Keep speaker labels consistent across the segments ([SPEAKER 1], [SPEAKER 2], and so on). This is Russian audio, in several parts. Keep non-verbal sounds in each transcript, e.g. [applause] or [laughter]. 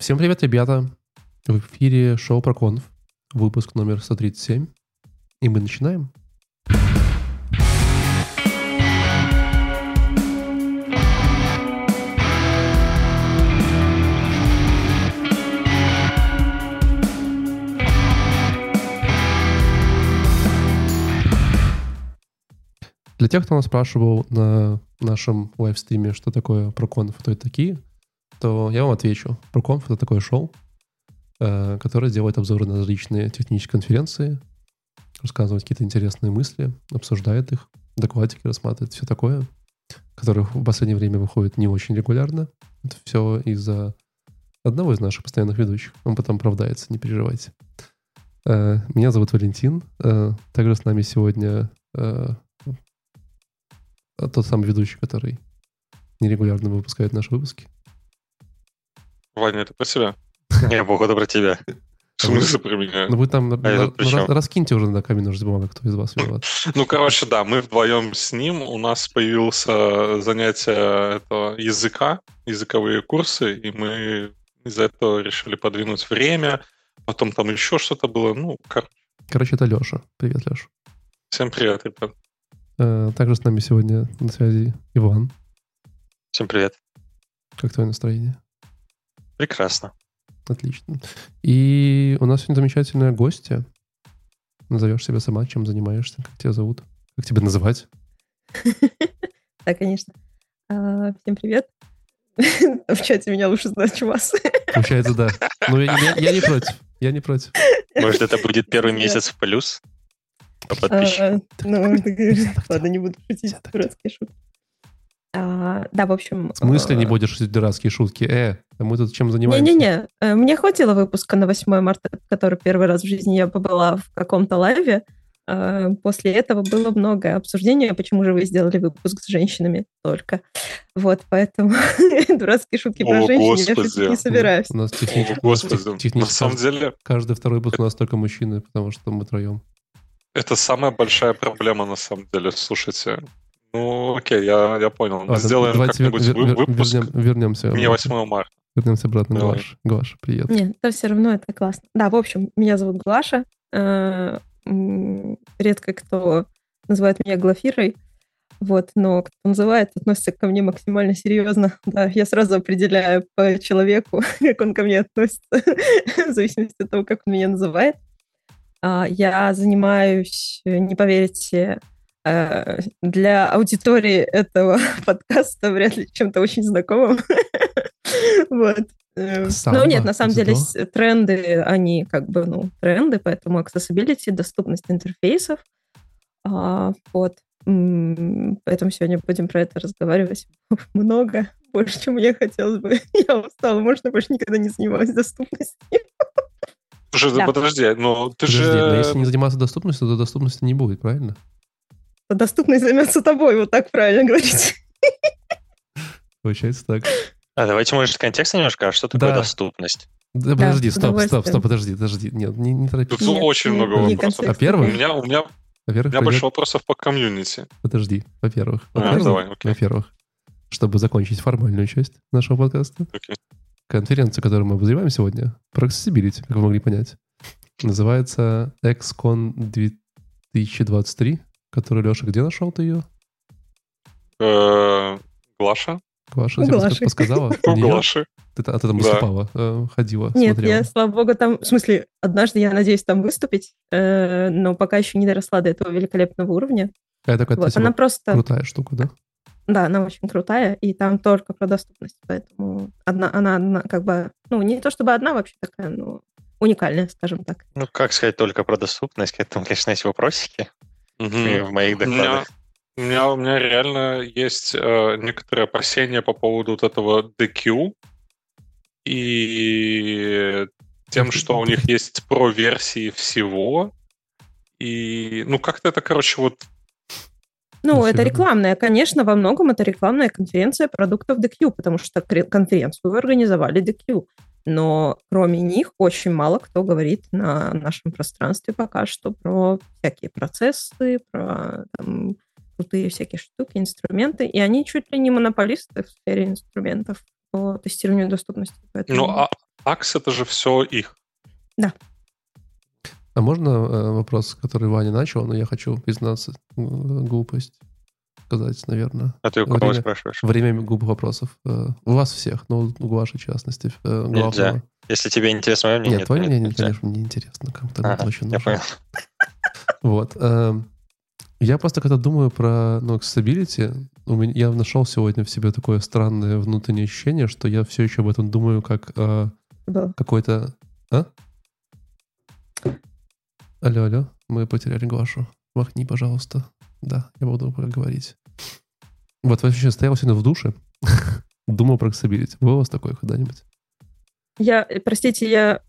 [SPEAKER 1] Всем привет, ребята! В эфире шоу про конф, выпуск номер 137. И мы начинаем. Для тех, кто нас спрашивал на нашем лайвстриме, что такое ProConf, кто это такие, то я вам отвечу. ProConf — это такое шоу, э, которое делает обзоры на различные технические конференции, рассказывает какие-то интересные мысли, обсуждает их, докладики рассматривает, все такое, которых в последнее время выходит не очень регулярно. Это все из-за одного из наших постоянных ведущих. Он потом оправдается, не переживайте. Э, меня зовут Валентин. Э, также с нами сегодня тот самый ведущий, который нерегулярно выпускает наши выпуски.
[SPEAKER 2] Ваня, это про себя? [laughs] Не, походу про тебя. В смысле про меня?
[SPEAKER 1] Ну вы там а раскиньте уже на камень ножницы бумага, кто из вас виноват. [laughs]
[SPEAKER 2] Ну, короче, да, мы вдвоем с ним, у нас появился занятие этого языка, языковые курсы, и мы из-за этого решили подвинуть время, потом там еще что-то было, ну,
[SPEAKER 1] короче. Короче, это Леша. Привет, Леша.
[SPEAKER 2] Всем привет, ребят.
[SPEAKER 1] Э, также с нами сегодня на связи Иван.
[SPEAKER 3] Всем привет.
[SPEAKER 1] Как твое настроение?
[SPEAKER 3] Прекрасно.
[SPEAKER 1] Отлично. И у нас сегодня замечательная гостья. Назовешь себя сама, чем занимаешься, как тебя зовут, как тебя называть?
[SPEAKER 4] Да, конечно. А, всем привет. В чате меня лучше знать, чем вас.
[SPEAKER 1] Получается, да. Ну, я не против. Я не против.
[SPEAKER 3] Может, это будет первый месяц в плюс?
[SPEAKER 4] по подписчикам. А, ну, ладно, не буду шутить дурацкие шутки. А, да, в общем...
[SPEAKER 1] В смысле не а, будешь шутить дурацкие шутки? Э, мы тут чем занимаемся?
[SPEAKER 4] Не-не-не, э, мне хватило выпуска на 8 марта, который первый раз в жизни я побыла в каком-то лайве. А, после этого было много обсуждения, почему же вы сделали выпуск с женщинами только. Вот, поэтому [laughs] дурацкие шутки про женщин я не собираюсь.
[SPEAKER 1] У нас технически... На самом деле... Каждый второй выпуск у нас только мужчины, потому что мы троем.
[SPEAKER 2] Это самая большая проблема, на самом деле. Слушайте, ну, окей, я, я понял. Мы сделаем как-нибудь вер, вер, выпуск. Вернем,
[SPEAKER 1] вернемся.
[SPEAKER 2] Мне 8 марта.
[SPEAKER 1] Вернемся обратно. Давай. Глаш, Глаша, привет.
[SPEAKER 4] Нет, это все равно это классно. Да, в общем, меня зовут Глаша. Э, редко кто называет меня Глафирой. Вот, но кто называет, относится ко мне максимально серьезно. Да, я сразу определяю по человеку, [laughs] как он ко мне относится, [laughs] в зависимости от того, как он меня называет. А, я занимаюсь, не поверите, для аудитории этого [laughs] подкаста вряд ли чем-то очень знакомым. [laughs] Вот. Э, ну нет, на самом деле тренды, они как бы, ну, тренды, поэтому accessibility, доступность интерфейсов. А, вот. Поэтому сегодня будем про это разговаривать [laughs] много, больше, чем мне хотелось бы. Я устала, можно больше никогда не занималась доступностью.
[SPEAKER 2] Слушай, да. подожди, но ты подожди,
[SPEAKER 1] же... но если не заниматься доступностью, то доступности не будет, правильно?
[SPEAKER 4] Доступность займется тобой, вот так правильно говорить.
[SPEAKER 1] Получается так.
[SPEAKER 3] А давайте, может, контекст немножко, а что такое да. доступность?
[SPEAKER 1] Да, подожди, стоп, стоп, стоп, подожди, подожди. Нет, не, не торопись.
[SPEAKER 2] Тут Нет, очень много вопросов.
[SPEAKER 1] Во-первых...
[SPEAKER 2] У меня, у меня, во-первых, у меня больше вопросов по комьюнити.
[SPEAKER 1] Подожди, во-первых. А, во-первых, давай, окей. Во-первых, чтобы закончить формальную часть нашего подкаста. Окей конференция, которую мы обозреваем сегодня, про accessibility, как вы могли понять, называется XCon 2023, который, Леша, где нашел ты ее?
[SPEAKER 2] Э, Глаша.
[SPEAKER 1] Глаша, тебе подсказала? [laughs]
[SPEAKER 2] У Глаши.
[SPEAKER 1] Ты, а ты там выступала, э, ходила,
[SPEAKER 4] Нет, я, слава богу, там... В смысле, однажды я надеюсь там выступить, э, но пока еще не доросла до этого великолепного уровня.
[SPEAKER 1] Это какая-то она просто... крутая штука, да?
[SPEAKER 4] Да, она очень крутая, и там только про доступность, поэтому одна, она, одна, как бы, ну, не то чтобы одна вообще такая, но уникальная, скажем так.
[SPEAKER 3] Ну, как сказать только про доступность, к этому, конечно, есть вопросики угу. в моих докладах.
[SPEAKER 2] У меня, у меня реально есть э, некоторые опасения по поводу вот этого DQ и тем, что у них есть про-версии всего. И, ну, как-то это, короче, вот
[SPEAKER 4] ну, это рекламная, конечно, во многом это рекламная конференция продуктов DQ, потому что конференцию вы организовали DQ. Но кроме них очень мало кто говорит на нашем пространстве пока что про всякие процессы, про там, крутые всякие штуки, инструменты. И они чуть ли не монополисты в сфере инструментов по тестированию доступности.
[SPEAKER 2] Поэтому... Ну, а, Акс это же все их.
[SPEAKER 4] Да.
[SPEAKER 1] А можно э, вопрос, который Ваня начал, но я хочу признаться, глупость сказать, наверное.
[SPEAKER 3] А ты у кого
[SPEAKER 1] время,
[SPEAKER 3] спрашиваешь?
[SPEAKER 1] Время глупых вопросов. Э, у вас всех, но у вашей в частности. Э,
[SPEAKER 3] Нельзя. Если тебе интересно мое мнение,
[SPEAKER 1] Нет, твое мнение, конечно, не интересно. Кому-то
[SPEAKER 3] ага,
[SPEAKER 1] очень
[SPEAKER 3] я понял. [laughs]
[SPEAKER 1] Вот. Эм, я просто когда думаю про ну, accessibility, у меня, я нашел сегодня в себе такое странное внутреннее ощущение, что я все еще об этом думаю как э,
[SPEAKER 4] Да.
[SPEAKER 1] какой-то... А? Алло, алло, мы потеряли Глашу. Махни, пожалуйста. Да, я буду говорить. Вот вообще стоял сегодня в душе, [laughs] думал про accessibility. Было у вас такое когда-нибудь?
[SPEAKER 4] Я, э, простите, я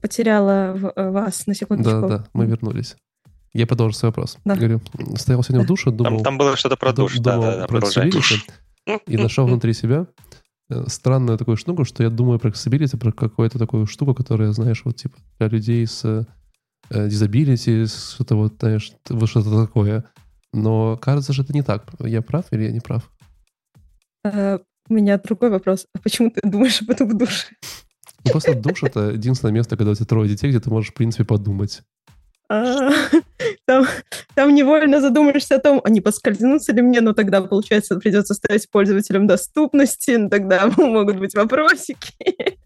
[SPEAKER 4] потеряла в- э, вас на секундочку.
[SPEAKER 1] Да, да, мы вернулись. Я продолжу свой вопрос.
[SPEAKER 4] Да.
[SPEAKER 1] Говорю, стоял сегодня в душе, думал...
[SPEAKER 3] Там, там было что-то про
[SPEAKER 1] ду-
[SPEAKER 3] душ. Да,
[SPEAKER 1] думал
[SPEAKER 3] да, да,
[SPEAKER 1] про
[SPEAKER 3] продолжай.
[SPEAKER 1] accessibility и нашел внутри себя э, странную такую штуку, что я думаю про accessibility, про какую-то такую штуку, которая, знаешь, вот типа для людей с disability, с что-то вот, знаешь, вот что-то такое. Но кажется, что это не так. Я прав или я не прав?
[SPEAKER 4] Э, У меня другой вопрос. А почему ты думаешь об этом в душе?
[SPEAKER 1] Ну, просто душ — это единственное место, когда у тебя трое детей, где ты можешь, в принципе, подумать.
[SPEAKER 4] А, Там, там невольно задумаешься о том, а не поскользнуться ли мне, но тогда, получается, придется стать пользователем доступности, ну, тогда [laughs] могут быть вопросики.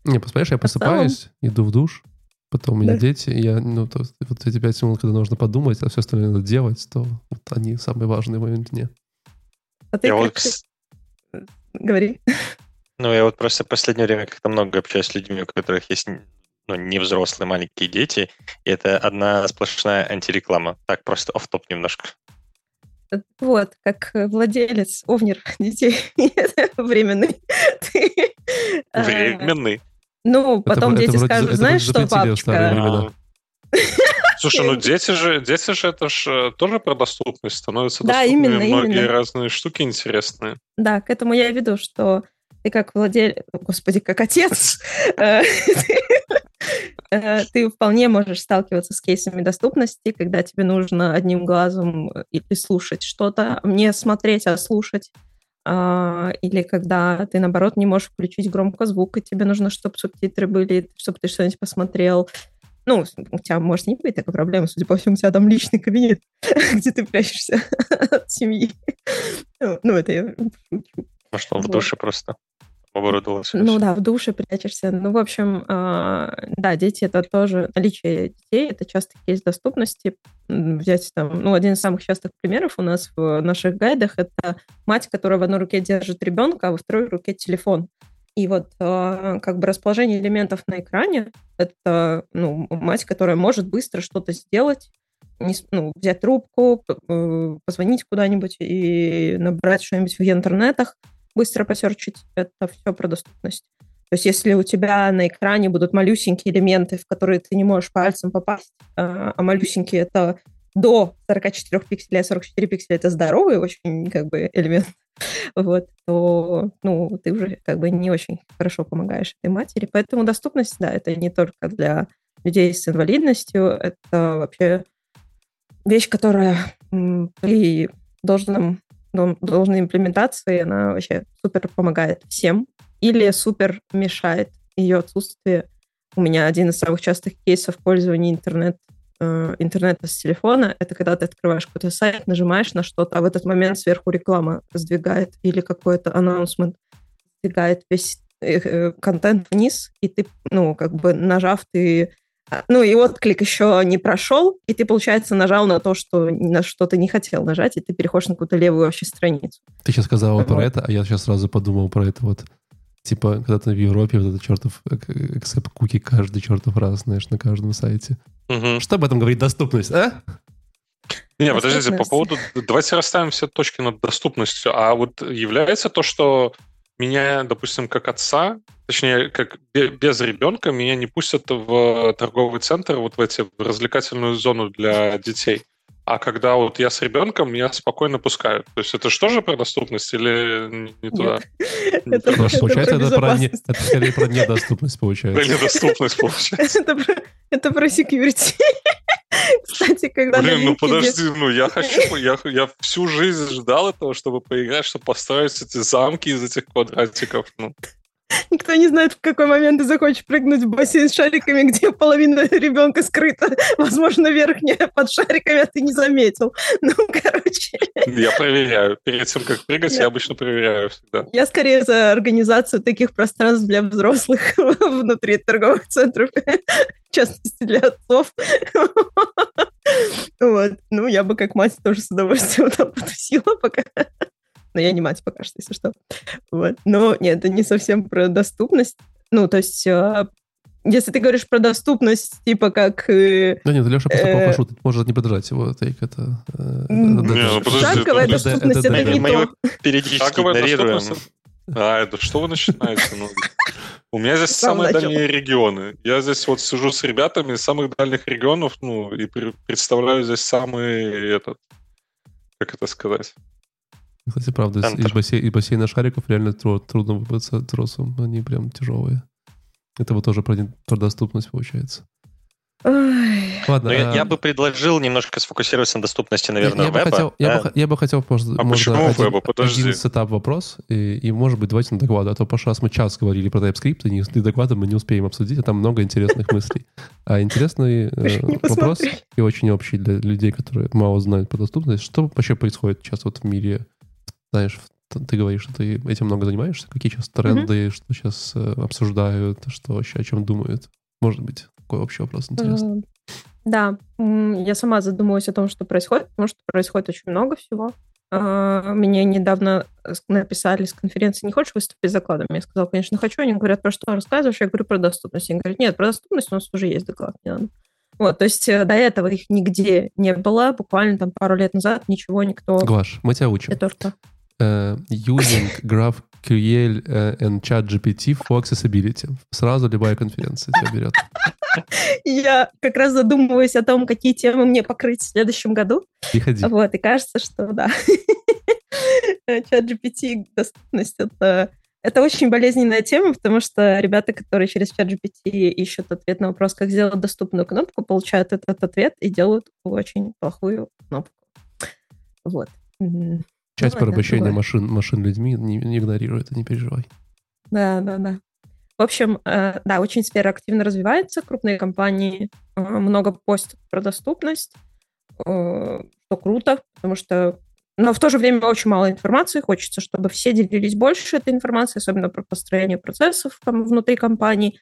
[SPEAKER 1] Не, понимаешь, я
[SPEAKER 4] самом-
[SPEAKER 1] просыпаюсь, иду в душ, потом у меня
[SPEAKER 4] Да.
[SPEAKER 1] дети, и я, ну, то, есть вот эти пять минут, когда нужно подумать, а все остальное надо делать, то вот они самые важные в моем дне.
[SPEAKER 4] А ты
[SPEAKER 3] Я вот,
[SPEAKER 4] как...
[SPEAKER 3] кс-
[SPEAKER 4] Говори.
[SPEAKER 3] ну, я вот просто в последнее время как-то много общаюсь с людьми, у которых есть ну, не взрослые маленькие дети, и это одна сплошная антиреклама. Так, просто оф топ немножко.
[SPEAKER 4] Вот, как владелец овнер детей [laughs] временный. э,
[SPEAKER 2] Временный.
[SPEAKER 4] Ну, потом
[SPEAKER 1] это
[SPEAKER 4] дети
[SPEAKER 1] вроде-
[SPEAKER 4] скажут,
[SPEAKER 1] это
[SPEAKER 4] знаешь что, папочка.
[SPEAKER 2] А. Слушай, ну [laughs] дети же, дети же это ж тоже про доступность. Становятся
[SPEAKER 4] Да,
[SPEAKER 2] доступными
[SPEAKER 4] именно,
[SPEAKER 2] многие
[SPEAKER 4] именно.
[SPEAKER 2] разные штуки интересные.
[SPEAKER 4] Да, к этому я и веду, что ты как владелец, господи, как отец, [laughs] э, э, ты вполне можешь сталкиваться с кейсами доступности, когда тебе нужно одним глазом э, или слушать что-то, не смотреть, а слушать, А, или когда ты, наоборот, не можешь включить громко звук, и тебе нужно, чтобы субтитры были, чтобы ты что-нибудь посмотрел. Ну, у тебя может не быть такой проблемы, судя по всему, у тебя там личный кабинет, [laughs] где ты прячешься [laughs] от семьи. Ну, Ну, это я шучу.
[SPEAKER 3] Может, он в душе просто оборудовался.
[SPEAKER 4] Ну да, в душе прячешься. Ну, в общем, а, да, дети это тоже наличие детей, это часто кейс доступности. Взять там, ну, один из самых частых примеров у нас в наших гайдах это мать, которая в одной руке держит ребенка, а во второй руке телефон. И вот а, как бы расположение элементов на экране это ну, мать, которая может быстро что-то сделать, не ну, взять трубку, э, позвонить куда-нибудь и набрать что-нибудь в интернетах, быстро посерчить. Это все про доступность. То есть если у тебя на экране будут малюсенькие элементы, в которые ты не можешь пальцем попасть, а а малюсенькие это до 44 пикселей, а 44 пикселя это здоровый очень как бы элемент, [laughs] вот, то ну, ты уже как бы не очень хорошо помогаешь этой матери. Поэтому доступность, да, это не только для людей с инвалидностью, это вообще вещь, которая при должном, дол- должной имплементации, она вообще супер помогает всем или супер мешает ее отсутствие. У меня один из самых частых кейсов пользования интернет, э, интернета с телефона, это когда ты открываешь какой-то сайт, нажимаешь на что-то, а в этот момент сверху реклама сдвигает или какой-то анонсмент сдвигает весь э, э, контент вниз, и ты, ну, как бы нажав, ты ну и отклик еще не прошел, и ты, получается, нажал на то, что на что ты не хотел нажать, и ты переходишь на какую-то левую вообще страницу.
[SPEAKER 1] Ты сейчас сказала
[SPEAKER 4] Вот.
[SPEAKER 1] про это, а я сейчас сразу подумал про это вот. Типа, когда ты в Европе, вот этот чертов accept куки каждый чертов раз, знаешь, на каждом сайте.
[SPEAKER 2] Мгм.
[SPEAKER 1] Что об этом говорит доступность, а?
[SPEAKER 2] Не, подождите, по поводу... Давайте расставим все точки над доступностью. А вот является то, что меня, допустим, как отца, точнее, как бе- без ребенка, меня не пустят в торговый центр, вот в эти, в развлекательную зону для детей. А когда вот я с ребенком, меня спокойно пускают. То есть это же тоже про доступность или не- не туда?
[SPEAKER 4] Нет. Это,
[SPEAKER 1] что,
[SPEAKER 4] это
[SPEAKER 1] получается,
[SPEAKER 4] про
[SPEAKER 1] это, про не- это скорее про недоступность,
[SPEAKER 2] Про
[SPEAKER 1] получается.
[SPEAKER 2] недоступность, получается.
[SPEAKER 4] Это про, это про security. [laughs] Кстати, когда
[SPEAKER 2] Блин, ну подожди, ну я хочу, [laughs] я, я всю жизнь ждал этого, чтобы поиграть, чтобы построить эти замки из этих квадратиков. Ну,
[SPEAKER 4] Никто не знает, в какой момент ты захочешь прыгнуть в бассейн с шариками, где половина ребенка скрыта, возможно, верхняя под шариками, а ты не заметил. Ну, короче.
[SPEAKER 2] Я проверяю. Перед тем, как прыгать, я, я обычно проверяю всегда.
[SPEAKER 4] Я скорее за организацию таких пространств для взрослых [laughs] внутри торговых центров, в частности, для отцов. Вот. Ну, я бы как мать тоже с удовольствием там потусила пока. Но я не мать пока что, если что. Вот. Но нет, это не совсем про доступность. Ну, то есть а, если ты говоришь про доступность, типа как... Э,
[SPEAKER 1] да нет, Леша просто э, пошутит, может не подождать его тейк, это...
[SPEAKER 4] Шаговая доступность, это не то.
[SPEAKER 3] Периодически игнорируем.
[SPEAKER 2] А, это что вы начинаете? Ну, у меня здесь самые дальние регионы. Я здесь вот сижу с ребятами из самых дальних регионов, ну, и представляю здесь самый этот, как это сказать,
[SPEAKER 1] кстати, правда, из, бассей, из бассейна шариков реально трудно выбраться тросом. Они прям тяжелые. Это вот тоже про, про доступность получается.
[SPEAKER 3] Ой. Ладно, а... я, я бы предложил немножко сфокусироваться на доступности, наверное,
[SPEAKER 1] я, я
[SPEAKER 3] веба.
[SPEAKER 1] Бы хотел,
[SPEAKER 3] да?
[SPEAKER 1] я, бы, я бы хотел просто...
[SPEAKER 2] А почему
[SPEAKER 1] один,
[SPEAKER 2] веба? Подожди.
[SPEAKER 1] Один сетап вопрос, и, и, может быть, давайте на доклад. А то прошлый раз мы час говорили про TypeScript, и, не, и доклады мы не успеем обсудить, а там много интересных мыслей. А интересный [laughs] э, вопрос, и очень общий для людей, которые мало знают про доступность. Что вообще происходит сейчас вот в мире знаешь, ты говоришь, что ты этим много занимаешься, какие сейчас тренды, mm-hmm. что сейчас э, обсуждают, что вообще о чем думают? Может быть, такой общий вопрос интересный.
[SPEAKER 4] Да, я сама задумалась о том, что происходит, потому что происходит очень много всего. А, мне недавно написали с конференции, не хочешь выступить с закладом? Я сказала, конечно, хочу. Они говорят, про что рассказываешь? Я говорю, про доступность. Они говорят, нет, про доступность у нас уже есть доклад. Не надо. Вот, то есть э, до этого их нигде не было. Буквально там пару лет назад ничего никто...
[SPEAKER 1] Глаш, мы тебя учим.
[SPEAKER 4] Это что?
[SPEAKER 1] Uh, using GraphQL uh, and ChatGPT for accessibility. Сразу любая конференция тебя берет.
[SPEAKER 4] Я как раз задумываюсь о том, какие темы мне покрыть в следующем году.
[SPEAKER 1] Приходи.
[SPEAKER 4] Вот, и кажется, что да. [laughs] ChatGPT доступность — это это очень болезненная тема, потому что ребята, которые через ChatGPT ищут ответ на вопрос, как сделать доступную кнопку, получают этот ответ и делают очень плохую кнопку. Вот.
[SPEAKER 1] Часть ну, порабощения машин, машин людьми не, не игнорируй это, не переживай.
[SPEAKER 4] Да, да, да. В общем, э, да, очень сфера активно развивается, крупные компании э, много постят про доступность, э, что круто, потому что но в то же время очень мало информации. Хочется, чтобы все делились больше этой информацией, особенно про построение процессов там, внутри компании.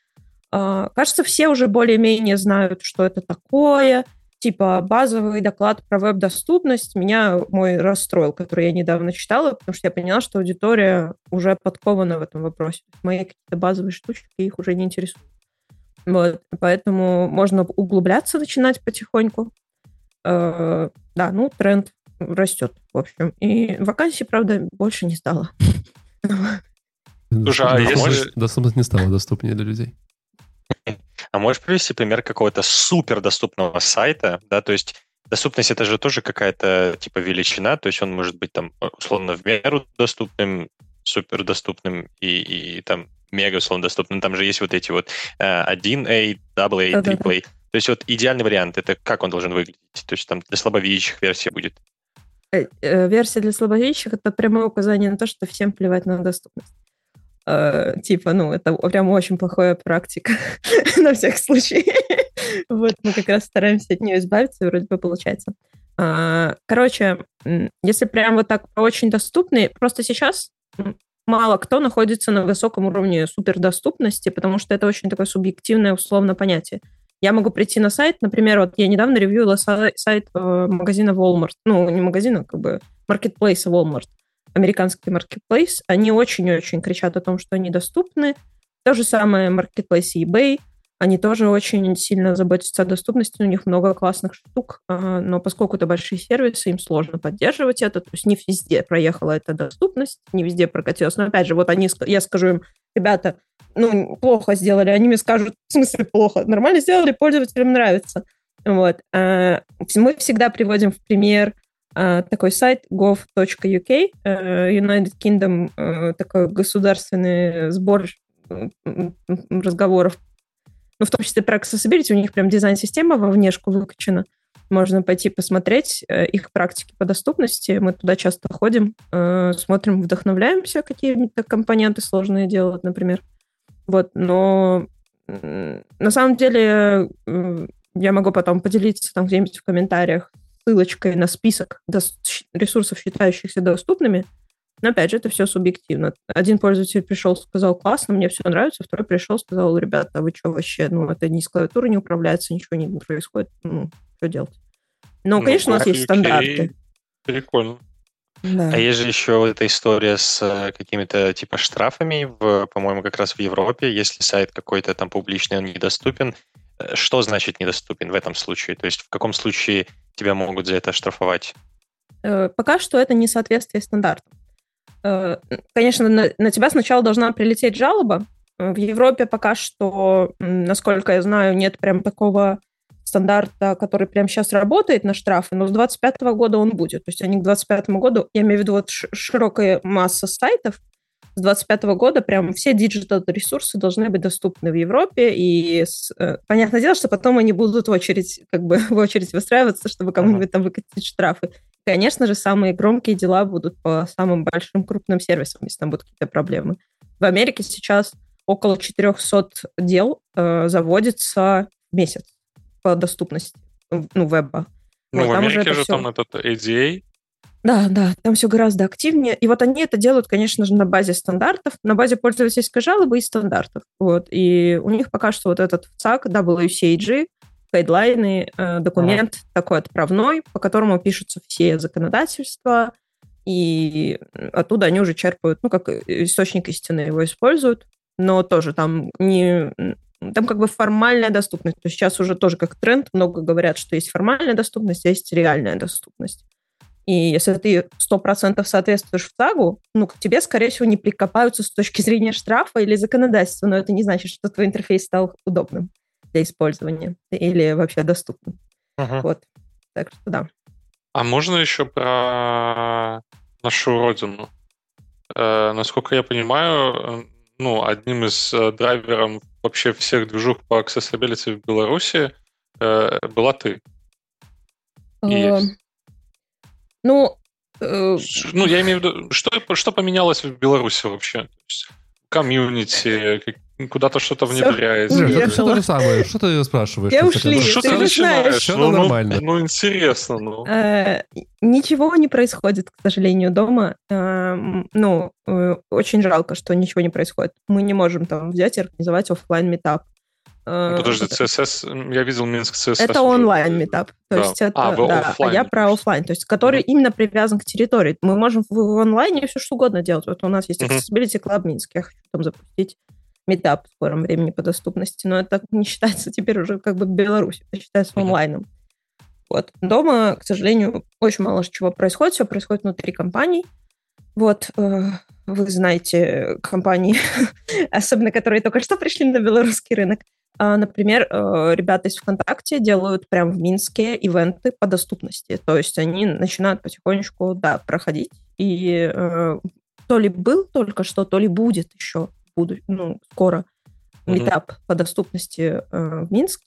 [SPEAKER 4] Э, кажется, все уже более-менее знают, что это такое, типа базовый доклад про веб-доступность меня мой расстроил, который я недавно читала, потому что я поняла, что аудитория уже подкована в этом вопросе. Мои какие-то базовые штучки их уже не интересуют. Вот, поэтому можно углубляться, начинать потихоньку. Э, да, ну, тренд растет, в общем. И вакансий, правда, больше не стало. [laughs]
[SPEAKER 1] Слушай, а если... Доступность не стала доступнее для людей.
[SPEAKER 3] А можешь привести пример какого-то супердоступного сайта, да, то есть доступность это же тоже какая-то типа величина, то есть он может быть там условно в меру доступным, супердоступным и, и там мега условно доступным. Там же есть вот эти вот 1A, AA, AAA. То есть вот идеальный вариант, это как он должен выглядеть? То есть там для слабовидящих версия будет.
[SPEAKER 4] Э, э, версия для слабовидящих — это прямое указание на то, что всем плевать на доступность. Э, типа, ну, это прям очень плохая практика [laughs] на всех случаях. [laughs] вот, мы как раз стараемся от нее избавиться, вроде бы получается. А, короче, если прям вот так очень доступный, просто сейчас мало кто находится на высоком уровне супердоступности, потому что это очень такое субъективное условно понятие. Я могу прийти на сайт, например, вот я недавно ревьюила сайт э, магазина Walmart, ну, не магазина, как бы маркетплейса Walmart американский маркетплейс, они очень-очень кричат о том, что они доступны. То же самое маркетплейс eBay, они тоже очень сильно заботятся о доступности, у них много классных штук, а, но поскольку это большие сервисы, им сложно поддерживать это, то есть не везде проехала эта доступность, не везде прокатилась. Но опять же, вот они, я скажу им, ребята, ну, плохо сделали, они мне скажут, в смысле плохо, нормально сделали, пользователям нравится. Вот. А, мы всегда приводим в пример такой сайт gov.uk, э, United Kingdom, э, такой государственный сбор разговоров, ну, в том числе про accessibility, у них прям дизайн-система во внешку выкачана. Можно пойти посмотреть э, их практики по доступности. Мы туда часто ходим, смотрим, вдохновляемся, какие-то компоненты сложные делают, например. Вот, но на самом деле я могу потом поделиться там где-нибудь в комментариях ссылочкой на список ресурсов, считающихся доступными. Но опять же, это все субъективно. Один пользователь пришел, сказал, классно, мне все нравится, второй пришел, сказал, ребята, а вы что вообще, ну, это не с клавиатуры не управляется, ничего не происходит, ну, что делать? Ну, ну конечно, у нас есть стандарты.
[SPEAKER 2] Прикольно.
[SPEAKER 3] Да. А есть же еще вот эта история с э, какими-то типа штрафами, в, по-моему, как раз в Европе, если сайт какой-то там публичный, он недоступен. Э, что значит недоступен в этом случае? То есть в каком случае тебя могут за это штрафовать?
[SPEAKER 4] Э, пока что это несоответствие стандартам. Конечно, на, тебя сначала должна прилететь жалоба. В Европе пока что, насколько я знаю, нет прям такого стандарта, который прямо сейчас работает на штрафы, но с 2025 года он будет. То есть они к 2025 году, я имею в виду вот широкая масса сайтов, с 2025 года прям все digital-ресурсы должны быть доступны в Европе, и с, э, понятное дело, что потом они будут в очередь, как бы [laughs] в очередь выстраиваться, чтобы кому-нибудь там выкатить штрафы. Конечно же, самые громкие дела будут по самым большим крупным сервисам, если там будут какие-то проблемы. В Америке сейчас около 400 дел э, заводится в месяц по доступности ну, веба.
[SPEAKER 2] Ну, вот, в Америке же все... там этот ADA.
[SPEAKER 4] Да, да, там все гораздо активнее. И вот они это делают, конечно же, на базе стандартов, на базе пользовательской жалобы и стандартов. Вот. И у них пока что вот этот ЦАК, WCAG, гайдлайны, э, документ ага. такой отправной, по которому пишутся все законодательства, и оттуда они уже черпают, ну, как источник истины его используют, но тоже там не, там как бы формальная доступность. То есть сейчас уже тоже как тренд много говорят, что есть формальная доступность, а есть реальная доступность. И если ты 100% соответствуешь в ТАГу, ну, к тебе, скорее всего, не прикопаются с точки зрения штрафа или законодательства, но это не значит, что твой интерфейс стал удобным для использования или вообще доступным. Uh-huh. Вот. Так что да.
[SPEAKER 2] А можно еще про нашу родину? Э, насколько я понимаю, ну, одним из э, драйверов вообще всех движух по accessibility в Беларуси э, была ты.
[SPEAKER 4] Э, ну,
[SPEAKER 2] э... ну, я имею в виду, что, что поменялось в Беларуси вообще? комьюнити, куда-то что-то внедряется.
[SPEAKER 1] Нет, это то же самое. Что ты спрашиваешь?
[SPEAKER 4] Я ушли,
[SPEAKER 2] что ты, ты начинаешь? Все
[SPEAKER 1] ну, нормально.
[SPEAKER 2] Ну, ну интересно. Ну.
[SPEAKER 4] Э, ничего не происходит, к сожалению, дома. Э, ну, э, очень жалко, что ничего не происходит. Мы не можем там взять и организовать офлайн метап.
[SPEAKER 2] Ну, подожди, CSS, я видел Минск CSS.
[SPEAKER 4] Это онлайн метап. То да. есть это, а, да, офлайн, а я про офлайн, то есть который mm именно привязан к территории. Мы можем в, онлайне все что угодно делать. Вот у нас есть Accessibility Club Минск, я хочу там запустить метап в скором времени по доступности, но это не считается теперь уже как бы Беларусь, это считается онлайном. Вот. Дома, к сожалению, очень мало чего происходит, все происходит внутри компаний. Вот, э, вы знаете компании, [laughs] особенно которые только что пришли на белорусский рынок. А, например, э, ребята из ВКонтакте делают прям в Минске ивенты по доступности. То есть они начинают потихонечку, да, проходить. И э, то ли был только что, то ли будет еще буду, ну, скоро метап mm-hmm. по доступности э, в Минске.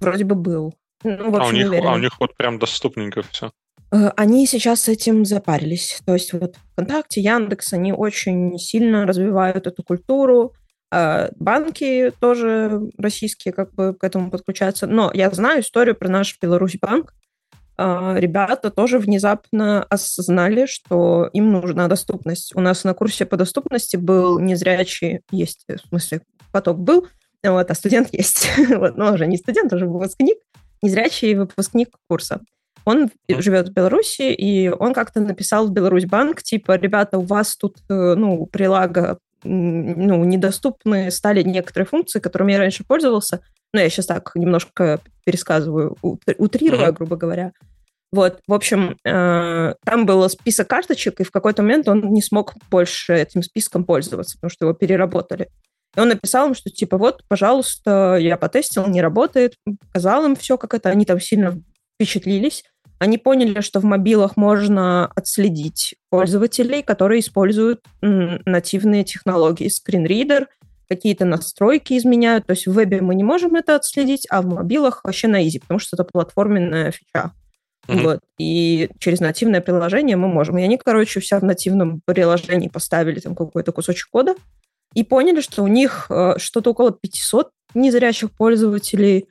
[SPEAKER 4] Вроде бы был.
[SPEAKER 2] Ну, в общем, а, у них, а у них вот прям доступненько все.
[SPEAKER 4] Э, они сейчас с этим запарились. То есть вот ВКонтакте, Яндекс, они очень сильно развивают эту культуру. Э, банки тоже российские как бы к этому подключаются. Но я знаю историю про наш Беларусь банк, а, ребята тоже внезапно осознали, что им нужна доступность. У нас на курсе по доступности был незрячий, есть, в смысле, поток был, вот, а студент [laughs] есть. вот, но уже не студент, уже выпускник, незрячий выпускник курса. Он живет в Беларуси, и он как-то написал в Беларусь банк, типа, ребята, у вас тут, э, ну, прилага ну, недоступны стали некоторые функции, которыми я раньше пользовался. Ну, я сейчас так немножко пересказываю, утрируя, mm-hmm. грубо говоря. Вот, в общем, э, там был список карточек, и в какой-то момент он не смог больше этим списком пользоваться, потому что его переработали. И он написал им, что типа вот, пожалуйста, я потестил, не работает, показал им все, как это, они там сильно впечатлились. Они поняли, что в мобилах можно отследить пользователей, которые используют нативные технологии, скринридер, какие-то настройки изменяют. То есть в вебе мы не можем это отследить, а в мобилах вообще на изи, потому что это платформенная фича. Mm-hmm. Вот. И через нативное приложение мы можем. И они, короче, вся в нативном приложении поставили там какой-то кусочек кода, и поняли, что у них э, что-то около 500 незрячих пользователей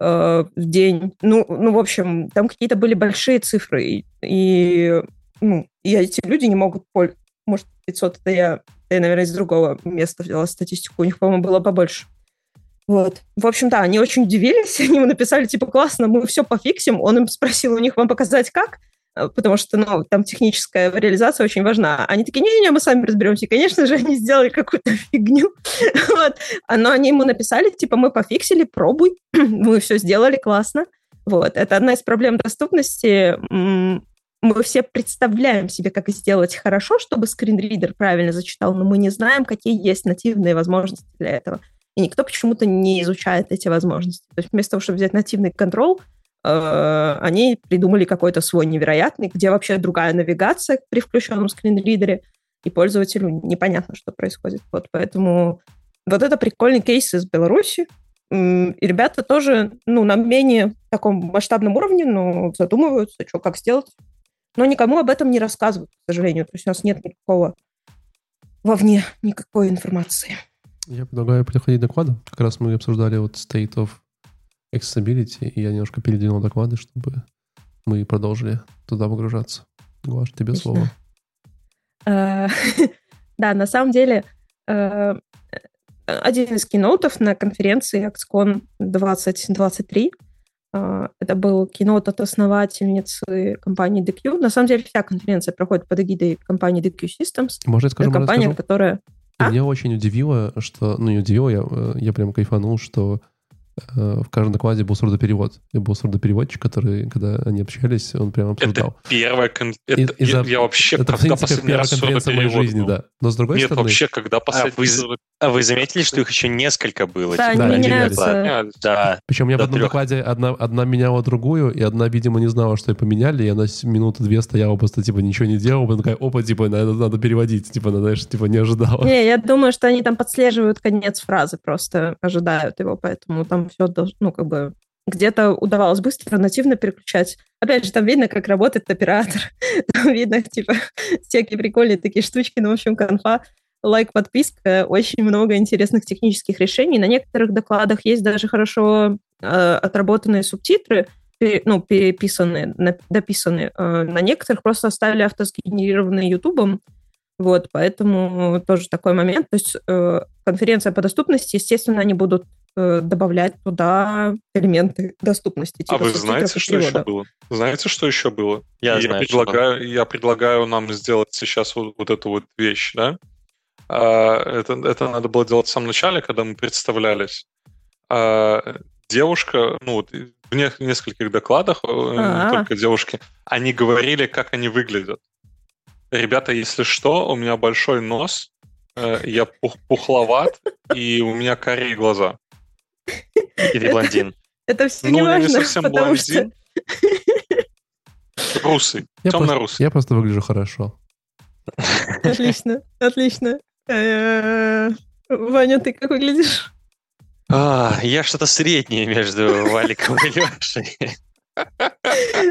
[SPEAKER 4] э, в день. Ну, ну, в общем, там какие-то были большие цифры. И, и, ну, и эти люди не могут пользоваться. Может, 500 это я, я, наверное, из другого места взяла статистику. У них, по-моему, было побольше. Вот. В общем, да, они очень удивились. [laughs] Они ему написали, типа, классно, мы все пофиксим. Он им спросил у них, вам показать как? Э, потому что, ну, там техническая реализация очень важна. Они такие, не-не-не, мы сами разберемся. И, конечно же, они сделали какую-то [laughs] фигню. вот. Но они ему написали, типа, мы пофиксили, пробуй. [clears throat] мы все сделали, классно. Вот. Это одна из проблем доступности. Мы все представляем себе, как сделать хорошо, чтобы скринридер правильно зачитал, но мы не знаем, какие есть нативные возможности для этого. И никто почему-то не изучает эти возможности. То есть вместо того, чтобы взять нативный контроль, они придумали какой-то свой невероятный, где вообще другая навигация при включенном скринридере, и пользователю непонятно, что происходит. Вот поэтому вот это прикольный кейс из Беларуси. И ребята тоже, ну, на менее таком масштабном уровне, но задумываются, что, как сделать. Но никому об этом не рассказывают, к сожалению. То есть у нас нет никакого вовне никакой информации.
[SPEAKER 1] Я предлагаю переходить к докладу. Как раз мы обсуждали вот State of accessibility, и я немножко передвинул доклады, чтобы мы продолжили туда погружаться. Глаш, тебе Отлично. слово.
[SPEAKER 4] Э, [laughs] да, на самом деле, э, один из кинотов на конференции XCON 2023 э, это был кинот от основательницы компании DQ. На самом деле вся конференция проходит под эгидой компании DQ Systems.
[SPEAKER 1] Может, я скажу,
[SPEAKER 4] это компания,
[SPEAKER 1] расскажу?
[SPEAKER 4] которая...
[SPEAKER 1] А? Меня очень удивило, что... Ну, не удивило, я, я прям кайфанул, что в каждом докладе был сурдоперевод. И был сурдопереводчик, который, когда они общались, он прям обсуждал.
[SPEAKER 2] Это первая... Кон... Это, и, я, я вообще
[SPEAKER 1] это, когда в принципе, последний раз конференция моей жизни, был? да. Но с другой
[SPEAKER 2] Нет,
[SPEAKER 1] стороны...
[SPEAKER 2] вообще, когда последний...
[SPEAKER 3] А вы, а вы заметили, что их еще несколько было?
[SPEAKER 4] Да,
[SPEAKER 3] типа,
[SPEAKER 4] они меняются.
[SPEAKER 1] Да. Причем я в одном трех. докладе одна, одна меняла другую, и одна, видимо, не знала, что ее поменяли, и она минуты две стояла просто, типа, ничего не делала, потом такая, опа, типа, надо, надо переводить, типа, она, знаешь, типа, не ожидала.
[SPEAKER 4] Не, я думаю, что они там подслеживают конец фразы, просто ожидают его, поэтому там все ну, как бы где-то удавалось быстро нативно переключать. Опять же, там видно, как работает оператор. [laughs] Там видно, типа, [laughs] всякие прикольные такие штучки. Ну, в общем, конфа, лайк, подписка. Очень много интересных технических решений. На некоторых докладах есть даже хорошо э, отработанные субтитры, пере, ну, переписанные, на, дописанные. Э, на некоторых просто оставили автосгенерированные Ютубом. Вот, поэтому тоже такой момент. То есть э, конференция по доступности, естественно, они будут добавлять туда элементы доступности.
[SPEAKER 2] Типа а вы знаете, что перевода. еще было? Знаете, что еще было?
[SPEAKER 3] Я,
[SPEAKER 2] я
[SPEAKER 3] знаю,
[SPEAKER 2] предлагаю, что я предлагаю нам сделать сейчас вот, вот эту вот вещь, да? А, это, это надо было делать в самом начале, когда мы представлялись. А, девушка, ну вот в нескольких докладах, А-а-а. только девушки, они говорили, как они выглядят. Ребята, если что, у меня большой нос, э, я пух, пухловат, и у меня карие глаза. [laughs]
[SPEAKER 3] Или блондин.
[SPEAKER 4] Это все не важно,
[SPEAKER 2] не совсем блондин. Русый.
[SPEAKER 1] Я Темно-русый. Я просто выгляжу хорошо.
[SPEAKER 4] Отлично, отлично. Э, Ваня, ты как выглядишь?
[SPEAKER 3] А, я что-то среднее между Валиком и Лешей.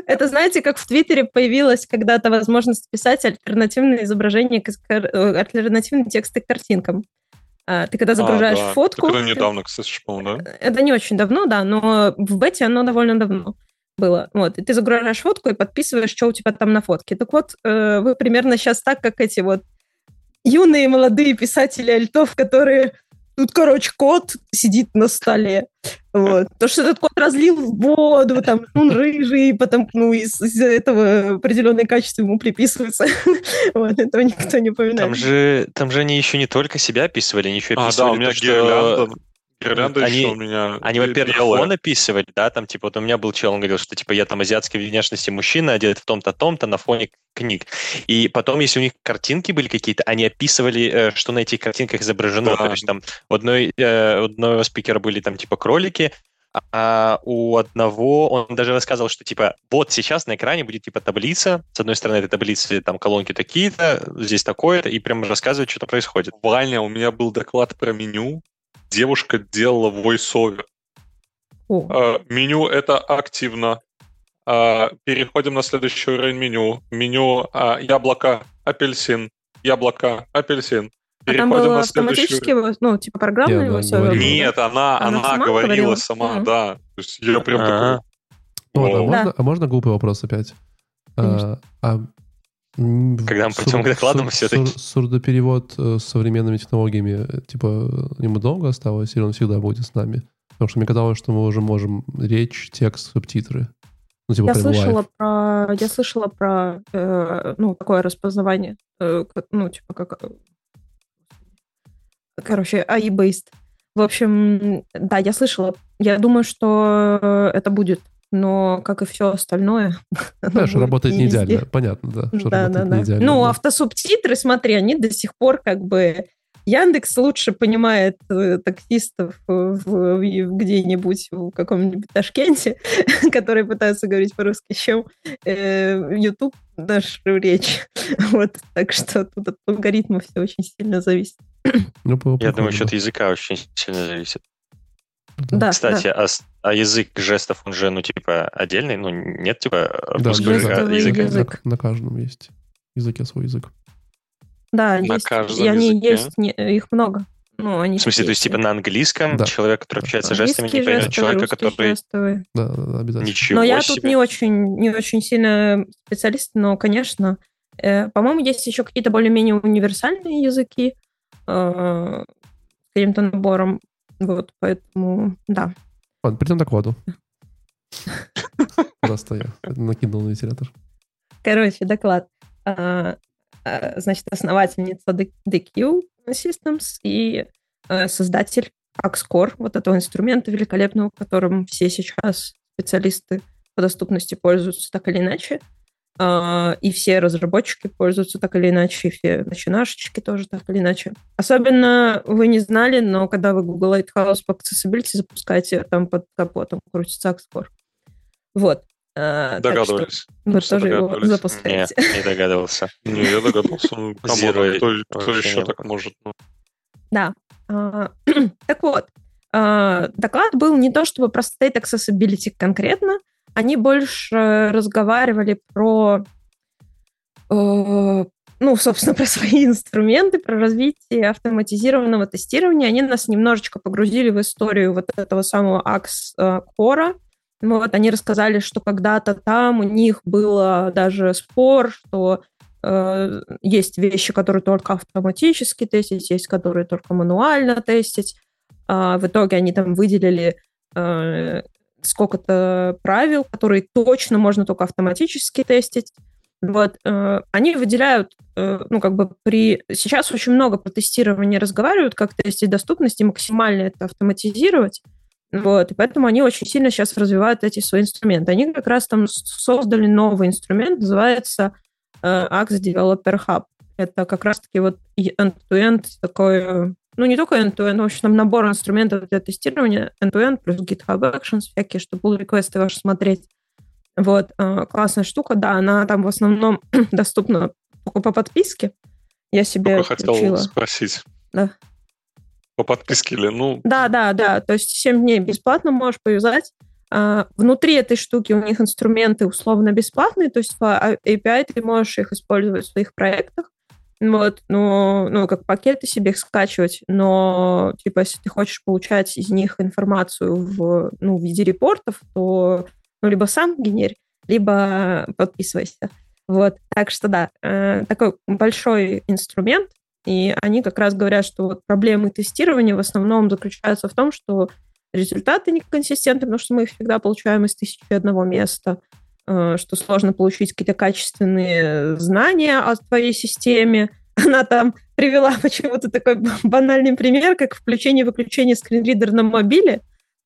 [SPEAKER 4] Это, знаете, как в Твиттере появилась когда-то возможность писать альтернативные изображения, э, альтернативные тексты к картинкам. А, ты когда загружаешь а, да. фотку...
[SPEAKER 2] Это недавно, кстати, по-моему, да?
[SPEAKER 4] Это не очень давно, да, но в бете оно довольно давно было. Вот, и ты загружаешь фотку и подписываешь, что у тебя там на фотке. Так вот, э, вы примерно сейчас так, как эти вот юные молодые писатели альтов, которые Тут, короче, кот сидит на столе. Вот. То, что этот кот разлил в воду, там, он рыжий, потом, ну, из- из-за этого определенное качество ему приписывается. [laughs] вот, этого никто не упоминает.
[SPEAKER 3] Там же, там же они еще не только себя описывали, они еще описывали
[SPEAKER 2] а, да, у меня
[SPEAKER 3] то, что
[SPEAKER 2] Гирлянда они, еще у меня
[SPEAKER 3] Они, во-первых, фон описывали, да, там, типа, вот у меня был чел, он говорил, что, типа, я там азиатской внешности мужчина, одет в том-то, том-то, на фоне книг. И потом, если у них картинки были какие-то, они описывали, э, что на этих картинках изображено. Да. То есть там у одной, э, у одного спикера были там, типа, кролики, а у одного он даже рассказывал, что типа вот сейчас на экране будет типа таблица, с одной стороны этой таблицы там колонки такие-то, здесь такое-то, и прям рассказывать, что там происходит.
[SPEAKER 2] Буквально у меня был доклад про меню, девушка делала voice-over. Uh, меню это активно. Uh, переходим на следующий уровень меню. Меню uh, яблоко, апельсин, яблоко, апельсин.
[SPEAKER 4] А там
[SPEAKER 2] Переходим
[SPEAKER 4] было
[SPEAKER 2] на следующую-
[SPEAKER 4] автоматически, ну, типа программно
[SPEAKER 1] Не,
[SPEAKER 4] его да?
[SPEAKER 2] Нет, она,
[SPEAKER 4] Она
[SPEAKER 2] она,
[SPEAKER 4] сама
[SPEAKER 2] говорила
[SPEAKER 4] говорила?
[SPEAKER 2] сама,
[SPEAKER 4] Мгм.
[SPEAKER 2] да. То есть я прям
[SPEAKER 3] Ага.
[SPEAKER 2] такой...
[SPEAKER 1] Ну а можно, а можно глупый вопрос опять?
[SPEAKER 4] Конечно.
[SPEAKER 1] А, а,
[SPEAKER 3] Когда мы пойдем к докладам всё-таки.
[SPEAKER 1] сур- сурдоперевод э, с современными технологиями, э, типа, ему долго осталось, или он всегда будет с нами? Потому что мне казалось, что мы уже можем речь, текст, субтитры. Ну, типа,
[SPEAKER 4] Я слышала про, я слышала про, э, ну, такое распознавание, э, ну, типа как, э, короче, AI-based. В общем, да, я слышала. Я думаю, что э, это будет, но как и все остальное. [laughs]
[SPEAKER 1] Знаешь,
[SPEAKER 4] будет
[SPEAKER 1] работает не
[SPEAKER 4] везде.
[SPEAKER 1] идеально. Понятно, да. что
[SPEAKER 4] Да, да,
[SPEAKER 1] работает
[SPEAKER 4] да.
[SPEAKER 1] идеально,
[SPEAKER 4] Ну,
[SPEAKER 1] да.
[SPEAKER 4] автосубтитры, смотри, они до сих пор как бы... Яндекс лучше понимает э, таксистов э, в- в- где-нибудь в каком-нибудь Ташкенте, [laughs] которые пытаются говорить по-русски, чем э, YouTube нашу речь. [laughs] Вот, так что тут от алгоритма все очень сильно зависит.
[SPEAKER 1] Ну,
[SPEAKER 3] Я думаю, что от языка очень сильно зависит.
[SPEAKER 4] Да,
[SPEAKER 3] Кстати, а, с- а язык жестов, он же, ну, типа, отдельный? Ну, нет, типа,
[SPEAKER 1] Да,
[SPEAKER 3] русского языка-
[SPEAKER 4] язык.
[SPEAKER 1] На, на каждом есть языке свой язык.
[SPEAKER 4] да,
[SPEAKER 2] На
[SPEAKER 4] есть,
[SPEAKER 2] каждом
[SPEAKER 4] и они
[SPEAKER 2] языке?
[SPEAKER 4] есть, не- их много. Ну, они
[SPEAKER 3] В смысле, то
[SPEAKER 4] такие
[SPEAKER 3] есть, типа, на английском
[SPEAKER 1] Да.
[SPEAKER 3] человек, который
[SPEAKER 1] Да.
[SPEAKER 3] общается жестами, не поймет человека, который...
[SPEAKER 4] жестовые.
[SPEAKER 1] Да, да, да, обязательно.
[SPEAKER 3] Ничего
[SPEAKER 4] Но я
[SPEAKER 3] себе.
[SPEAKER 4] тут не очень, не очень сильно специалист, но, конечно, э, по-моему, есть еще какие-то более-менее универсальные языки э, с каким-то набором. Вот, поэтому, да.
[SPEAKER 1] Ладно, перейдем к докладу. Просто я накинул на вентилятор.
[SPEAKER 4] Короче, доклад. А, а, Значит, основательница D- DQ Systems и э, создатель Axcore, вот этого инструмента великолепного, которым все сейчас специалисты по доступности пользуются так или иначе. А, И все разработчики пользуются так или иначе, и все начинашечки тоже так или иначе. Особенно вы не знали, но когда вы Google Lighthouse по Accessibility запускаете, там под капотом крутится Axcore. Вот. А,
[SPEAKER 2] Догадывались.
[SPEAKER 4] Вы
[SPEAKER 2] Просто
[SPEAKER 4] тоже его
[SPEAKER 2] догадывались.
[SPEAKER 4] запускаете.
[SPEAKER 3] Не, не догадывался.
[SPEAKER 2] Не, я догадался. Ну, [laughs] кто, еще так может? Ну,
[SPEAKER 4] Да. А, [clears throat] Так вот, доклад был не то чтобы про state accessibility конкретно, они больше разговаривали про, э, ну, собственно, [laughs] про свои инструменты, про развитие автоматизированного тестирования. Они нас немножечко погрузили в историю вот этого самого Axe э. Вот, они рассказали, что когда-то там у них было даже спор, что э, есть вещи, которые только автоматически тестить, есть которые только мануально тестить. А в итоге они там выделили э, сколько-то правил, которые точно можно только автоматически тестить. Вот, э, они выделяют, э, ну, как бы при... Сейчас очень много про тестирование разговаривают, как тестить доступность и максимально это автоматизировать. Вот, и поэтому они очень сильно сейчас развивают эти свои инструменты. Они как раз там создали новый инструмент, называется э, Axe Developer Hub. Это как раз-таки вот end-to-end такой, э, ну, не только end-to-end, в общем, там набор инструментов для тестирования end-to-end плюс GitHub Actions всякие, чтобы pull реквесты ваши смотреть. Вот, э, классная штука, да, она там в основном [clears throat] доступна только по подписке. Я себе
[SPEAKER 2] Только хотел
[SPEAKER 4] включила.
[SPEAKER 2] спросить.
[SPEAKER 4] Да.
[SPEAKER 2] По подписке ли? Ну,
[SPEAKER 4] Да, да, да. То есть 7 дней бесплатно можешь повязать. А, внутри этой штуки у них инструменты условно бесплатные, то есть по А- API ты можешь их использовать в своих проектах. Вот, но, ну, как пакеты себе их скачивать, но, типа, если ты хочешь получать из них информацию в, ну, в виде репортов, то, ну, либо сам генерь, либо подписывайся. Вот, так что, да, э, такой большой инструмент, и они как раз говорят, что вот проблемы тестирования в основном заключаются в том, что результаты неконсистентны, потому что мы их всегда получаем из тысячи одного места, что сложно получить какие-то качественные знания о твоей системе. [laughs] Она там привела [laughs] почему-то такой банальный пример, как включение-выключение скринридер на мобиле.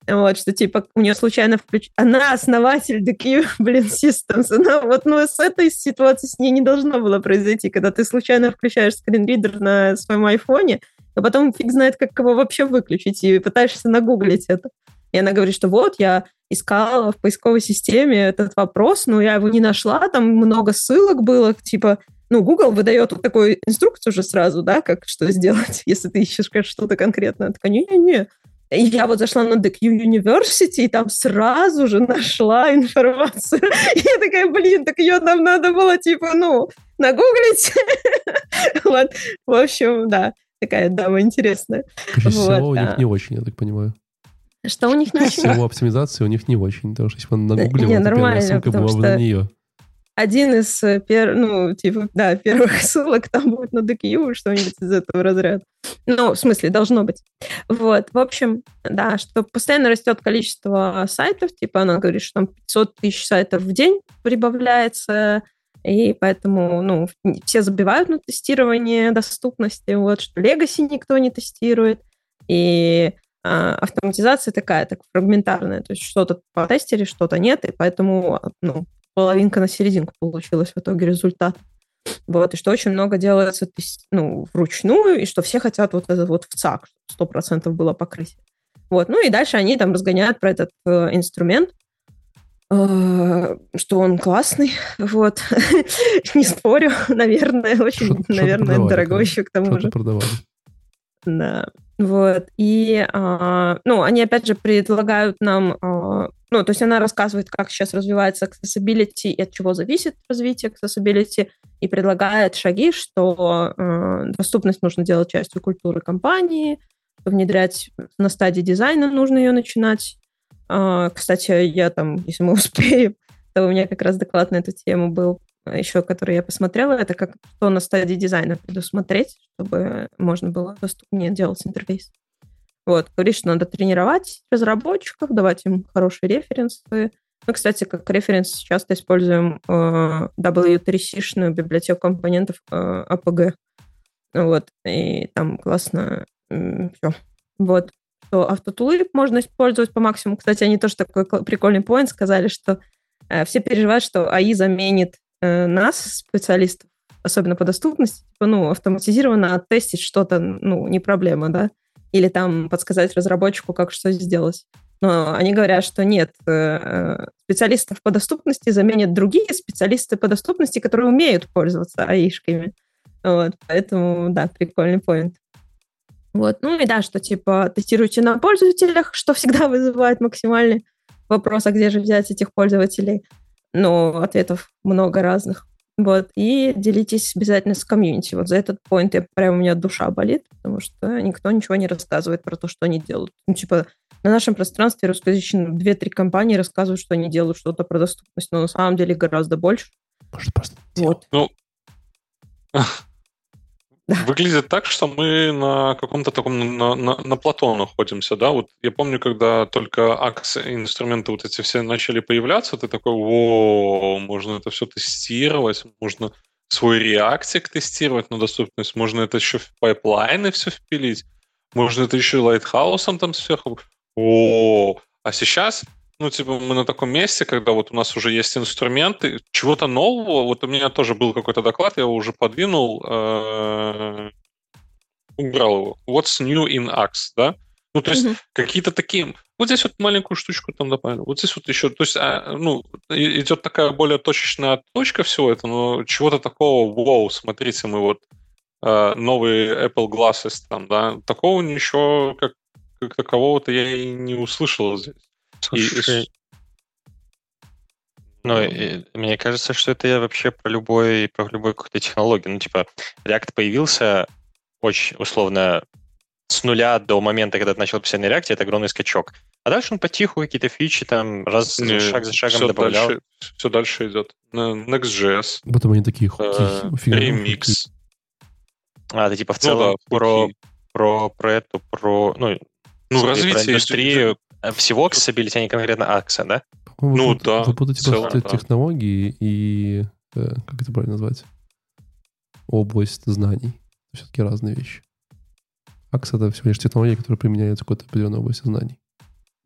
[SPEAKER 4] Вот, что типа у нее случайно включ... Она основатель DQ, [laughs] блин, Systems. Она вот, ну, с этой ситуации с ней не должно было произойти, когда ты случайно включаешь скринридер на своем айфоне, а потом фиг знает, как его вообще выключить, и пытаешься нагуглить это. И она говорит, что вот, я искала в поисковой системе этот вопрос, но я его не нашла, там много ссылок было, типа, ну, Google выдает вот такую инструкцию уже сразу, да, как что сделать, [laughs] если ты ищешь что-то конкретное. Такая, не-не-не. И я вот зашла на DQ University, и там сразу же нашла информацию. И [laughs] я такая, блин, так ее нам надо было, типа, ну, нагуглить. [laughs] вот. В общем, да. такая дама интересная.
[SPEAKER 1] Всего у них не очень, я так понимаю.
[SPEAKER 4] Что у них не очень?
[SPEAKER 1] Всего оптимизации у них не очень, потому что если бы на Гугле,
[SPEAKER 4] Не, нормально,
[SPEAKER 1] первая ссылка была бы на нее.
[SPEAKER 4] один из э, пер... ну, типа, да, [laughs] первых ссылок там будет на DQ, что-нибудь из этого разряда. Ну, в смысле, должно быть. Вот, в общем, да, что постоянно растет количество сайтов, типа она говорит, что там 500 тысяч сайтов в день прибавляется, и поэтому, ну, все забивают на тестирование доступности, вот, что Legacy никто не тестирует, и автоматизация такая, так фрагментарная, то есть что-то потестили, что-то нет, и поэтому, ну, половинка на серединку получилась в итоге результат. Вот, и что очень много делается ну, вручную, и что все хотят вот этот вот в ЦАК, чтобы 100% было покрытие. Вот, ну и дальше они там разгоняют про этот э, инструмент, э, что он классный, [laughs] вот. [laughs] Не спорю, [laughs] наверное, очень, наверное, дорогой еще к тому же.
[SPEAKER 1] продавали.
[SPEAKER 4] Да, вот. И, а, ну, они, опять же, предлагают нам, а, ну, то есть она рассказывает, как сейчас развивается accessibility и от чего зависит развитие accessibility, и предлагает шаги, что а, доступность нужно делать частью культуры компании, внедрять на стадии дизайна нужно ее начинать. А, кстати, я там, если мы [laughs] успеем, то у меня как раз доклад на эту тему был еще, который я посмотрела, это как что на стадии дизайна предусмотреть, чтобы можно было доступнее делать интерфейс. Вот, говорит, что надо тренировать разработчиков, давать им хорошие референсы. Мы, кстати, как референс часто используем э, W3C-шную библиотеку компонентов э, APG. Вот, и там классно все. Вот, что автотулы можно использовать по максимуму. Кстати, они тоже такой прикольный поинт сказали, что э, все переживают, что АИ заменит э, нас, специалистов, особенно по доступности, типа, ну, автоматизированно оттестить что-то, ну, не проблема, да, или там подсказать разработчику, как что сделать. Но они говорят, что нет, э, э, специалистов по доступности заменят другие специалисты по доступности, которые умеют пользоваться АИшками. Вот, поэтому, да, прикольный поинт. Вот, ну и да, что типа тестируйте на пользователях, что всегда вызывает максимальный вопрос, а где же взять этих пользователей? Но ответов много разных. Вот, и делитесь обязательно с комьюнити. Вот за этот поинт я прям у меня душа болит, потому что никто ничего не рассказывает про то, что они делают. Ну, типа, на нашем пространстве русскоязычные две-три компании рассказывают, что они делают что-то про доступность, но на самом деле гораздо больше.
[SPEAKER 1] Может, просто...
[SPEAKER 4] Вот.
[SPEAKER 2] Выглядит так, что мы на каком-то таком на, на, на плато находимся, да? Вот я помню, когда только акции, инструменты вот эти все начали появляться, ты такой, о, можно это все тестировать, можно свой реактик тестировать на доступность, можно это еще в пайплайны все впилить, можно это еще Lighthouse'ом там сверху. О, а сейчас ну, типа, мы на таком месте, когда вот у нас уже есть инструменты, чего-то нового. Вот у меня тоже был какой-то доклад, я его уже подвинул, э, убрал его. What's new in Axe, да? Ну, то есть
[SPEAKER 4] Мгм.
[SPEAKER 2] какие-то такие... Вот здесь вот маленькую штучку там добавили, вот здесь вот еще... То есть, а, ну, идет такая более точечная точка всего этого, но чего-то такого, вау, смотрите, мы вот э, новые Apple Glasses там, да, такого ничего как, как такового-то я и не услышал здесь. И-
[SPEAKER 3] Слушай, ну, и мне кажется, что это я вообще про любой, про любой какой-то технологии. Ну, типа, React появился очень условно с нуля до момента, когда ты начал писать на React, это огромный скачок. А дальше он потиху какие-то фичи там раз
[SPEAKER 2] Не,
[SPEAKER 3] шаг за шагом
[SPEAKER 2] всё
[SPEAKER 3] добавлял.
[SPEAKER 2] Дальше, все дальше идет. Next.js,
[SPEAKER 1] Потом они такие
[SPEAKER 2] э, Remix.
[SPEAKER 3] А, это типа в
[SPEAKER 2] Ну
[SPEAKER 3] целом
[SPEAKER 2] да,
[SPEAKER 3] про, про, про эту, про, ну,
[SPEAKER 2] Ну,
[SPEAKER 3] про
[SPEAKER 2] развитие
[SPEAKER 3] индустрию э, всего accessibility, а не конкретно Акса, да?
[SPEAKER 1] Вы
[SPEAKER 2] Ну
[SPEAKER 1] пут-
[SPEAKER 2] да,
[SPEAKER 1] Вы путаете
[SPEAKER 2] в целом,
[SPEAKER 1] просто
[SPEAKER 2] да.
[SPEAKER 1] технологии и... э, Как это правильно назвать? Область знаний. Все-таки разные вещи. Акс — это всего лишь технология, которая применяется в какой-то определенной области знаний.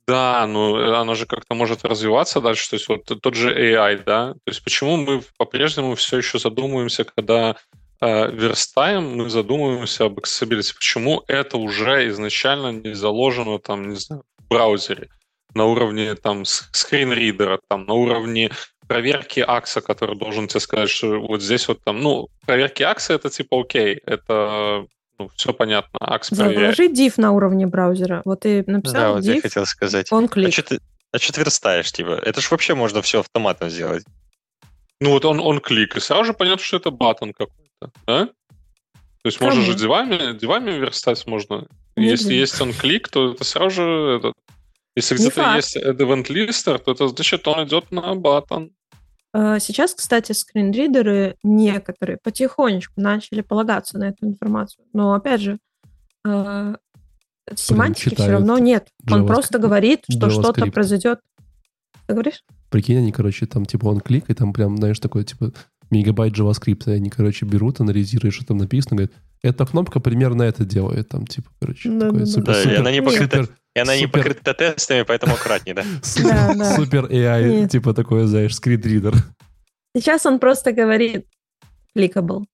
[SPEAKER 2] Да, ну оно же как-то может развиваться дальше. То есть вот тот же AI, да. То есть почему мы по-прежнему все еще задумываемся, когда э, верстаем, мы задумываемся об accessibility. Почему это уже изначально не заложено там, не знаю, браузере на уровне там скринридера, там на уровне проверки акса, который должен тебе сказать, что вот здесь вот там, ну, проверки акса это типа окей, это ну, все понятно, акс проверяет.
[SPEAKER 4] Заложи div на уровне браузера. Вот ты
[SPEAKER 3] Да,
[SPEAKER 4] написал
[SPEAKER 3] вот я
[SPEAKER 4] div,
[SPEAKER 3] хотел сказать.
[SPEAKER 4] он
[SPEAKER 3] А
[SPEAKER 4] клик.
[SPEAKER 3] что ты, а чё ты верстаешь, типа? Это ж вообще можно все автоматом сделать.
[SPEAKER 2] Ну вот он, он клик, и сразу же понятно, что это батон какой-то, да? То есть
[SPEAKER 4] Кому?
[SPEAKER 2] можно же девами, девами верстать можно.
[SPEAKER 4] Нельзя.
[SPEAKER 2] Если есть он клик, то это сразу же... этот- если где-то есть event lister, то это значит, он идет на баттон.
[SPEAKER 4] Э, Сейчас, кстати, скринридеры некоторые потихонечку начали полагаться на эту информацию. Но, опять же, э, семантики все
[SPEAKER 1] читают
[SPEAKER 4] равно нет. Он
[SPEAKER 1] JavaScript.
[SPEAKER 4] просто говорит, что что-то
[SPEAKER 1] JavaScript.
[SPEAKER 4] произойдет. Ты говоришь?
[SPEAKER 1] Прикинь, они, короче, там, типа, он клик, и там прям, знаешь, такой, типа, мегабайт JavaScript, и они, короче, берут, анализируют, что там написано, говорят, эта кнопка примерно это делает, там, типа, короче,
[SPEAKER 4] Да,
[SPEAKER 1] такой
[SPEAKER 4] да, да.
[SPEAKER 1] супер,
[SPEAKER 3] Да, и
[SPEAKER 1] супер,
[SPEAKER 3] она не покрыта,
[SPEAKER 1] супер,
[SPEAKER 3] и она не
[SPEAKER 1] супер.
[SPEAKER 3] покрыта тестами, поэтому аккуратнее, да? [laughs]
[SPEAKER 1] Супер AI, типа, такой, знаешь, скринридер.
[SPEAKER 4] Сейчас он просто говорит clickable.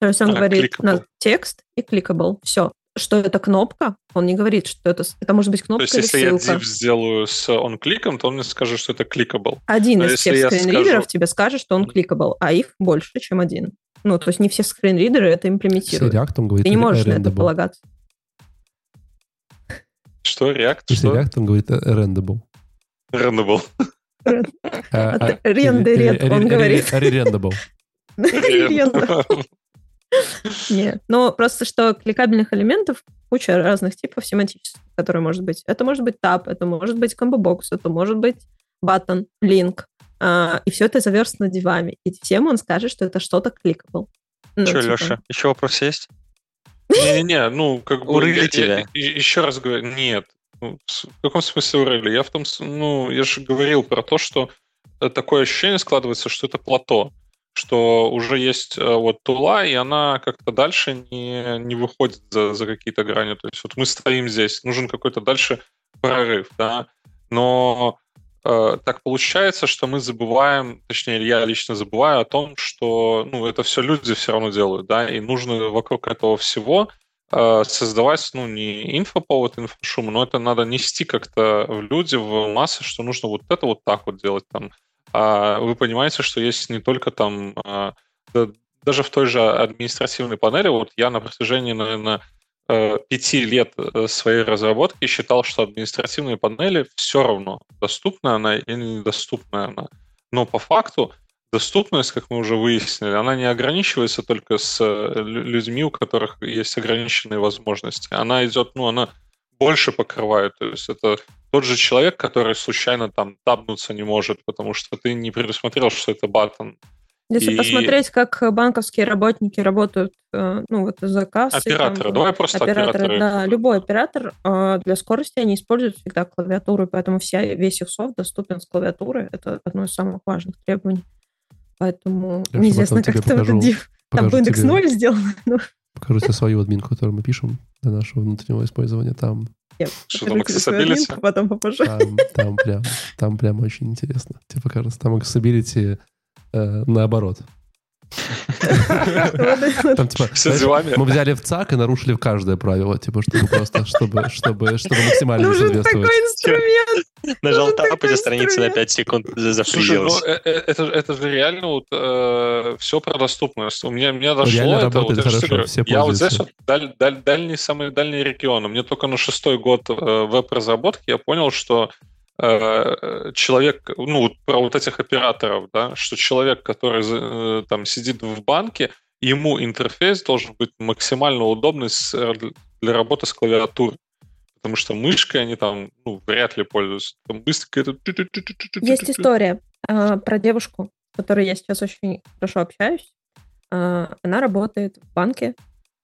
[SPEAKER 4] То есть он говорит на текст и clickable. Все. Что это кнопка, он не говорит, что это... Это может быть
[SPEAKER 2] То
[SPEAKER 4] кнопка
[SPEAKER 2] есть
[SPEAKER 4] или
[SPEAKER 2] если я
[SPEAKER 4] ссылка.
[SPEAKER 2] div сделаю с он кликом, то он мне скажет, что это clickable.
[SPEAKER 4] Один
[SPEAKER 2] А
[SPEAKER 4] из всех
[SPEAKER 2] я
[SPEAKER 4] скринридеров
[SPEAKER 2] скажу-
[SPEAKER 4] тебе скажет, что он clickable, а их больше, чем один. Ну, то есть не все скринридеры это
[SPEAKER 1] Если
[SPEAKER 4] имплементируют.
[SPEAKER 1] React, он говорит,
[SPEAKER 4] Ты не можешь на это полагаться.
[SPEAKER 2] Что, React?
[SPEAKER 1] Если
[SPEAKER 2] Что?
[SPEAKER 1] React, он говорит rendable.
[SPEAKER 2] Rendable.
[SPEAKER 1] А,
[SPEAKER 4] Это
[SPEAKER 1] а,
[SPEAKER 4] рендерит,
[SPEAKER 1] ре-
[SPEAKER 4] он говорит.
[SPEAKER 1] ре- Ререндable.
[SPEAKER 4] Нет, но просто что кликабельных элементов куча разных типов семантических, которые может быть. Это может быть tab, это может быть комбо-бокс, это может быть button, link. а, и все это заверстано дивами. И всем он скажет, что это что-то кликабл. Ну,
[SPEAKER 3] Что,
[SPEAKER 4] типа,
[SPEAKER 3] Леша, еще вопрос есть?
[SPEAKER 2] Не-не-не, ну, как бы...
[SPEAKER 3] Урыли тебя.
[SPEAKER 2] Еще раз говорю, нет. Ну, В каком смысле урыли? Я в том, ну, я же говорил про то, что э, такое ощущение складывается, что это плато, что уже есть э, вот тула, и она как-то дальше не, не выходит за, за какие-то грани. То есть вот мы стоим здесь, нужен какой-то дальше прорыв, да, но э, так получается, что мы забываем, точнее, я лично забываю о том, что, ну, это все люди все равно делают, да, и нужно вокруг этого всего э, создавать, ну, не инфоповод, инфошум, но это надо нести как-то в люди, в массы, что нужно вот это вот так вот делать там. А вы понимаете, что есть не только там, а, да- даже в той же административной панели, вот я на протяжении, наверное, э, пяти лет э, своей разработки считал, что административные панели все равно, доступна она или недоступна она. Но по факту доступность, как мы уже выяснили, она не ограничивается только с э, лю- людьми, у которых есть ограниченные возможности. Она идет, ну, она больше покрывает. То есть это тот же человек, который случайно там табнуться не может, потому что ты не предусмотрел, что это баттон.
[SPEAKER 4] Если
[SPEAKER 2] И-
[SPEAKER 4] посмотреть, как банковские работники работают, э, ну, вот за кассой. там,
[SPEAKER 2] Операторы. Давай просто
[SPEAKER 4] операторы,
[SPEAKER 2] операторы.
[SPEAKER 4] да, любой оператор э, для скорости они используют всегда клавиатуру, поэтому вся, весь их софт доступен с клавиатуры. Это одно из самых важных требований. Поэтому
[SPEAKER 1] Я
[SPEAKER 4] неизвестно, как там этот div. Там индекс
[SPEAKER 1] тебе-
[SPEAKER 4] 0 сделан.
[SPEAKER 1] Покажу тебе свою админку, которую мы пишем для нашего внутреннего использования. Там,
[SPEAKER 2] Что там, accessibility?
[SPEAKER 4] потом попозже.
[SPEAKER 1] там, там прям, там прям очень интересно. Тебе покажется. Там accessibility э, наоборот. Там типа,
[SPEAKER 2] Все делами.
[SPEAKER 1] мы взяли в ЦАК и нарушили в каждое правило, типа, чтобы просто, чтобы, чтобы, чтобы максимально
[SPEAKER 4] Нужен
[SPEAKER 1] соответствовать.
[SPEAKER 4] такой инструмент.
[SPEAKER 3] Нажал тап, эти страницы на
[SPEAKER 4] инструмент.
[SPEAKER 3] 5 секунд
[SPEAKER 2] Слушай, ну
[SPEAKER 3] зафризилась.
[SPEAKER 2] э- э- это, это же реально вот все про доступность. У меня, меня дошло
[SPEAKER 1] Реально
[SPEAKER 2] это, вот
[SPEAKER 1] хорошо, все
[SPEAKER 2] я вот здесь вот даль- даль- дальний, самый дальний регион. У меня только на шестой год э, веб-разработки я понял, что э, человек, ну про вот этих операторов, да, что человек, который э, там сидит в банке, ему интерфейс должен быть максимально удобный э, для работы с клавиатурой. Потому что мышкой они там ну, вряд ли пользуются. Там быстро.
[SPEAKER 4] Есть история э, про девушку, с которой я сейчас очень хорошо общаюсь. Э, она работает в банке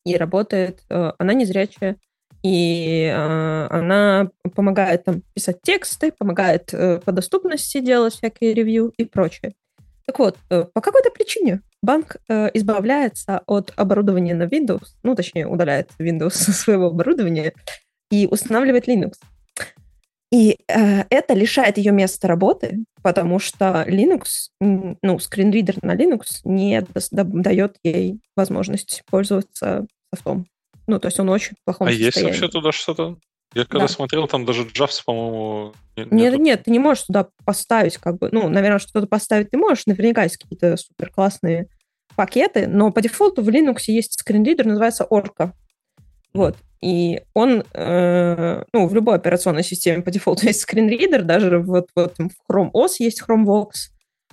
[SPEAKER 4] и работает, э, она незрячая, и э, она помогает там писать тексты, помогает э, по доступности делать всякие ревью и прочее. Так вот, э, по какой-то причине банк э, избавляется от оборудования на Windows, ну, точнее, удаляет Windows [laughs] со своего оборудования и устанавливает Linux. И э, это лишает ее места работы, потому что Linux, ну, скринридер на Linux не дает ей возможность пользоваться софтом. Ну, то есть он очень в плохом
[SPEAKER 2] А есть
[SPEAKER 4] состоянии.
[SPEAKER 2] вообще туда что-то? Я когда
[SPEAKER 4] Да.
[SPEAKER 2] смотрел, там даже Джавс, по-моему, не-
[SPEAKER 4] Нет,
[SPEAKER 2] нету.
[SPEAKER 4] нет, ты не можешь туда поставить, как бы, ну, наверное, что-то поставить ты можешь, наверняка есть какие-то супер классные пакеты, но по дефолту в Linux есть скринридер, называется Orca. Вот. И он, э, ну, в любой операционной системе по дефолту [laughs] есть скринридер, даже вот, вот в Chrome OS есть ChromeVox.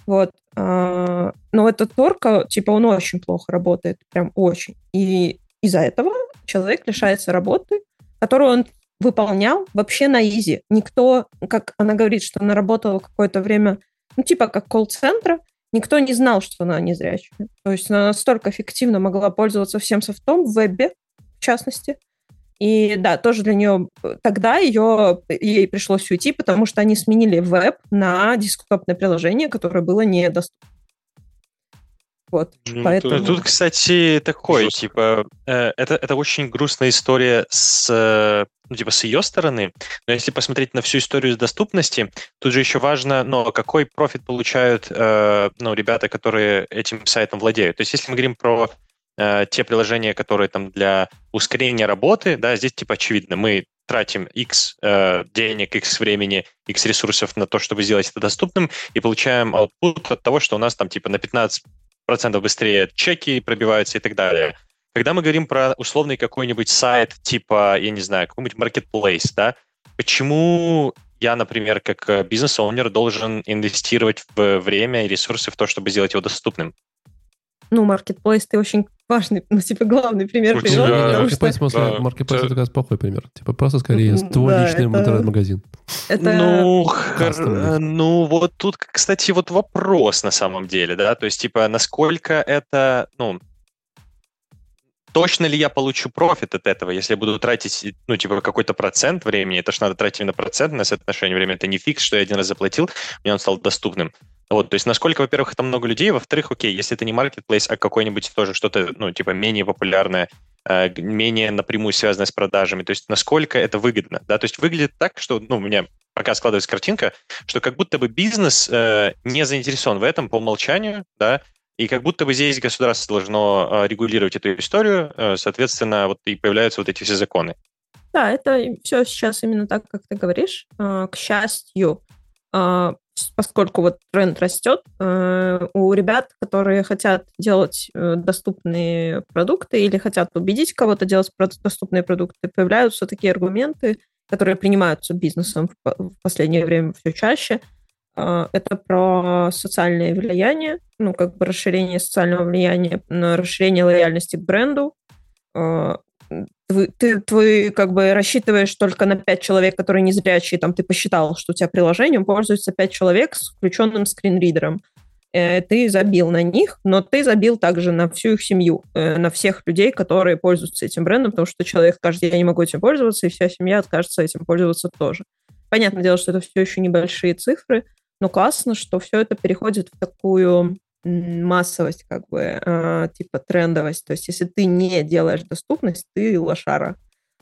[SPEAKER 4] Вот. А, но этот Orca, типа, он очень плохо работает, прям очень. И из-за этого человек лишается работы, которую он выполнял вообще на изи. Никто, как она говорит, что она работала какое-то время, ну, типа как колл-центра, никто не знал, что она незрячая. То есть она настолько эффективно могла пользоваться всем софтом в вебе, в частности. И да, тоже для нее тогда ее, ей пришлось уйти, потому что они сменили веб на десктопное приложение, которое было недоступно.
[SPEAKER 3] Вот, ну, поэтому... Тут, кстати, такой, Жестко. типа, э, это, это очень грустная история с, э, ну, типа, с ее стороны, но если посмотреть на всю историю доступности, тут же еще важно, ну, какой профит получают, э, ну, ребята, которые этим сайтом владеют. То есть, если мы говорим про э, те приложения, которые там для ускорения работы, да, здесь, типа, очевидно, мы тратим X э, денег, X времени, X ресурсов на то, чтобы сделать это доступным, и получаем output от того, что у нас там типа на 15 процентов быстрее чеки пробиваются и так далее. Когда мы говорим про условный какой-нибудь сайт, типа, я не знаю, какой-нибудь marketplace, да, почему я, например, как э, бизнес-оунер должен инвестировать в время и ресурсы в то, чтобы сделать его доступным?
[SPEAKER 4] Ну, marketplace ты очень важный, ну, типа, главный пример привел.
[SPEAKER 1] Да, marketplace, что... смысле, да, marketplace это как раз плохой пример. Типа, просто скорее твой да, личный это... интернет-магазин.
[SPEAKER 3] Это... Ну, хор... ну, вот тут, кстати, вот вопрос на самом деле, да, то есть, типа, насколько это, ну, точно ли я получу профит от этого, если я буду тратить, ну, типа, какой-то процент времени, это же надо тратить именно процентное соотношение времени, это не фикс, что я один раз заплатил, мне он стал доступным. Вот, то есть насколько, во-первых, это много людей, во-вторых, окей, если это не marketplace, а какой-нибудь тоже что-то, ну, типа, менее популярное, э, менее напрямую связанное с продажами, то есть насколько это выгодно, да, то есть выглядит так, что, ну, у меня пока складывается картинка, что как будто бы бизнес э, не заинтересован в этом по умолчанию, да, и как будто бы здесь государство должно э, регулировать эту историю, э, соответственно, вот и появляются вот эти все законы.
[SPEAKER 4] Да, это все сейчас именно так, как ты говоришь. Э, к счастью, э, поскольку вот тренд растет, э, у ребят, которые хотят делать доступные продукты или хотят убедить кого-то делать доступные продукты, появляются такие аргументы, которые принимаются бизнесом в последнее время все чаще. Э, это про социальное влияние, ну, как бы расширение социального влияния, расширение лояльности к бренду, ты, ты как бы рассчитываешь только на 5 человек, которые не зрячие, там ты посчитал, что у тебя приложением пользуется 5 человек с включенным скринридером. Э, ты забил на них, но ты забил также на всю их семью, э, на всех людей, которые пользуются этим брендом, потому что человек скажет, я не могу этим пользоваться, и вся семья откажется этим пользоваться тоже. Понятное дело, что это все еще небольшие цифры, но классно, что все это переходит в такую массовость, как бы, э, типа трендовость. То есть если ты не делаешь доступность, ты лошара.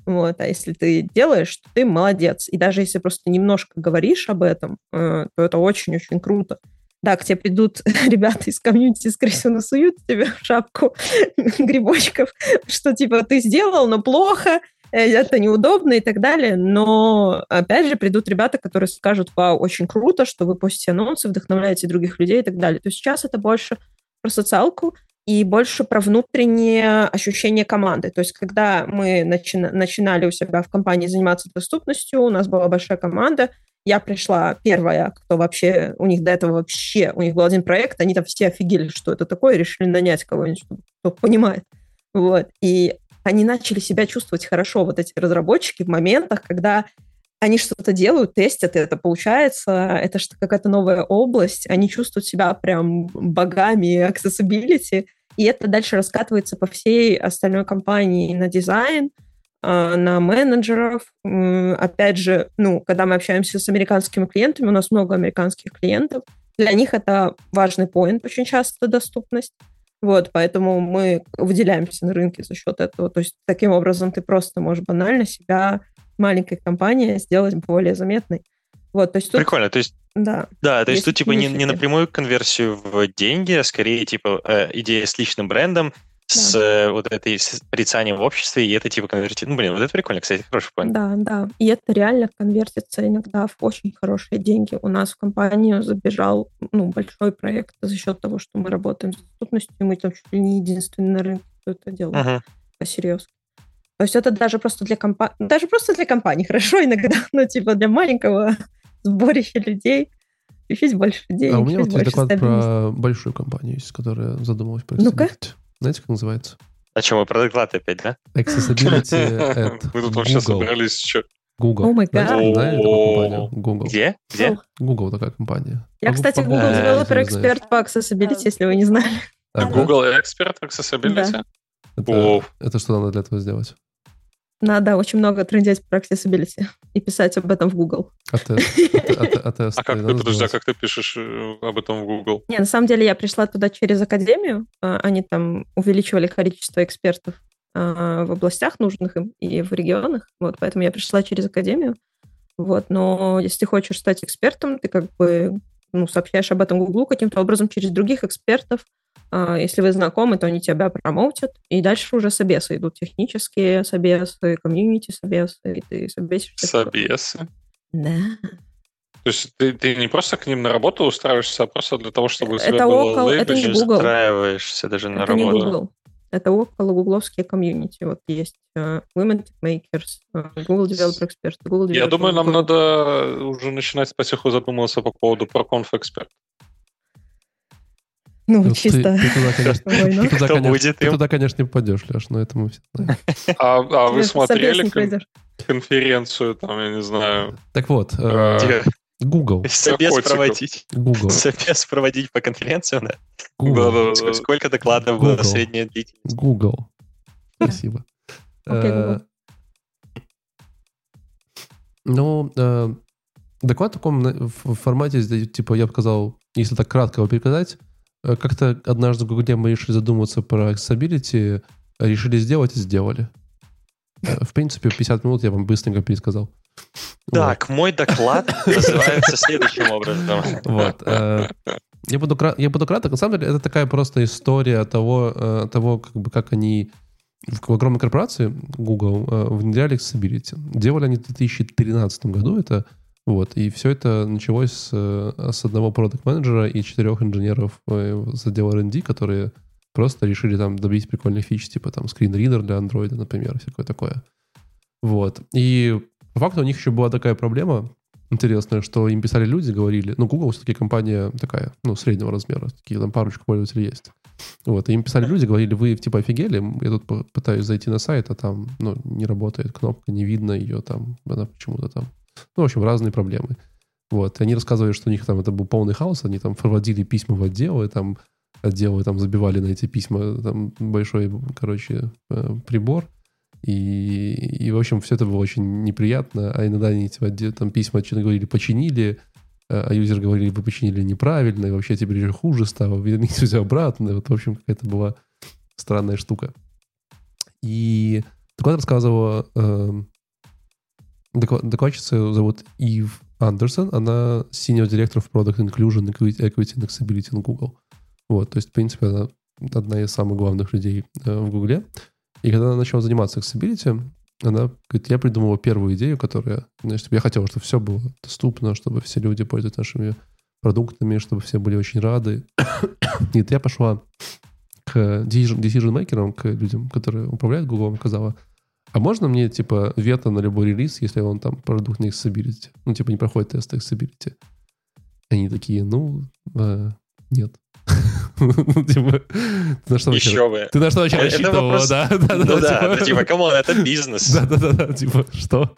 [SPEAKER 4] Вот. А если ты делаешь, то ты молодец. И даже если просто немножко говоришь об этом, э, то это очень-очень круто. Да, к тебе придут [laughs] ребята из комьюнити, скорее всего, насуют тебе шапку [laughs] грибочков, что типа ты сделал, но плохо, это неудобно и так далее, но опять же придут ребята, которые скажут, вау, очень круто, что вы постите анонсы, вдохновляете других людей и так далее. То есть сейчас это больше про социалку и больше про внутреннее ощущение команды. То есть когда мы начи- начинали у себя в компании заниматься доступностью, у нас была большая команда, я пришла первая, кто вообще, у них до этого вообще, у них был один проект, они там все офигели, что это такое, решили нанять кого-нибудь, кто понимает. Вот. И они начали себя чувствовать хорошо, вот эти разработчики, в моментах, когда они что-то делают, тестят, это получается, это что какая-то новая область, они чувствуют себя прям богами accessibility, и это дальше раскатывается по всей остальной компании на дизайн, а, на менеджеров. Опять же, ну, когда мы общаемся с американскими клиентами, у нас много американских клиентов, для них это важный поинт очень часто, доступность. Вот, поэтому мы выделяемся на рынке за счет этого. То есть таким образом ты просто можешь банально себя маленькой компанией сделать более заметной. Вот, то есть тут...
[SPEAKER 3] Прикольно, то есть да. Да, то есть, есть тут типа не, не напрямую конверсию в деньги, а скорее типа э, идея с личным брендом, с да. Э, вот этой с порицанием в обществе, и это типа конвертит. Ну, блин, вот это прикольно, кстати, хороший план.
[SPEAKER 4] Да, да. И это реально конвертится иногда в очень хорошие деньги. У нас в компанию забежал ну, большой проект за счет того, что мы работаем с доступностью, и мы там чуть ли не единственный на рынке, кто это делает. Uh-huh. По-серьезки. То есть это даже просто для компании, даже просто для компании [laughs] хорошо иногда, но типа для маленького [laughs] сборища людей чуть больше денег.
[SPEAKER 1] А у меня вот есть доклад про большую компанию, которая задумалась про
[SPEAKER 4] Ну-ка.
[SPEAKER 1] Знаете, как называется?
[SPEAKER 3] А что, мы про доклад опять, да?
[SPEAKER 1] Accessibility [laughs] at
[SPEAKER 2] Мы тут вообще собрались еще.
[SPEAKER 1] Google.
[SPEAKER 4] Oh my God.
[SPEAKER 1] Знаете, компанию? Google.
[SPEAKER 3] Где? Где?
[SPEAKER 1] Google такая компания.
[SPEAKER 4] Я,
[SPEAKER 1] Могу
[SPEAKER 4] кстати, Google Developer. Expert по Accessibility, если вы не знали.
[SPEAKER 1] А?
[SPEAKER 2] Google Expert Accessibility?
[SPEAKER 1] Это,
[SPEAKER 2] О.
[SPEAKER 1] это что надо для этого сделать?
[SPEAKER 4] Надо очень много трендеть про Accessibility и писать об этом в Google.
[SPEAKER 1] А? А, а- а
[SPEAKER 2] А как ты,
[SPEAKER 1] надо
[SPEAKER 2] подожди, а
[SPEAKER 1] сделать?
[SPEAKER 2] как ты пишешь э, об этом в Google?
[SPEAKER 4] Не, на самом деле я пришла туда через академию. А, Они там увеличивали количество экспертов а, в областях нужных им и в регионах. Вот, поэтому я пришла через академию. Вот, но если ты хочешь стать экспертом, ты как бы ну, сообщаешь об этом Гуглу каким-то образом через других экспертов. А, Если вы знакомы, то они тебя промоутят, и дальше уже собесы идут технические собесы, комьюнити собесы, и ты собесишься.
[SPEAKER 2] Собесы.
[SPEAKER 4] Да.
[SPEAKER 2] То есть ты, ты не просто к ним на работу устраиваешься, а просто для того, чтобы у
[SPEAKER 4] Это
[SPEAKER 2] тебя было
[SPEAKER 4] около- это
[SPEAKER 2] лейбл?
[SPEAKER 4] не
[SPEAKER 3] Ты
[SPEAKER 4] Google.
[SPEAKER 3] устраиваешься даже на
[SPEAKER 4] Это не
[SPEAKER 3] работу.
[SPEAKER 4] Google. Это около гугловские комьюнити. Вот есть э, Women Makers, э, Google Developer Expert, Google
[SPEAKER 2] Я
[SPEAKER 4] Developer
[SPEAKER 2] думаю, нам надо уже начинать потихоньку задумываться по поводу ProConf Expert.
[SPEAKER 4] Ну,
[SPEAKER 1] Ну, ты-
[SPEAKER 4] чисто.
[SPEAKER 1] Ты туда, конечно, [laughs]
[SPEAKER 4] Война.
[SPEAKER 1] ты туда, конечно-
[SPEAKER 3] будет
[SPEAKER 1] ты туда, конечно, не попадешь, Леш, но это мы все знаем.
[SPEAKER 2] А, а вы смотрели кон- конференцию, там, я не знаю,
[SPEAKER 1] Так вот, э,
[SPEAKER 2] А,
[SPEAKER 1] Google,
[SPEAKER 3] Собес проводить.
[SPEAKER 1] Google, [laughs]
[SPEAKER 3] Собес проводить по конференциям, да?
[SPEAKER 1] Google,
[SPEAKER 3] Сколько докладов было,
[SPEAKER 1] Google.
[SPEAKER 3] средняя длительность?
[SPEAKER 1] Google. Спасибо. Э. Ну, э, доклад в таком формате, типа, я бы сказал, если так кратко его переказать, как-то однажды в Гугле мы решили задуматься про accessibility, э, решили сделать и сделали. Э, В принципе, 50 минут я вам быстренько пересказал.
[SPEAKER 3] Так, мой доклад [laughs] называется следующим образом.
[SPEAKER 1] Вот. э, Я буду, я буду краток. На самом деле, это такая просто история того, э, того как, бы, как они в огромной корпорации Google э, внедряли accessibility. Делали они в 2013 году это. Вот, и все это началось с, э, с одного продукт-менеджера и четырех инженеров э, с отдела R&D, которые просто решили там добить прикольных фич, типа там скринридер для Android, например, всякое такое. Вот. И по факту у них еще была такая проблема, интересное, что им писали люди, говорили, ну, Google все-таки компания такая, ну, среднего размера, такие там парочка пользователей есть. Вот, и им писали люди, говорили, вы типа офигели, я тут пытаюсь зайти на сайт, а там, ну, не работает кнопка, не видно ее там, она почему-то там. Ну, в общем, разные проблемы. Вот, и они рассказывали, что у них там это был полный хаос, они там проводили письма в отделы, там отделы там забивали на эти письма там большой, короче, э, прибор, и, и, в общем, все это было очень неприятно, а иногда они де- там письма что-то говорили починили, э, а юзер говорили, вы починили неправильно, и вообще теперь еще хуже стало, верните все обратно. Вот, в общем, какая-то была странная штука. И доклад рассказывала... эм, доклад- докладчица зовут Ив Андерсон, она senior директор в Product Inclusion, Equity and Accessibility на Google. Вот, то есть, в принципе, она одна из самых главных людей э, в Гугле. И когда она начала заниматься accessibility, она говорит, я придумала первую идею, которая, значит, я хотела, чтобы все было доступно, чтобы все люди пользовались нашими продуктами, чтобы все были очень рады. [coughs] Вот я пошла к decision decision makers, к людям, которые управляют Google, и сказала, а можно мне, типа, вето на любой релиз, если он там продукт не accessibility? Ну, типа, не проходит тест accessibility. Они такие, ну, э, нет. [laughs] Ну, типа, ты на что вообще-
[SPEAKER 3] Еще бы.
[SPEAKER 1] Ты на что вообще
[SPEAKER 3] вопрос-
[SPEAKER 1] да?
[SPEAKER 3] Ну да,
[SPEAKER 1] типа-
[SPEAKER 3] ну типа, come on, это бизнес. [laughs]
[SPEAKER 1] Да-да-да, типа, что?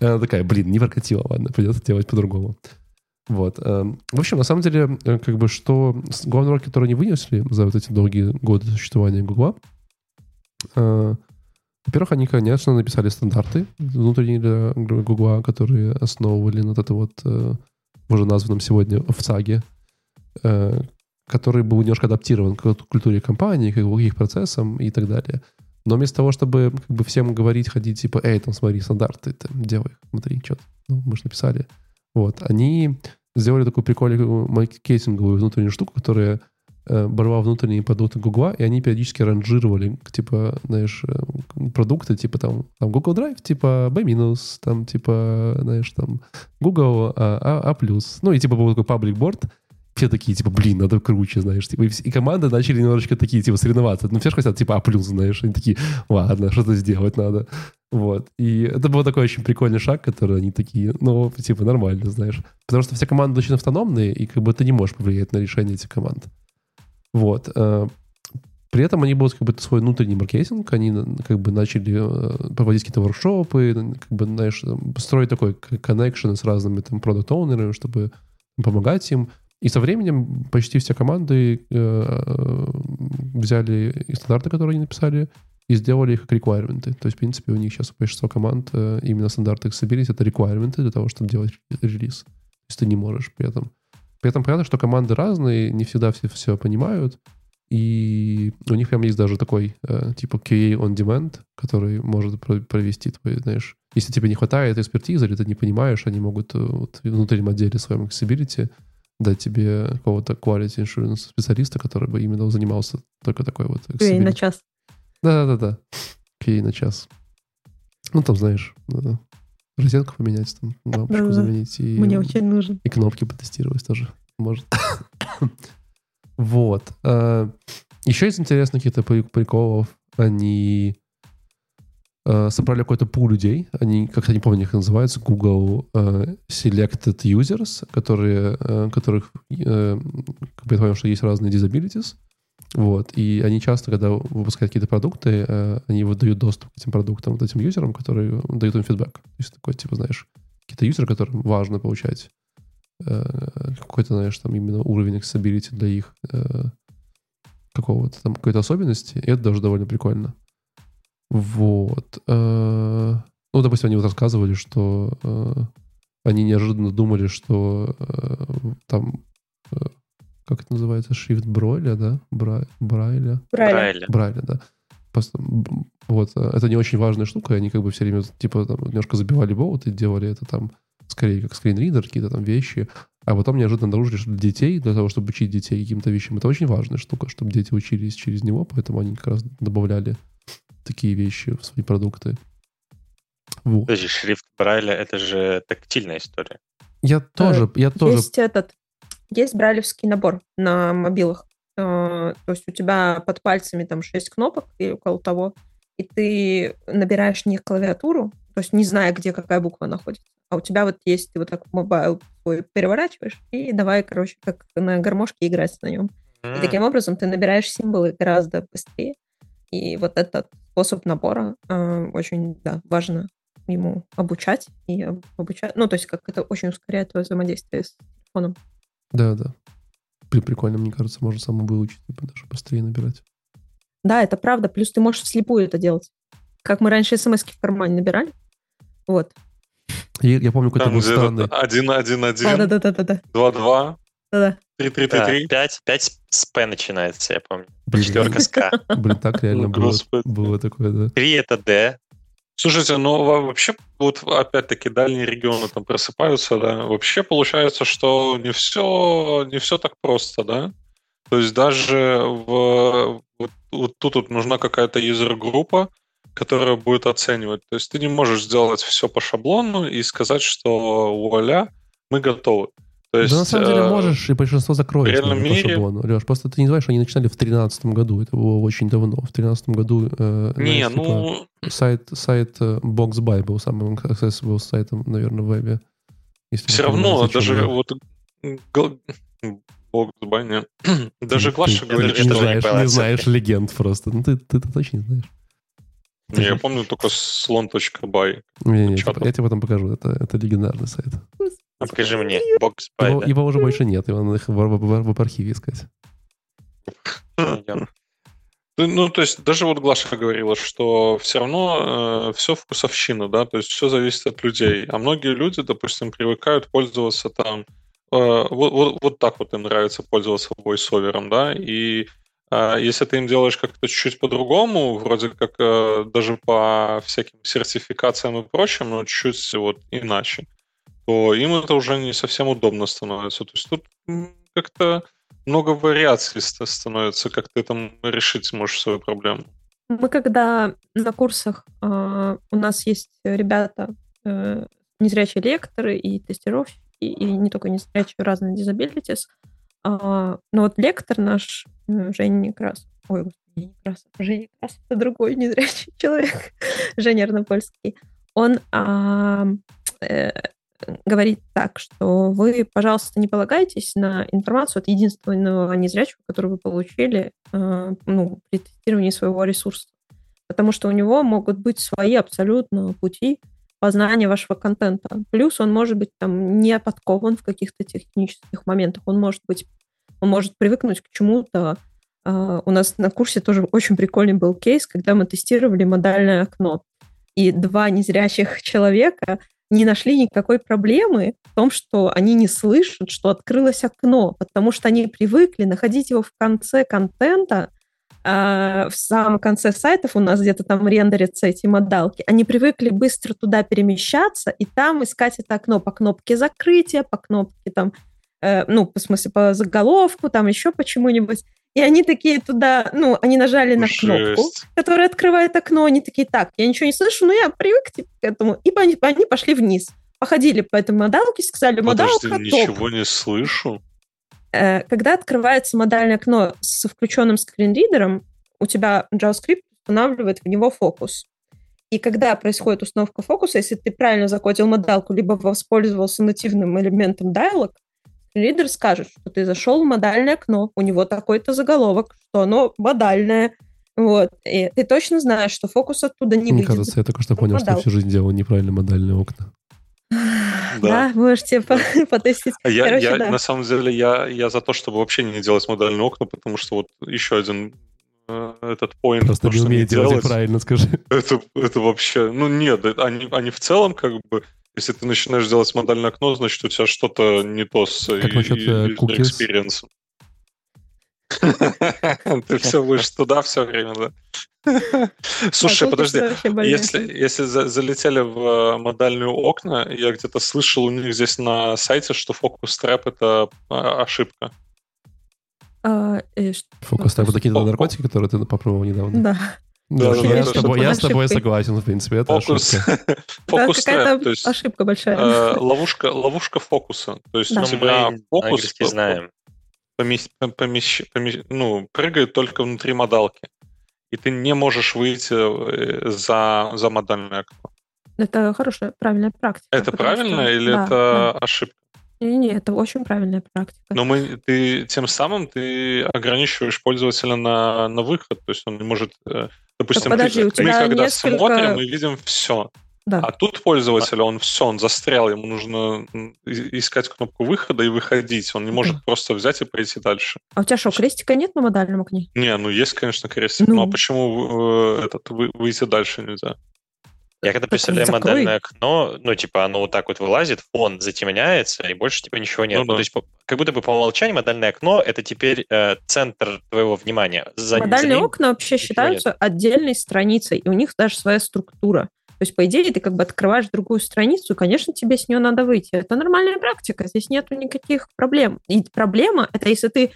[SPEAKER 1] И Она такая, блин, не прокатило, ладно, придется делать по-другому. Вот. эм, В общем, на самом деле, э, как бы, что главный урок, который они вынесли за вот эти долгие годы существования Гугла, э, во-первых, они, конечно, написали стандарты внутренние для Гугла, которые основывали вот это вот э, уже названном сегодня в ЦАГе, э, который был немножко адаптирован к культуре компании, к их процессам и так далее. Но вместо того, чтобы как бы всем говорить, ходить, типа, эй, там, смотри, стандарты, там, делай, смотри, что ну, мы же написали. Вот, они сделали такую прикольную маркетинговую внутреннюю штуку, которая э, брала внутренние продукты Гугла, и они периодически ранжировали, типа, знаешь, э, продукты, типа, там, там Google Drive, типа, B-, там, типа, знаешь, там, Google А, а, А+. Ну, и, типа, был такой паблик-борд, все такие, типа, блин, надо круче, знаешь. Типа, и, и команды начали немножечко такие, типа, соревноваться. Ну, все же хотят, типа, А+, знаешь. Они такие, ладно, что-то сделать надо. Вот. И это был такой очень прикольный шаг, который они такие, ну, типа, нормально, знаешь. Потому что все команды очень автономные, и как бы ты не можешь повлиять на решение этих команд. Вот. Э, При этом они будут как бы свой внутренний маркетинг, они как бы начали э, проводить какие-то воркшопы, как бы, знаешь, строить такой коннекшн с разными там продукт-оунерами, чтобы помогать им. И со временем почти все команды э, взяли стандарты, которые они написали, и сделали их как реквайрменты. То есть, в принципе, у них сейчас большинство команд именно стандарты Accessibility — это реквайрменты для того, чтобы делать релиз. То есть ты не можешь при этом. При этом понятно, что команды разные, не всегда все все понимают, и у них прям есть даже такой, э, типа QA on demand, который может провести твой, знаешь, если тебе не хватает экспертизы или ты не понимаешь, они могут э, вот, в внутреннем отделе своем accessibility дать тебе какого-то quality insurance специалиста, который бы именно занимался только такой вот
[SPEAKER 4] QA на час.
[SPEAKER 1] Да-да-да. QA на час. Ну, там, знаешь, розетку поменять, там, лампочку да, заменить. И,
[SPEAKER 4] Мне очень нужен.
[SPEAKER 1] И кнопки потестировать тоже может. [coughs] вот. А, еще из интересных каких-то приколов, они а, собрали какой-то пул людей, они, как-то не помню, как называются, Google uh, Selected Users, которые, которых, uh, как я понял, что есть разные disabilities, вот. И они часто, когда выпускают какие-то продукты, э, они выдают доступ к этим продуктам, вот этим юзерам, которые дают им фидбэк. То есть такой, типа, знаешь, какие-то юзеры, которым важно получать э, какой-то, знаешь, там именно уровень accessibility для их э, какого-то там какой-то особенности. И это даже довольно прикольно. Вот. Ну, допустим, они вот рассказывали, что они неожиданно думали, что там как это называется, шрифт Бройля, да? Бра... Брайля?
[SPEAKER 3] Брайля.
[SPEAKER 1] Брайля, да. Просто, вот, э, это не очень важная штука, они как бы все время, типа, там, немножко забивали болт и делали это там скорее как скринридер, какие-то там вещи, а потом неожиданно обнаружили, что для детей, для того, чтобы учить детей каким-то вещам, это очень важная штука, чтобы дети учились через него, поэтому они как раз добавляли такие вещи в свои продукты.
[SPEAKER 3] Вот. Подожди, шрифт Брайля — это же тактильная история.
[SPEAKER 1] Я тоже, я тоже...
[SPEAKER 4] Есть этот есть брайлевский набор на мобилах. Э, то есть у тебя под пальцами там 6 кнопок или около того, и ты набираешь них клавиатуру, то есть не зная, где какая буква находится. А у тебя вот есть, ты вот так mobile свой переворачиваешь, и давай, короче, как на гармошке играть на нем. И таким образом ты набираешь символы гораздо быстрее. И вот этот способ набора э, очень да, важно ему обучать и обучать. Ну, то есть как это очень ускоряет твое взаимодействие с телефоном.
[SPEAKER 1] Да, да. Прикольно, мне кажется, можно самому выучить, типа, даже быстрее набирать.
[SPEAKER 4] Да, это правда. Плюс ты можешь вслепую это делать. Как мы раньше смс в кармане набирали. Вот.
[SPEAKER 1] Я, я помню, какой-то был странный.
[SPEAKER 2] Один, один, один.
[SPEAKER 4] Да, да, да, да, да.
[SPEAKER 2] Два, два.
[SPEAKER 4] Да, да.
[SPEAKER 2] Три, три, три, три.
[SPEAKER 3] Пять, пять с П начинается, я помню. Четверка с К.
[SPEAKER 1] Блин, так реально было, было такое, да.
[SPEAKER 3] Три это Д,
[SPEAKER 2] Слушайте, ну вообще, вот опять-таки дальние регионы там просыпаются, да, вообще получается, что не все, не все так просто, да. То есть даже в, вот, вот тут вот нужна какая-то юзер-группа, которая будет оценивать. То есть ты не можешь сделать все по шаблону и сказать, что вуаля, мы готовы. То есть,
[SPEAKER 1] да на самом деле
[SPEAKER 2] э,
[SPEAKER 1] можешь, и большинство закроет
[SPEAKER 2] в реальном мире...
[SPEAKER 1] по шаблону. Леш, просто ты не знаешь, они начинали в 2013 году, это было очень давно. В 2013 году э,
[SPEAKER 2] не,
[SPEAKER 1] знаешь,
[SPEAKER 2] ну...
[SPEAKER 1] типа, сайт, сайт э, BoxBuy был самым accessible сайтом, наверное, в вебе.
[SPEAKER 2] Если Все равно, даже было. вот BoxBuy, нет. [clears throat] даже Глаша говорит,
[SPEAKER 1] что... Не знаешь, не знаешь легенд просто. Ну, ты, ты, ты точно не знаешь.
[SPEAKER 2] Не, я помню только slon.by.
[SPEAKER 1] Не, не, типа, я тебе потом покажу. Это, это легендарный сайт.
[SPEAKER 3] Покажи мне. Бокс
[SPEAKER 1] его, его уже больше нет, его надо их в, в, в, в архиве искать. [laughs] [laughs]
[SPEAKER 2] Ну, то есть даже вот Глаша говорила, что все равно э, все вкусовщина, да, то есть все зависит от людей. А многие люди, допустим, привыкают пользоваться там, э, вот, вот, вот так вот им нравится пользоваться voiceover, да, и э, если ты им делаешь как-то чуть-чуть по-другому, вроде как э, даже по всяким сертификациям и прочим, но чуть-чуть вот иначе, то им это уже не совсем удобно становится. То есть тут как-то много вариаций становится, как ты там решить сможешь свою проблему.
[SPEAKER 4] Мы когда на курсах э, у нас есть ребята, э, незрячие лекторы и тестировщики, и, и не только незрячие, разные disabilities. Э, но вот лектор наш, э, Женя Некрасов, ой, господи, Некрасов, Женя Некрасов, это другой незрячий [laughs] человек, [laughs] Женя Арнопольский, он э, э, говорит так, что вы, пожалуйста, не полагайтесь на информацию от единственного незрячего, который вы получили э, ну, при тестировании своего ресурса. Потому что у него могут быть свои абсолютно пути познания вашего контента. Плюс он может быть там не подкован в каких-то технических моментах. Он может быть, он может привыкнуть к чему-то. Uh, у нас на курсе тоже очень прикольный был кейс, когда мы тестировали модальное окно. И два незрячих [laughs] человека не нашли никакой проблемы в том, что они не слышат, что открылось окно, потому что они привыкли находить его в конце контента, а в самом конце сайтов у нас где-то там рендерятся эти модалки. Они привыкли быстро туда перемещаться и там искать это окно по кнопке закрытия, по кнопке там, э, ну, в смысле, по заголовку, там еще почему-нибудь. И они такие туда, ну, они нажали на Жесть. кнопку, которая открывает окно, они такие, так, я ничего не слышу, но я привык типа, к этому. И они, они пошли вниз. Походили по этой модалке, сказали, модалка
[SPEAKER 2] Подожди, топ. ничего не слышу.
[SPEAKER 4] Э, когда открывается модальное окно с включенным скринридером, у тебя JavaScript устанавливает в него фокус. И когда происходит установка фокуса, если ты правильно закодил модалку, либо воспользовался нативным элементом dialog, лидер скажет, что ты зашел в модальное окно, у него такой-то заголовок, что оно модальное, вот. И ты точно знаешь, что фокус оттуда не
[SPEAKER 1] Мне кажется, я только что понял, что всю жизнь делал неправильно модальные окна. [laughs]
[SPEAKER 4] Да, можете [laughs] потестить.
[SPEAKER 2] А я, Короче, я да. на самом деле, я, я за то, чтобы вообще не делать модальные окна, потому что вот еще один э, э, то point.
[SPEAKER 1] Просто не умеет делать, делать правильно, скажи.
[SPEAKER 2] Это, это вообще... Ну нет, они, они в целом как бы если ты начинаешь делать модальное окно, значит, у тебя что-то не то с
[SPEAKER 1] как насчет, э,
[SPEAKER 2] экспириенсом. [laughs] Ты все будешь туда все время, да? [laughs] Слушай, подожди, если, если залетели в э, модальные окна, я где-то слышал у них здесь на сайте, что фокус трэп это а, ошибка.
[SPEAKER 4] А,
[SPEAKER 1] фокус трэп это какие-то наркотики, которые ты попробовал недавно?
[SPEAKER 4] Да.
[SPEAKER 1] Да, да, я, с тобой, я с тобой согласен, в принципе, это
[SPEAKER 2] фокус,
[SPEAKER 1] ошибка. [laughs]
[SPEAKER 2] фокус
[SPEAKER 4] да, то есть, ошибка большая.
[SPEAKER 2] Э, ловушка, ловушка фокуса. То есть да. у тебя
[SPEAKER 3] Мы фокус знаем.
[SPEAKER 2] Помещ, помещ, помещ, ну, прыгает только внутри модалки. И ты не можешь выйти э, за, за модальное окно.
[SPEAKER 4] Это хорошая, правильная практика.
[SPEAKER 2] Это правильно что... или да, это да. ошибка?
[SPEAKER 4] Не-не, это очень правильная практика.
[SPEAKER 2] Но мы, ты тем самым ты ограничиваешь пользователя на, на выход, то есть он не может Допустим,
[SPEAKER 4] подожди,
[SPEAKER 2] ты,
[SPEAKER 4] у тебя
[SPEAKER 2] мы когда
[SPEAKER 4] несколько...
[SPEAKER 2] смотрим, мы видим все. Да. А тут пользователь, он все, он застрял, ему нужно искать кнопку выхода и выходить. Он не может да. просто взять и пройти дальше.
[SPEAKER 4] А у тебя что, крестика нет на модальном окне?
[SPEAKER 2] Не, ну есть, конечно, крестик, ну. но почему э, этот, вы, выйти дальше нельзя?
[SPEAKER 3] Я когда представляю модельное окно, ну, типа, оно вот так вот вылазит, фон затемняется, и больше, типа, ничего нет. Ну, ну, да. То есть, как будто бы по умолчанию модельное окно — это теперь э, центр твоего внимания.
[SPEAKER 4] За, Модальные за окна вообще считаются нет. отдельной страницей, и у них даже своя структура. То есть, по идее, ты как бы открываешь другую страницу, и, конечно, тебе с нее надо выйти. Это нормальная практика, здесь нету никаких проблем. И проблема — это если ты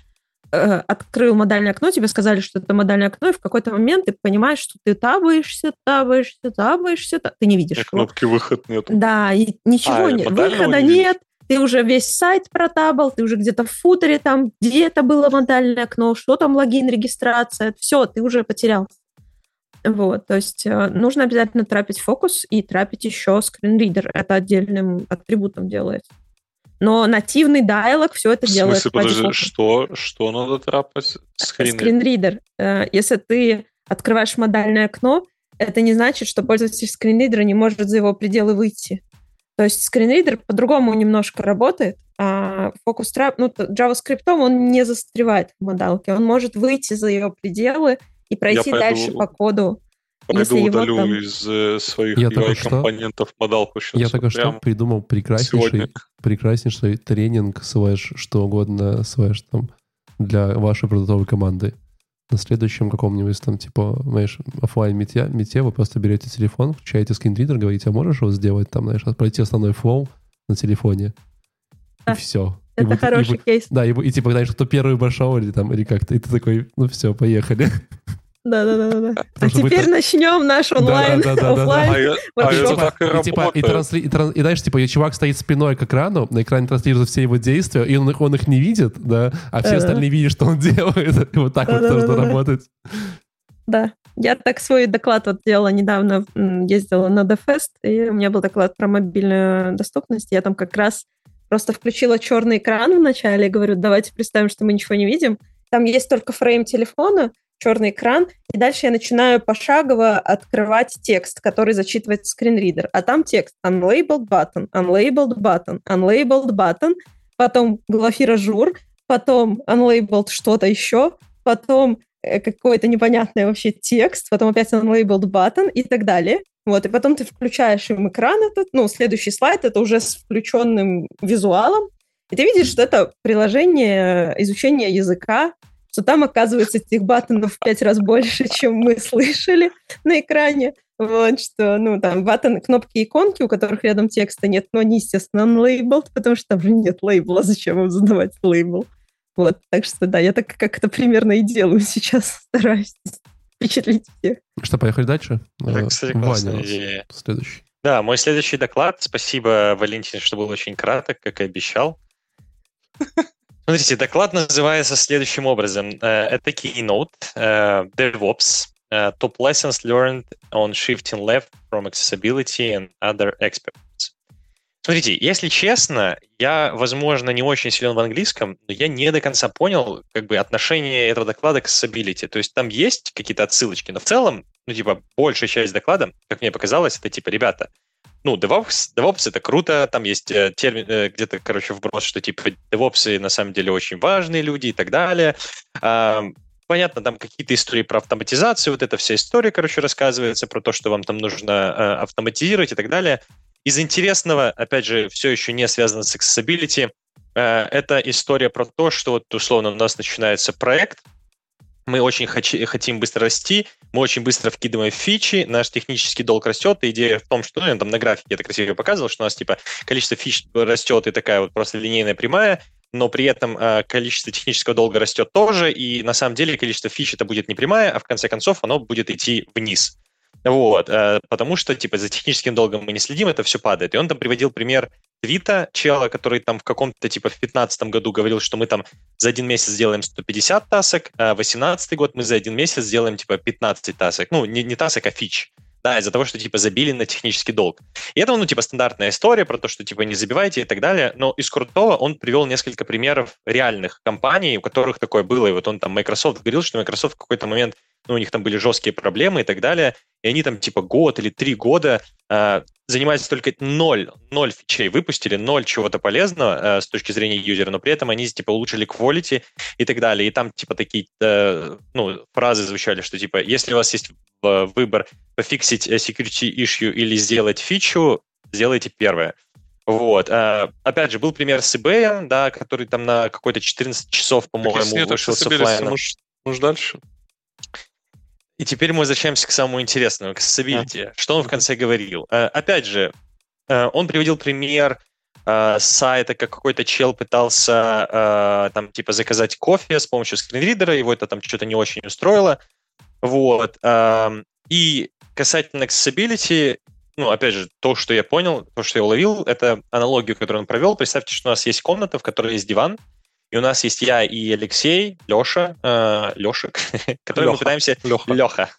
[SPEAKER 4] Э, открыл модальное окно, тебе сказали, что это модальное окно, и в какой-то момент ты понимаешь, что ты табаешься, табаешься, табаешься, ты не видишь. И
[SPEAKER 2] кнопки выход нет.
[SPEAKER 4] Да, и ничего а, нет, выхода не нет. Ты уже весь сайт протабал, ты уже где-то в футере там, где это было модальное окно, что там логин, регистрация, все, ты уже потерялся. Вот, то есть э, нужно обязательно трапить фокус и трапить еще скринридер. Это отдельным атрибутом делается. Но нативный диалог все это
[SPEAKER 2] в
[SPEAKER 4] делает.
[SPEAKER 2] В подожди, что, что надо трапать?
[SPEAKER 4] Скринридер. Скринридер. Э, если ты открываешь модальное окно, это не значит, что пользователь скринридера не может за его пределы выйти. То есть скринридер по-другому немножко работает, а фокус трап, ну, JavaScript он не застревает в модалке, он может выйти за ее пределы и пройти пойду... дальше по коду.
[SPEAKER 2] Пойду Если удалю там... из э, своих я UI-компонентов модалку сейчас.
[SPEAKER 1] Я только что придумал прекраснейший, прекраснейший тренинг, slash, что угодно, slash, там, для вашей продуктовой команды. На следующем каком-нибудь там, типа, знаешь, офлайн мите, мите вы просто берете телефон, включаете скринридер, говорите, а можешь его сделать там, знаешь, пройти основной flow на телефоне, и все.
[SPEAKER 4] Это
[SPEAKER 1] и
[SPEAKER 4] хороший
[SPEAKER 1] и,
[SPEAKER 4] кейс.
[SPEAKER 1] Да, и, и типа, знаешь, кто первый пошел или там, или как-то, и ты такой, ну все, поехали.
[SPEAKER 4] Да, да, да, да. А теперь это... начнем наш онлайн, да, да, да, офлайн. Да, да. А,
[SPEAKER 2] это так и, и, типа,
[SPEAKER 1] и, трансли, и, тран, и знаешь, типа, чувак стоит спиной к экрану, на экране транслируются все его действия, и он, он их не видит, да, а все да, остальные да. видят, что он [laughs] делает. И вот так да, вот да, должно да, работать.
[SPEAKER 4] Да, Я так свой доклад вот делала недавно, ездила на DeFest, и у меня был доклад про мобильную доступность. Я там как раз просто включила черный экран в начале и говорю, давайте представим, что мы ничего не видим. Там есть только фрейм телефона, черный экран, и дальше я начинаю пошагово открывать текст, который зачитывает скринридер. А там текст unlabeled button, unlabeled button, unlabeled button, потом глафира жур, потом unlabeled что-то еще, потом э, какой-то непонятный вообще текст, потом опять unlabeled button и так далее. Вот, и потом ты включаешь им экран этот, ну, следующий слайд, это уже с включенным визуалом, и ты видишь, что это приложение изучения языка, что там, оказывается, этих баттонов в пять раз больше, чем мы слышали на экране. Вот, что, ну, там, баттон, кнопки иконки, у которых рядом текста нет, но они, естественно, unlabeled, потому что там же нет лейбла, зачем им задавать лейбл? Вот, так что, да, я так как это примерно и делаю сейчас, [laughs] стараюсь впечатлить всех.
[SPEAKER 1] Что, поехали дальше?
[SPEAKER 3] Это, кстати,
[SPEAKER 1] Ваня,
[SPEAKER 3] идея.
[SPEAKER 1] следующий.
[SPEAKER 3] Да, мой следующий доклад. Спасибо, Валентин, что был очень краток, как и обещал. Смотрите, доклад называется следующим образом. Э, это keynote uh, DevOps, uh, top lessons learned on shifting left from accessibility and other experts. Смотрите, если честно, я, возможно, не очень силен в английском, но я не до конца понял как бы отношение этого доклада к accessibility. То есть там есть какие-то отсылочки, но в целом, ну, типа, большая часть доклада, как мне показалось, это типа, ребята, ну, DevOps, DevOps это круто, там есть э, термин, э, где-то, короче, вброс, что типа DevOps на самом деле очень важные люди и так далее. Понятно, там какие-то истории про автоматизацию, вот эта вся история, короче, рассказывается про то, что вам там нужно э, автоматизировать и так далее. Из интересного, опять же, все еще не связано с accessibility, это история про то, что вот условно у нас начинается проект, мы очень хоч- хотим быстро расти, мы очень быстро вкидываем фичи, наш технический долг растет, и идея в том, что, ну, там на графике это красиво показывал, что у нас, типа, количество фич растет и такая вот просто линейная прямая, но при этом э, количество технического долга растет тоже, и на самом деле количество фич это будет не прямая, а в конце концов оно будет идти вниз. Вот, э, потому что, типа, за техническим долгом мы не следим, это все падает. И он там приводил пример твита чела, который там в каком-то, типа, в 2015 году говорил, что мы там за один месяц сделаем 150 тасок, а в 2018 год мы за один месяц сделаем, типа, 15 тасок. Ну, не, не тасок, а фич. Да, из-за того, что, типа, забили на технический долг. И это, ну, типа, стандартная история про то, что, типа, не забивайте и так далее. Но из крутого он привел несколько примеров реальных компаний, у которых такое было. И вот он там, Microsoft говорил, что Microsoft в какой-то момент ну, у них там были жесткие проблемы и так далее, и они там типа год или три года э, занимаются только ноль, ноль фичей выпустили, ноль чего-то полезного э, с точки зрения юзера, но при этом они типа улучшили quality и так далее, и там типа такие э, ну, фразы звучали, что типа если у вас есть э, выбор пофиксить э, security issue или сделать фичу, сделайте первое. Вот. А, опять же, был пример с eBay, да, который там на какой-то 14 часов, по-моему, вышел с оффлайна.
[SPEAKER 2] Может, дальше?
[SPEAKER 3] И теперь мы возвращаемся к самому интересному, к accessibility. Да. Что он в конце говорил? Э, опять же, э, он приводил пример э, сайта, как какой-то чел пытался там типа заказать кофе с помощью скринридера, его это там что-то не очень устроило. Вот. Эм, и касательно accessibility, ну, опять же, то, что я понял, то, что я уловил, это аналогию, которую он провел. Представьте, что у нас есть комната, в которой есть диван, и у нас есть я и Алексей, Леша, э, Лешек, [laughs] который Леха. мы пытаемся...
[SPEAKER 2] Леха.
[SPEAKER 3] Леха.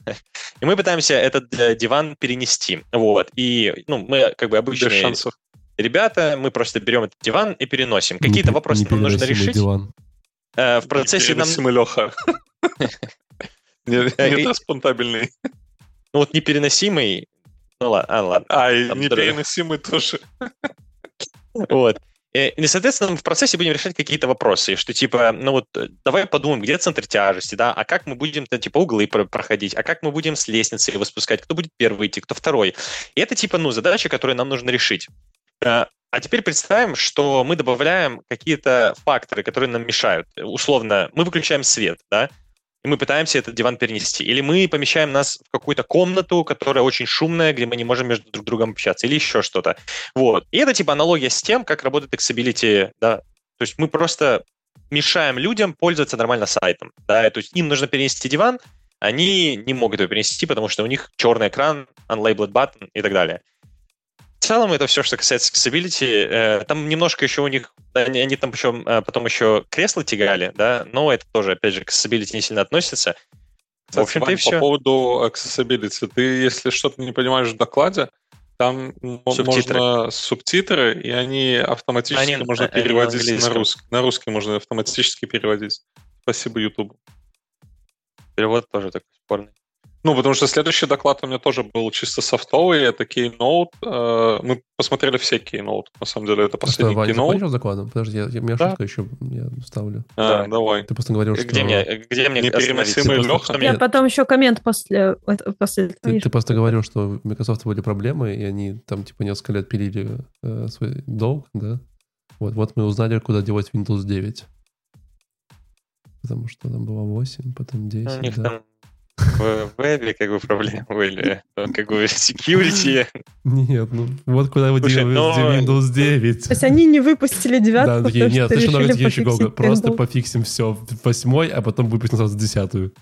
[SPEAKER 3] И мы пытаемся этот э, диван перенести. Вот. И ну, мы как бы обычные... Без шансов. Ребята, мы просто берем этот диван и переносим. Какие-то вопросы нам нужно решить.
[SPEAKER 1] Диван.
[SPEAKER 3] Э, в процессе нам...
[SPEAKER 2] Леха. [laughs] Не транспонтабельный.
[SPEAKER 3] Ну вот непереносимый... Ну ладно, а, ладно.
[SPEAKER 2] А, непереносимый тоже.
[SPEAKER 3] Вот. Э, и, соответственно, мы в процессе будем решать какие-то вопросы, что типа, ну вот, э, давай подумаем, где центр тяжести, да, а как мы будем, типа, углы проходить, а как мы будем с лестницы его спускать, кто будет первый идти, кто второй. И это, типа, ну, задача, которую нам нужно решить. Э, а теперь представим, что мы добавляем какие-то факторы, которые нам мешают. Условно, мы выключаем свет, да, и мы пытаемся этот диван перенести. Или мы помещаем нас в какую-то комнату, которая очень шумная, где мы не можем между друг другом общаться, или еще что-то. Вот. И это типа аналогия с тем, как работает accessibility, да. То есть мы просто мешаем людям пользоваться нормально сайтом, да, то есть им нужно перенести диван, они не могут его перенести, потому что у них черный экран, unlabeled button и так далее. В целом это все, что касается accessibility. Э, там немножко еще у них, они, они там причем э, потом еще кресло тягали, да, но это тоже, опять же, к accessibility не сильно относится. в общем-то,
[SPEAKER 2] Вань,
[SPEAKER 3] и все.
[SPEAKER 2] по поводу accessibility. Ты, если что-то не понимаешь в докладе, там
[SPEAKER 3] Субтитры.
[SPEAKER 2] можно субтитры, и они автоматически
[SPEAKER 3] Они-
[SPEAKER 2] можно
[SPEAKER 3] они на
[SPEAKER 2] переводить на,
[SPEAKER 3] английском.
[SPEAKER 2] русский. На русский можно автоматически переводить. Спасибо YouTube.
[SPEAKER 3] Перевод тоже такой спорный.
[SPEAKER 2] Ну, потому что следующий доклад у меня тоже был чисто софтовый, это Keynote. Э, Мы посмотрели все Keynote, на самом деле, это
[SPEAKER 1] Что,
[SPEAKER 2] последний
[SPEAKER 1] Ваня,
[SPEAKER 2] Keynote.
[SPEAKER 1] закончил с докладом? Подожди, я, я, у меня
[SPEAKER 2] Да.
[SPEAKER 1] шутка еще, я вставлю.
[SPEAKER 2] А,
[SPEAKER 3] Да.
[SPEAKER 2] давай.
[SPEAKER 1] Ты просто говорил, что...
[SPEAKER 3] Где мне, где мне
[SPEAKER 2] Непереносимый.
[SPEAKER 3] Что
[SPEAKER 4] Я потом еще коммент после, это- после.
[SPEAKER 1] Ты, ты просто говорил, что у Microsoft были проблемы, и они там типа несколько лет пилили э, свой долг, да? Вот, вот мы узнали, куда делать Windows 9. Потому что там было 8, потом 10,
[SPEAKER 3] Ну, У них
[SPEAKER 1] да.
[SPEAKER 3] там в вебе как бы проблемы были. Ну, Как бы security.
[SPEAKER 1] Нет, ну вот куда вы
[SPEAKER 3] ну,
[SPEAKER 1] Windows 9.
[SPEAKER 4] То есть они не выпустили девятку,
[SPEAKER 1] Да,
[SPEAKER 4] потому
[SPEAKER 1] нет,
[SPEAKER 4] что
[SPEAKER 1] много
[SPEAKER 4] решили пофиксить
[SPEAKER 1] Просто пофиксим все в восьмой, а потом выпустим сразу десятую.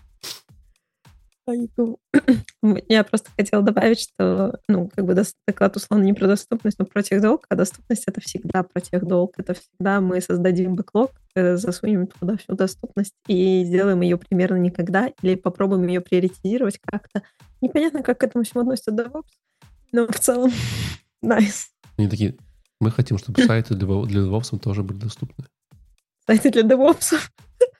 [SPEAKER 4] Айгу. [clears throat] Я просто хотела добавить, что, ну, как бы доклад условно не про доступность, но про техдолг, а доступность — это всегда про техдолг. Это всегда мы создадим бэклог, э, засунем туда всю доступность и сделаем ее примерно никогда, или попробуем ее приоритизировать как-то. Непонятно, как к этому всему относится DevOps, но в целом [laughs] найс.
[SPEAKER 1] Они такие, мы хотим, чтобы сайты для, для DevOps тоже были доступны.
[SPEAKER 4] Сайты для DevOps.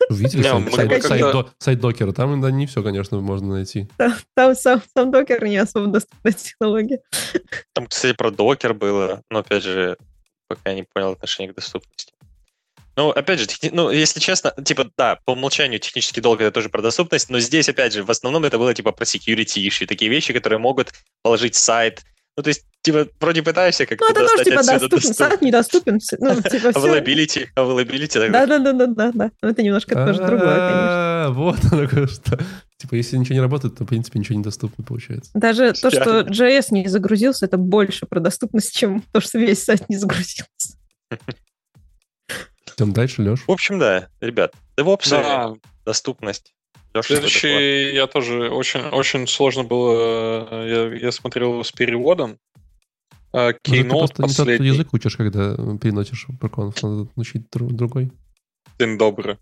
[SPEAKER 1] Видели
[SPEAKER 3] Не,
[SPEAKER 1] сайт, сайт- сайт до- сайт докера? Там да, не все, конечно, можно найти.
[SPEAKER 4] Там сам, сам докер не особо доступная технология.
[SPEAKER 3] Там, кстати, про докер было, но, опять же, пока я не понял отношение к доступности. Ну, опять же, техни- ну, если честно, типа, да, по умолчанию технический долг это тоже про доступность, но здесь, опять же, в основном это было, типа, про security issue, такие вещи, которые могут положить сайт. Ну, то есть, типа, вроде пытаешься как-то
[SPEAKER 4] Ну, это тоже
[SPEAKER 3] достать
[SPEAKER 4] типа доступен.
[SPEAKER 3] доступ-
[SPEAKER 4] Сайт недоступен. Ну, [laughs] типа все.
[SPEAKER 3] Availability, availability, тогда.
[SPEAKER 4] Да, да, да, да, да, да. Но это немножко тоже другое, конечно.
[SPEAKER 1] А, Вот оно такое, что... Типа, если ничего не работает, то, в принципе, ничего недоступно получается.
[SPEAKER 4] Даже то, что. JS не загрузился, это больше про доступность, чем то, что весь сайт не загрузился.
[SPEAKER 1] Идем дальше, Леш.
[SPEAKER 3] В общем, да, ребят, DevOps,
[SPEAKER 2] Да,
[SPEAKER 3] доступность. Леша.
[SPEAKER 2] Следующий я тоже очень, очень сложно было. э, Я, я смотрел его с переводом. А,
[SPEAKER 1] ты
[SPEAKER 2] Keynote
[SPEAKER 1] просто не тот
[SPEAKER 2] последний.
[SPEAKER 1] язык учишь, когда переносишь проконф. Надо учить дру- другой.
[SPEAKER 2] День добрый.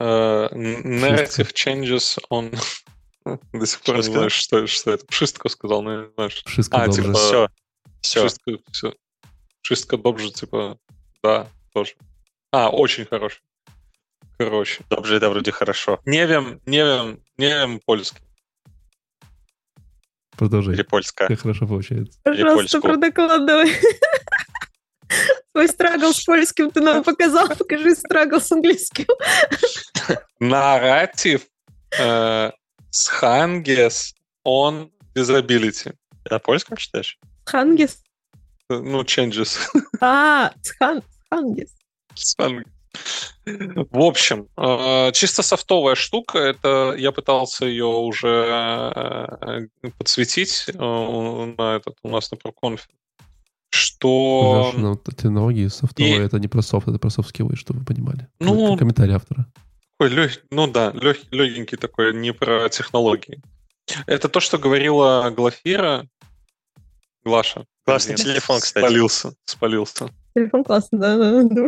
[SPEAKER 2] N- Narrative changes on... [laughs] До сих пор не знаю, что, что это. Пшистка сказал, но я не знаю, что.
[SPEAKER 1] Шистка
[SPEAKER 2] А, типа,
[SPEAKER 3] Все, все.
[SPEAKER 2] Пшистка, все. Пшистка добже, типа, да, тоже. А, очень хороший. Короче.
[SPEAKER 3] Добре, это вроде хорошо.
[SPEAKER 2] Не wiem, не wiem, не wiem польский.
[SPEAKER 1] Продолжай.
[SPEAKER 3] Или польска.
[SPEAKER 1] Как хорошо получается.
[SPEAKER 4] Пожалуйста,
[SPEAKER 3] польскую.
[SPEAKER 4] продокладывай. [laughs] Свой страгл с польским ты нам показал. Покажи страгл с английским.
[SPEAKER 2] Нарратив э, Shanges on disability.
[SPEAKER 3] Ты на польском читаешь?
[SPEAKER 4] Хангис.
[SPEAKER 2] Э, Ну, changes.
[SPEAKER 4] А, Цхан- Хангис.
[SPEAKER 2] Shanges. В общем, э, чисто софтовая штука. Это я пытался ее уже э, подсветить э, на этот у нас на проконфе. Что
[SPEAKER 1] ну, т- технологии софтовые,
[SPEAKER 2] и-
[SPEAKER 1] это не про софт, это про софт-скиллы, чтобы вы понимали.
[SPEAKER 2] Ну,
[SPEAKER 1] Ком- Комментарий автора.
[SPEAKER 2] Такой лег- ну да, лег- легенький такой, не про технологии. Это то, что говорила Глафира. Глаша.
[SPEAKER 3] Классный
[SPEAKER 2] Блин,
[SPEAKER 3] телефон, кстати.
[SPEAKER 2] Спалился, спалился.
[SPEAKER 4] Телефон классный, да, да, да.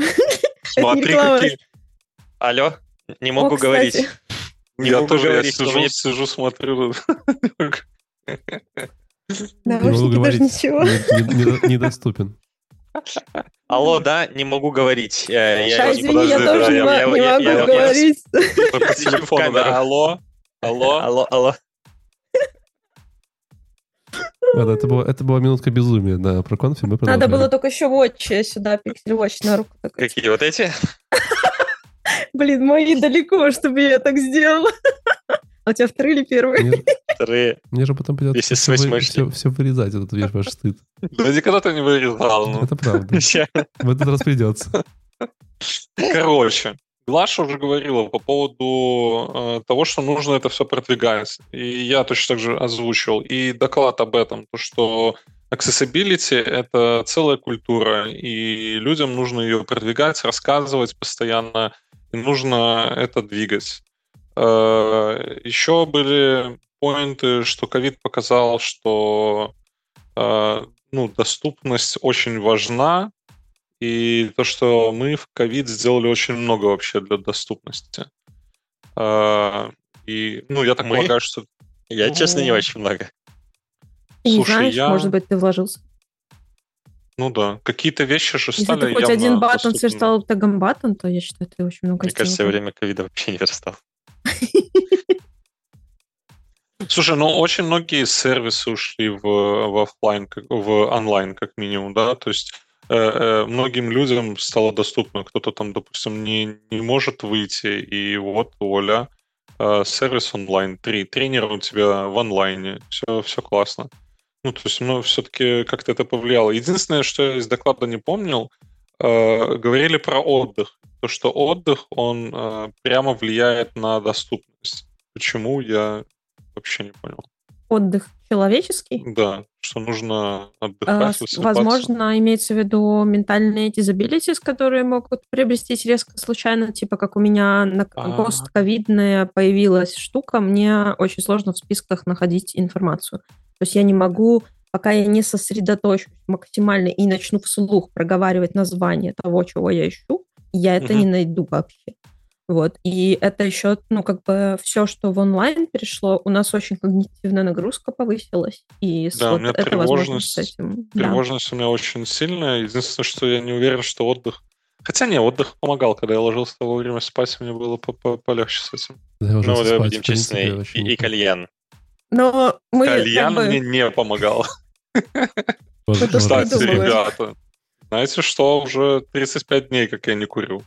[SPEAKER 2] Смотри, какие...
[SPEAKER 3] Алло, не могу
[SPEAKER 4] О,
[SPEAKER 3] говорить. Не
[SPEAKER 2] Я
[SPEAKER 3] могу
[SPEAKER 2] тоже я
[SPEAKER 3] говорить, что
[SPEAKER 2] сижу,
[SPEAKER 3] мне-
[SPEAKER 2] сижу, смотрю.
[SPEAKER 4] Наушники
[SPEAKER 1] могу
[SPEAKER 4] даже
[SPEAKER 1] говорить.
[SPEAKER 4] ничего.
[SPEAKER 1] Не- не- не- Недоступен.
[SPEAKER 3] Алло, да, не могу говорить. Я, я-
[SPEAKER 4] А,
[SPEAKER 3] я-
[SPEAKER 4] извини, я тоже не
[SPEAKER 2] я-
[SPEAKER 4] мо-
[SPEAKER 3] я-
[SPEAKER 4] не
[SPEAKER 3] я-
[SPEAKER 4] могу
[SPEAKER 3] я- я-
[SPEAKER 4] говорить.
[SPEAKER 2] По телефону.
[SPEAKER 3] Алло, алло, алло,
[SPEAKER 1] Ладно, это, было, это была минутка безумия на проконфе. Мы
[SPEAKER 4] Надо было только еще watch сюда, пиксель watch на руку. такой.
[SPEAKER 3] Какие вот эти? [laughs]
[SPEAKER 4] Блин, мои далеко, чтобы я так сделала. [laughs] А у тебя второй или первый?
[SPEAKER 1] Мне, же-
[SPEAKER 3] Вторые.
[SPEAKER 1] мне же потом придется
[SPEAKER 3] Если с
[SPEAKER 1] все, все, все вырезать, этот весь ваш стыд.
[SPEAKER 2] Да никогда ты не вырезал. ну.
[SPEAKER 1] Это правда. [laughs] В этот раз придется.
[SPEAKER 2] Короче, Глаша уже говорила по поводу э, того, что нужно это все продвигать. И я точно так же озвучил. И доклад об этом, то, что accessibility — это целая культура, и людям нужно ее продвигать, рассказывать постоянно, и нужно это двигать. Э, еще были поинты, что ковид показал, что э, ну, доступность очень важна, и то, что мы в ковид сделали очень много вообще для доступности. А, И, ну, я так
[SPEAKER 3] Мы?
[SPEAKER 2] полагаю, что...
[SPEAKER 3] Я, честно, не очень много.
[SPEAKER 4] Ты не
[SPEAKER 2] Слушай,
[SPEAKER 4] знаешь,
[SPEAKER 2] я-
[SPEAKER 4] может быть, ты вложился.
[SPEAKER 2] Ну да, какие-то вещи же
[SPEAKER 4] Если
[SPEAKER 2] стали
[SPEAKER 4] ты хоть один баттон
[SPEAKER 2] доступны.
[SPEAKER 4] сверстал тегом баттон, то я считаю, ты очень много
[SPEAKER 3] Мне кажется, во
[SPEAKER 4] сделал.
[SPEAKER 3] время ковида вообще не верстал. [laughs]
[SPEAKER 2] Слушай, ну очень многие сервисы ушли в, в офлайн, в онлайн как минимум, да, то есть многим людям стало доступно, кто-то там, допустим, не, не может выйти, и вот, вуаля, э, сервис онлайн, три, тренер у тебя в онлайне, все, все классно. Ну, то есть, ну, все-таки как-то это повлияло. Единственное, что я из доклада не помнил, э, говорили про отдых. То, что отдых, он э, прямо влияет на доступность. Почему, я вообще не понял.
[SPEAKER 4] Отдых человеческий.
[SPEAKER 2] Да, что нужно отдыхать,
[SPEAKER 4] с-
[SPEAKER 2] высыпаться.
[SPEAKER 4] Возможно, имеется в виду ментальные disabilities, которые могут приобрестись резко случайно, типа как у меня на
[SPEAKER 2] А.
[SPEAKER 4] постковидная появилась штука, мне очень сложно в списках находить информацию. То есть я не могу, пока я не сосредоточусь максимально и начну вслух проговаривать название того, чего я ищу, я это
[SPEAKER 2] Мгм.
[SPEAKER 4] не найду вообще. Вот. И это еще, ну, как бы все, что в онлайн перешло, у нас очень когнитивная нагрузка повысилась. И
[SPEAKER 2] Да, у
[SPEAKER 4] вот
[SPEAKER 2] меня
[SPEAKER 4] это возможно с
[SPEAKER 2] тревожность-
[SPEAKER 4] этим. да.
[SPEAKER 2] Тревожность у меня очень сильная. Единственное, что я не уверен, что отдых... Хотя не, отдых помогал, когда я ложился во время спать, мне было по- по- полегче с этим.
[SPEAKER 1] Да, я уже
[SPEAKER 3] Ну,
[SPEAKER 1] спать,
[SPEAKER 3] да, будем честны, и, и кальян.
[SPEAKER 4] Но мы
[SPEAKER 2] Кальян
[SPEAKER 4] как бы...
[SPEAKER 2] мне не помогал. Кстати, ребята, знаете что? Уже 35 дней, как я не курю.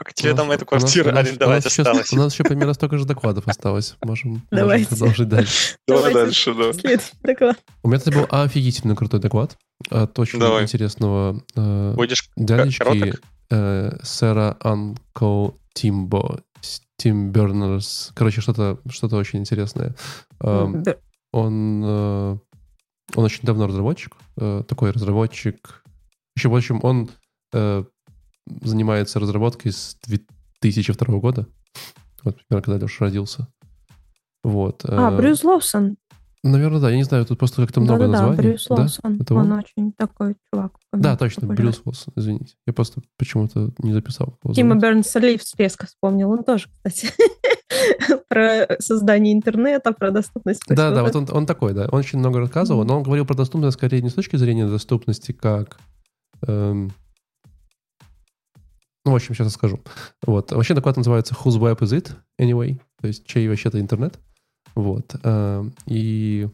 [SPEAKER 1] У
[SPEAKER 3] тебе
[SPEAKER 1] нас-
[SPEAKER 3] там эту квартиру арендовать
[SPEAKER 1] у нас сейчас-
[SPEAKER 3] осталось?
[SPEAKER 1] У нас еще примерно столько же докладов осталось. Можем, продолжить дальше.
[SPEAKER 2] Давай дальше, да.
[SPEAKER 4] Следующий доклад.
[SPEAKER 1] У меня, кстати, был офигительно крутой доклад от очень
[SPEAKER 2] Давай.
[SPEAKER 1] интересного э,
[SPEAKER 3] Будешь
[SPEAKER 1] дядечки э, сэра Анко Тимбо. Тим Бернерс. Короче, что-то что очень интересное. Эм, Он, э, он очень давно разработчик, э, такой разработчик. Еще, в общем, он занимается разработкой с 2002 года. Вот, примерно, когда Леша родился. Вот.
[SPEAKER 4] А,
[SPEAKER 1] э,
[SPEAKER 4] Брюс Лоусон.
[SPEAKER 1] Наверное, да. Я не знаю, тут просто как-то много
[SPEAKER 4] Да-да-да,
[SPEAKER 1] названий.
[SPEAKER 4] Брюс
[SPEAKER 1] да?
[SPEAKER 4] Лоусон.
[SPEAKER 1] Это
[SPEAKER 4] Он
[SPEAKER 1] он?
[SPEAKER 4] очень такой чувак.
[SPEAKER 1] Да, точно,
[SPEAKER 4] популярный.
[SPEAKER 1] Брюс Уилсон, извините. Я просто почему-то не записал.
[SPEAKER 4] Тима
[SPEAKER 1] зовут.
[SPEAKER 4] Бернса Ливс резко вспомнил. Он тоже, кстати, [laughs] про создание интернета, про доступность.
[SPEAKER 1] Да, да,
[SPEAKER 4] вот
[SPEAKER 1] он, он такой, да. Он очень много рассказывал, но он говорил про доступность скорее не с точки зрения доступности, как... эм, Ну, в общем, сейчас расскажу. Вот. Вообще доклад называется «Whose web is it anyway?» То есть, чей вообще-то интернет. Вот. эм, И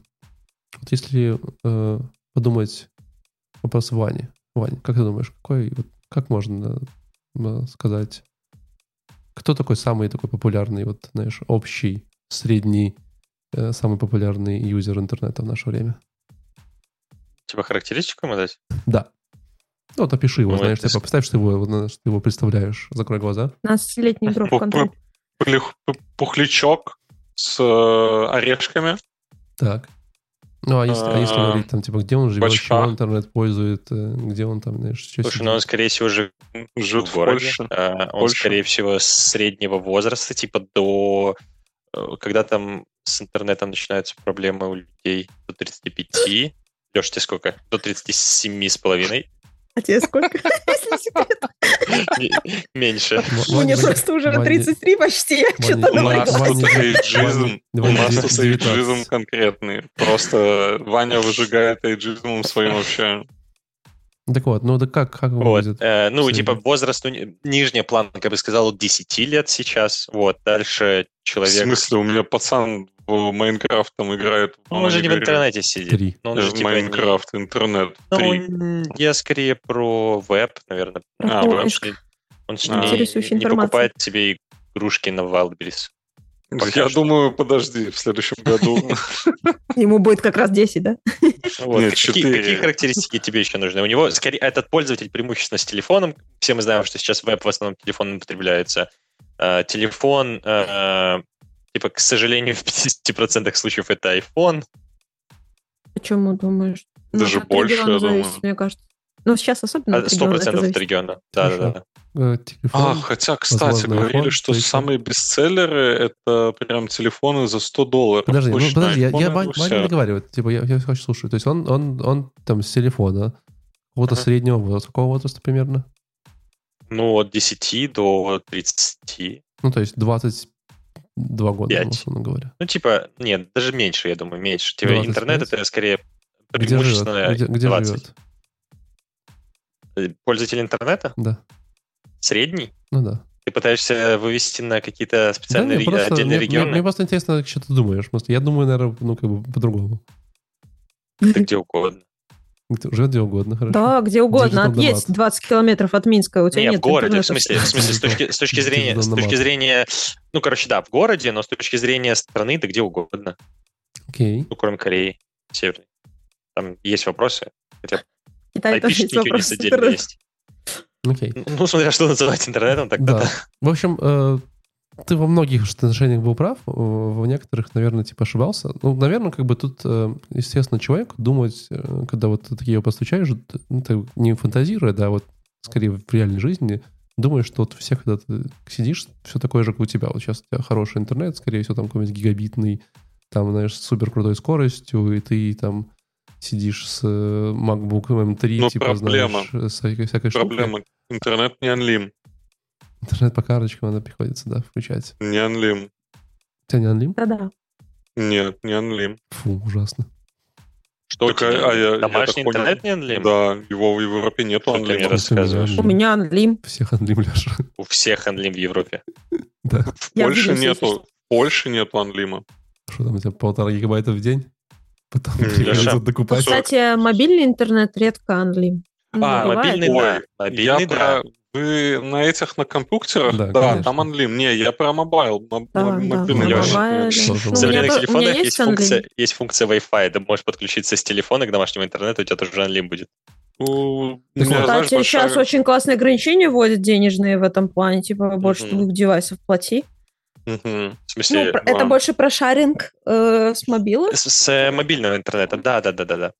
[SPEAKER 1] вот если э, подумать вопрос Вани. Вань, как ты думаешь, какой, как можно э, сказать, кто такой самый такой популярный, вот, знаешь, общий, средний, э, самый популярный юзер интернета в наше время?
[SPEAKER 3] Типа характеристику ему дать?
[SPEAKER 1] Да. Ну, вот опиши его,
[SPEAKER 3] Ну,
[SPEAKER 1] знаешь,
[SPEAKER 3] это
[SPEAKER 1] типа, представь, что, его, вот, что ты его представляешь. Закрой глаза.
[SPEAKER 4] 15-летний игрок
[SPEAKER 2] Пу-
[SPEAKER 4] ВКонтакте.
[SPEAKER 2] Пылих- пу- Пухлячок с э, орешками.
[SPEAKER 1] Так. Ну, а если, а если
[SPEAKER 2] А,
[SPEAKER 1] говорить там, типа, где он живет,
[SPEAKER 2] бачка.
[SPEAKER 1] чего он интернет пользует, э, где он там, знаешь, что
[SPEAKER 3] Слушай, ну он, скорее всего, живет
[SPEAKER 2] Живет
[SPEAKER 3] в
[SPEAKER 2] в
[SPEAKER 3] городе.
[SPEAKER 2] Польше.
[SPEAKER 3] А, Он,
[SPEAKER 2] Польша.
[SPEAKER 3] скорее всего, среднего возраста, типа до... э, Когда там с интернетом начинаются проблемы у людей до 35. Леш, тебе сколько? До 37 с половиной.
[SPEAKER 4] А тебе сколько? [laughs] Если секрет.
[SPEAKER 3] Меньше.
[SPEAKER 4] Мне просто уже
[SPEAKER 1] Ваня-
[SPEAKER 4] 33 почти. Я что-то
[SPEAKER 2] У нас тут эйджизм, у нас тут
[SPEAKER 1] 19.
[SPEAKER 2] эйджизм конкретный. Просто Ваня выжигает эйджизмом своим вообще.
[SPEAKER 1] Так вот, ну да как, как
[SPEAKER 3] Вот.
[SPEAKER 1] выглядит?
[SPEAKER 3] э, Ну, типа возраст, ну, ни- нижняя планка, я бы сказал, от 10 лет сейчас. Вот. Дальше
[SPEAKER 2] В
[SPEAKER 3] человек...
[SPEAKER 2] смысле, у меня пацан в Майнкрафт там играет.
[SPEAKER 3] Ну, он же не в интернете сидит.
[SPEAKER 1] Три.
[SPEAKER 3] Ну, он
[SPEAKER 2] Это
[SPEAKER 3] же, типа, не-
[SPEAKER 2] Майнкрафт, интернет.
[SPEAKER 3] Ну, я скорее про веб, наверное.
[SPEAKER 4] Про
[SPEAKER 2] А,
[SPEAKER 3] Он ж не- Он же
[SPEAKER 2] А.
[SPEAKER 3] не, не покупает себе игрушки на Wildberries. пока
[SPEAKER 2] Я
[SPEAKER 3] что.
[SPEAKER 2] думаю, подожди, в следующем году. [laughs]
[SPEAKER 4] Ему будет как раз 10, да?
[SPEAKER 3] Вот.
[SPEAKER 2] Нет,
[SPEAKER 3] Какие, характеристики тебе еще нужны? У него скорее этот пользователь преимущественно с телефоном. Все мы знаем, что сейчас веб в основном телефоном употребляется. Э, телефон, э, типа, к сожалению, в 50% случаев это iPhone.
[SPEAKER 4] Почему думаешь?
[SPEAKER 2] Даже
[SPEAKER 4] от
[SPEAKER 2] больше, я
[SPEAKER 4] зависит,
[SPEAKER 2] думаю.
[SPEAKER 4] мне кажется. Ну, сейчас особенно
[SPEAKER 3] А,
[SPEAKER 4] это
[SPEAKER 3] 100% от региона. Да, да,
[SPEAKER 1] Хорошо.
[SPEAKER 3] да.
[SPEAKER 1] Телефон.
[SPEAKER 2] А, хотя, кстати,
[SPEAKER 1] возможно,
[SPEAKER 2] говорили,
[SPEAKER 1] iPhone,
[SPEAKER 2] что
[SPEAKER 1] еще?
[SPEAKER 2] самые бестселлеры это прям телефоны за 100 долларов.
[SPEAKER 1] Подожди, ну, подожди, я, я Ваня
[SPEAKER 2] всех.
[SPEAKER 1] договаривает. Типа, я, я хочу слушать. То есть он, он, он там с телефона, какого-то
[SPEAKER 3] Ага.
[SPEAKER 1] среднего возраста, какого возраста примерно?
[SPEAKER 3] Ну, от 10 до 30.
[SPEAKER 1] Ну, то есть 20 два года,
[SPEAKER 3] Пять.
[SPEAKER 1] условно говоря.
[SPEAKER 3] Ну, типа, нет, даже меньше, я думаю, меньше. Типа,
[SPEAKER 1] 25?
[SPEAKER 3] интернет это скорее
[SPEAKER 1] Где
[SPEAKER 3] преимущественно
[SPEAKER 1] живет? Где, где
[SPEAKER 3] 20.
[SPEAKER 1] живет?
[SPEAKER 3] Э, Пользователь интернета?
[SPEAKER 1] Да.
[SPEAKER 3] Средний?
[SPEAKER 1] Ну да.
[SPEAKER 3] Ты пытаешься вывести на какие-то специальные
[SPEAKER 1] Да, мне просто-
[SPEAKER 3] отдельные
[SPEAKER 1] мне,
[SPEAKER 3] регионы?
[SPEAKER 1] мне- мне просто интересно, что ты думаешь. Просто я думаю, наверное, ну, как бы по-другому.
[SPEAKER 3] Да где угодно.
[SPEAKER 1] Живет где угодно, хорошо.
[SPEAKER 4] Да, где угодно.
[SPEAKER 1] Digital
[SPEAKER 4] Отъедь 20 километров от Минска, у тебя
[SPEAKER 3] Не,
[SPEAKER 4] нет
[SPEAKER 3] в городе, в смысле, в смысле, с точки, с точки зрения, с точки зрения, ну, короче, да, в городе, но с точки зрения страны, да где угодно.
[SPEAKER 1] Окей.
[SPEAKER 3] Ну, кроме Кореи Северной. Там есть вопросы, хотя
[SPEAKER 4] В Китае тоже есть
[SPEAKER 3] IP-шники у них
[SPEAKER 4] вопрос.
[SPEAKER 3] отдельно есть.
[SPEAKER 1] Окей.
[SPEAKER 3] Ну, смотря что называть интернетом, тогда
[SPEAKER 1] Да. В общем, э, ты во многих отношениях был прав, э, в некоторых, наверное, типа ошибался. Ну, наверное, как бы тут, э, естественно, человек думать, э, когда вот ты такие т- ну, ты не фантазируя, да, вот скорее в реальной жизни, думаешь, что вот у всех, когда ты сидишь, все такое же, как у тебя. Вот сейчас у тебя хороший интернет, скорее всего, там какой-нибудь гигабитный, там, знаешь, с супер крутой скоростью, и ты там сидишь с MacBook M3,
[SPEAKER 2] Ну,
[SPEAKER 1] типа,
[SPEAKER 2] проблема.
[SPEAKER 1] знаешь, с всякой, всякой штукой.
[SPEAKER 2] Проблема. Интернет не анлим.
[SPEAKER 1] Интернет по карточкам надо приходится, да, включать.
[SPEAKER 2] Не анлим.
[SPEAKER 1] У тебя не анлим?
[SPEAKER 4] Да-да.
[SPEAKER 2] Нет, не анлим.
[SPEAKER 1] Фу, ужасно.
[SPEAKER 3] что
[SPEAKER 2] Так, а- я- я
[SPEAKER 3] Домашний
[SPEAKER 2] понял.
[SPEAKER 3] интернет не анлим?
[SPEAKER 2] Да, его в Европе нету
[SPEAKER 3] Что ты рассказываешь?
[SPEAKER 4] У меня анлим.
[SPEAKER 1] Всех анлим, Леша.
[SPEAKER 3] У всех анлим в Европе. [laughs]
[SPEAKER 1] Да.
[SPEAKER 2] В
[SPEAKER 4] Я
[SPEAKER 2] Польше нету. В Польше нету анлима.
[SPEAKER 1] Что там у тебя, полтора гигабайта в день? Потом
[SPEAKER 3] Леша,
[SPEAKER 1] докупать.
[SPEAKER 4] Кстати, мобильный интернет редко анлим. Ну,
[SPEAKER 3] А,
[SPEAKER 4] бывает.
[SPEAKER 3] мобильный,
[SPEAKER 2] Ой,
[SPEAKER 3] да. Мобильный,
[SPEAKER 2] Я
[SPEAKER 3] да.
[SPEAKER 2] про... Вы на этих, на компьютерах?
[SPEAKER 1] Да,
[SPEAKER 2] Да, там анлим. Не, я про mobile. Мо-
[SPEAKER 4] Да,
[SPEAKER 2] мо-
[SPEAKER 4] да,
[SPEAKER 2] мобильный.
[SPEAKER 1] Тоже
[SPEAKER 4] Ну,
[SPEAKER 3] В
[SPEAKER 4] у меня
[SPEAKER 3] современных телефонах
[SPEAKER 4] есть
[SPEAKER 3] есть функция, есть функция Wi-Fi. Ты можешь подключиться с телефона к домашнему интернету, у тебя тоже анлим будет.
[SPEAKER 2] Ну, у
[SPEAKER 1] Так
[SPEAKER 2] меня, знаешь,
[SPEAKER 4] Кстати, сейчас
[SPEAKER 2] большая-
[SPEAKER 4] очень классные ограничения вводят денежные в этом плане. Типа, больше двух девайсов плати.
[SPEAKER 2] Мгм.
[SPEAKER 3] В
[SPEAKER 4] Ну,
[SPEAKER 3] смысле,
[SPEAKER 4] про- это больше про шаринг э, с мобила.
[SPEAKER 3] с, с, э, мобильного интернета, да, да, да, да, да.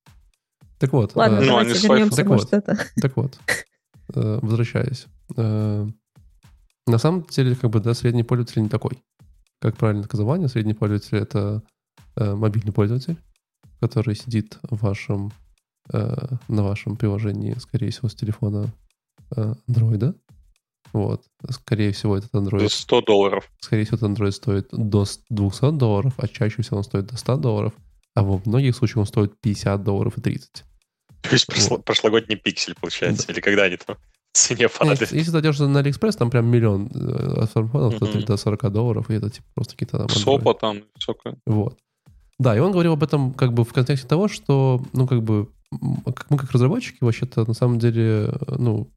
[SPEAKER 1] Так вот,
[SPEAKER 4] Ладно,
[SPEAKER 1] э,
[SPEAKER 2] Ну,
[SPEAKER 4] давайте
[SPEAKER 2] с
[SPEAKER 4] вернемся,
[SPEAKER 1] Так
[SPEAKER 4] может,
[SPEAKER 1] вот.
[SPEAKER 4] это... [laughs]
[SPEAKER 1] так вот, э, возвращаясь. Э, На самом деле, как бы, да, средний пользователь не такой. Как правильно сказал Ваня, средний пользователь — это э, мобильный пользователь, который сидит в вашем, э, на вашем приложении, скорее всего, с телефона э, Android. Вот. Скорее всего, этот Android
[SPEAKER 2] За 100 долларов.
[SPEAKER 1] скорее всего, этот Android стоит до с- 200 долларов, а чаще всего он стоит до 100 долларов, а во многих случаях он стоит 50 долларов и 30.
[SPEAKER 3] То есть прошло- прошлогодний пиксель, получается, или когда они там в [laughs] цене падают.
[SPEAKER 1] Если, если ты зайдешь на Алиэкспресс, там прям миллион э, смартфонов стоит до 40 долларов, и это типа просто какие-то там.
[SPEAKER 2] Oppo там, всякое.
[SPEAKER 1] Вот. Да, и он говорил об этом как бы в контексте того, что, ну, как бы, мы как разработчики вообще-то на самом деле, э, ну,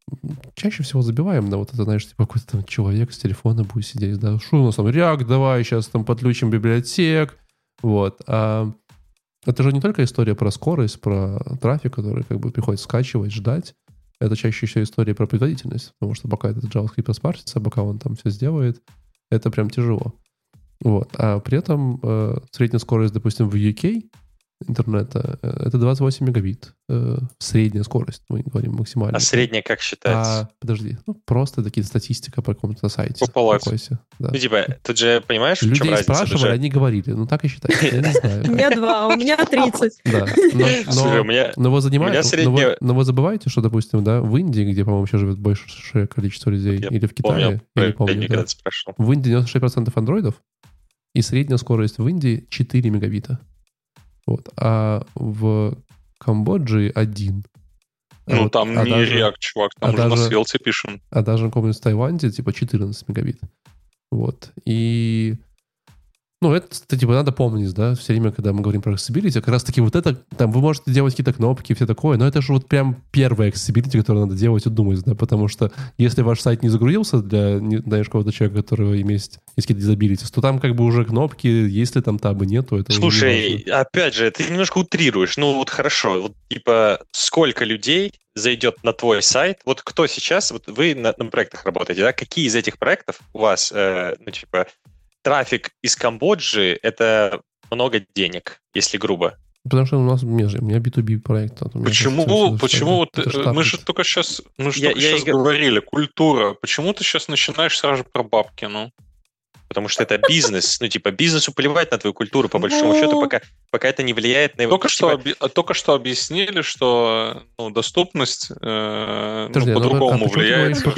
[SPEAKER 1] чаще всего забиваем на вот это, знаешь, типа какой-то там человек с телефона будет сидеть, да, что у нас там, React, давай сейчас там подключим библиотек, вот. А это же не только история про скорость, про трафик, который как бы приходится скачивать, ждать. Это чаще еще история про производительность, потому что пока этот JavaScript распарсится, пока он там все сделает, это прям тяжело. Вот. А при этом э, средняя скорость, допустим, в UK интернета э, это 28 мегабит. Э, средняя скорость, мы говорим максимальная.
[SPEAKER 3] А средняя как считается?
[SPEAKER 1] А, подожди, ну просто такие статистика по какому-то сайте.
[SPEAKER 2] По
[SPEAKER 1] да.
[SPEAKER 3] Ну, типа, тут же, понимаешь, в чем
[SPEAKER 1] Людей
[SPEAKER 3] разница?
[SPEAKER 1] спрашивали, они говорили, ну так и считайте, я не [laughs]
[SPEAKER 4] У
[SPEAKER 1] знаю.
[SPEAKER 4] меня два, у меня 30. [laughs]
[SPEAKER 1] Да, но, [laughs]
[SPEAKER 3] у
[SPEAKER 1] вы занимаете, но, вы, забываете, что, допустим, да, в Индии, где, по-моему, еще живет большее количество людей, или в Китае, я не помню. В Индии 96% андроидов, и средняя скорость в Индии 4 мегабита. Вот. А в Камбодже 1. А
[SPEAKER 2] Ну,
[SPEAKER 1] вот-
[SPEAKER 2] там
[SPEAKER 1] а
[SPEAKER 2] не
[SPEAKER 1] даже-
[SPEAKER 2] React, чувак, там
[SPEAKER 1] а
[SPEAKER 2] уже на
[SPEAKER 1] даже-
[SPEAKER 2] Svelte пишем.
[SPEAKER 1] А даже в каком-нибудь Таиланде типа 14 мегабит. Вот. И ну, это, типа, надо помнить, да, все время, когда мы говорим про accessibility, как раз-таки вот это, там, вы можете делать какие-то кнопки и все такое, но это же вот прям первая accessibility, которую надо делать и думать, да, потому что если ваш сайт не загрузился для, знаешь, какого-то человека, у которого есть, есть какие-то disabilities, то там как бы уже кнопки, если там табы нету, это не
[SPEAKER 3] Слушай, опять же, ты немножко утрируешь. Ну, вот хорошо, вот, типа, сколько людей зайдет на твой сайт? Вот кто сейчас, вот вы на, на проектах работаете, да? Какие из этих проектов у вас, э, ну, типа, трафик из Камбоджи — это много денег, если грубо?
[SPEAKER 1] Потому что у нас, у меня же- у меня B2B проект. а у меня
[SPEAKER 2] Почему,
[SPEAKER 1] просто-
[SPEAKER 2] почему вот,
[SPEAKER 1] это
[SPEAKER 2] э,
[SPEAKER 1] штат
[SPEAKER 2] мы же только сейчас, мы же
[SPEAKER 3] Я-
[SPEAKER 2] только
[SPEAKER 3] я
[SPEAKER 2] сейчас
[SPEAKER 3] и
[SPEAKER 2] говорили, культура. Почему ты сейчас начинаешь сразу же про бабки, ну?
[SPEAKER 3] Потому что это бизнес. Ну, типа, бизнесу плевать на твою культуру, по большому
[SPEAKER 2] Ну,
[SPEAKER 3] счету, пока, пока это не влияет на его...
[SPEAKER 2] Только что,
[SPEAKER 3] типа,
[SPEAKER 2] объ- только что объяснили, что ну, доступность э, ну,
[SPEAKER 1] а
[SPEAKER 2] по-другому
[SPEAKER 1] почему ты
[SPEAKER 2] влияет.
[SPEAKER 1] говоришь про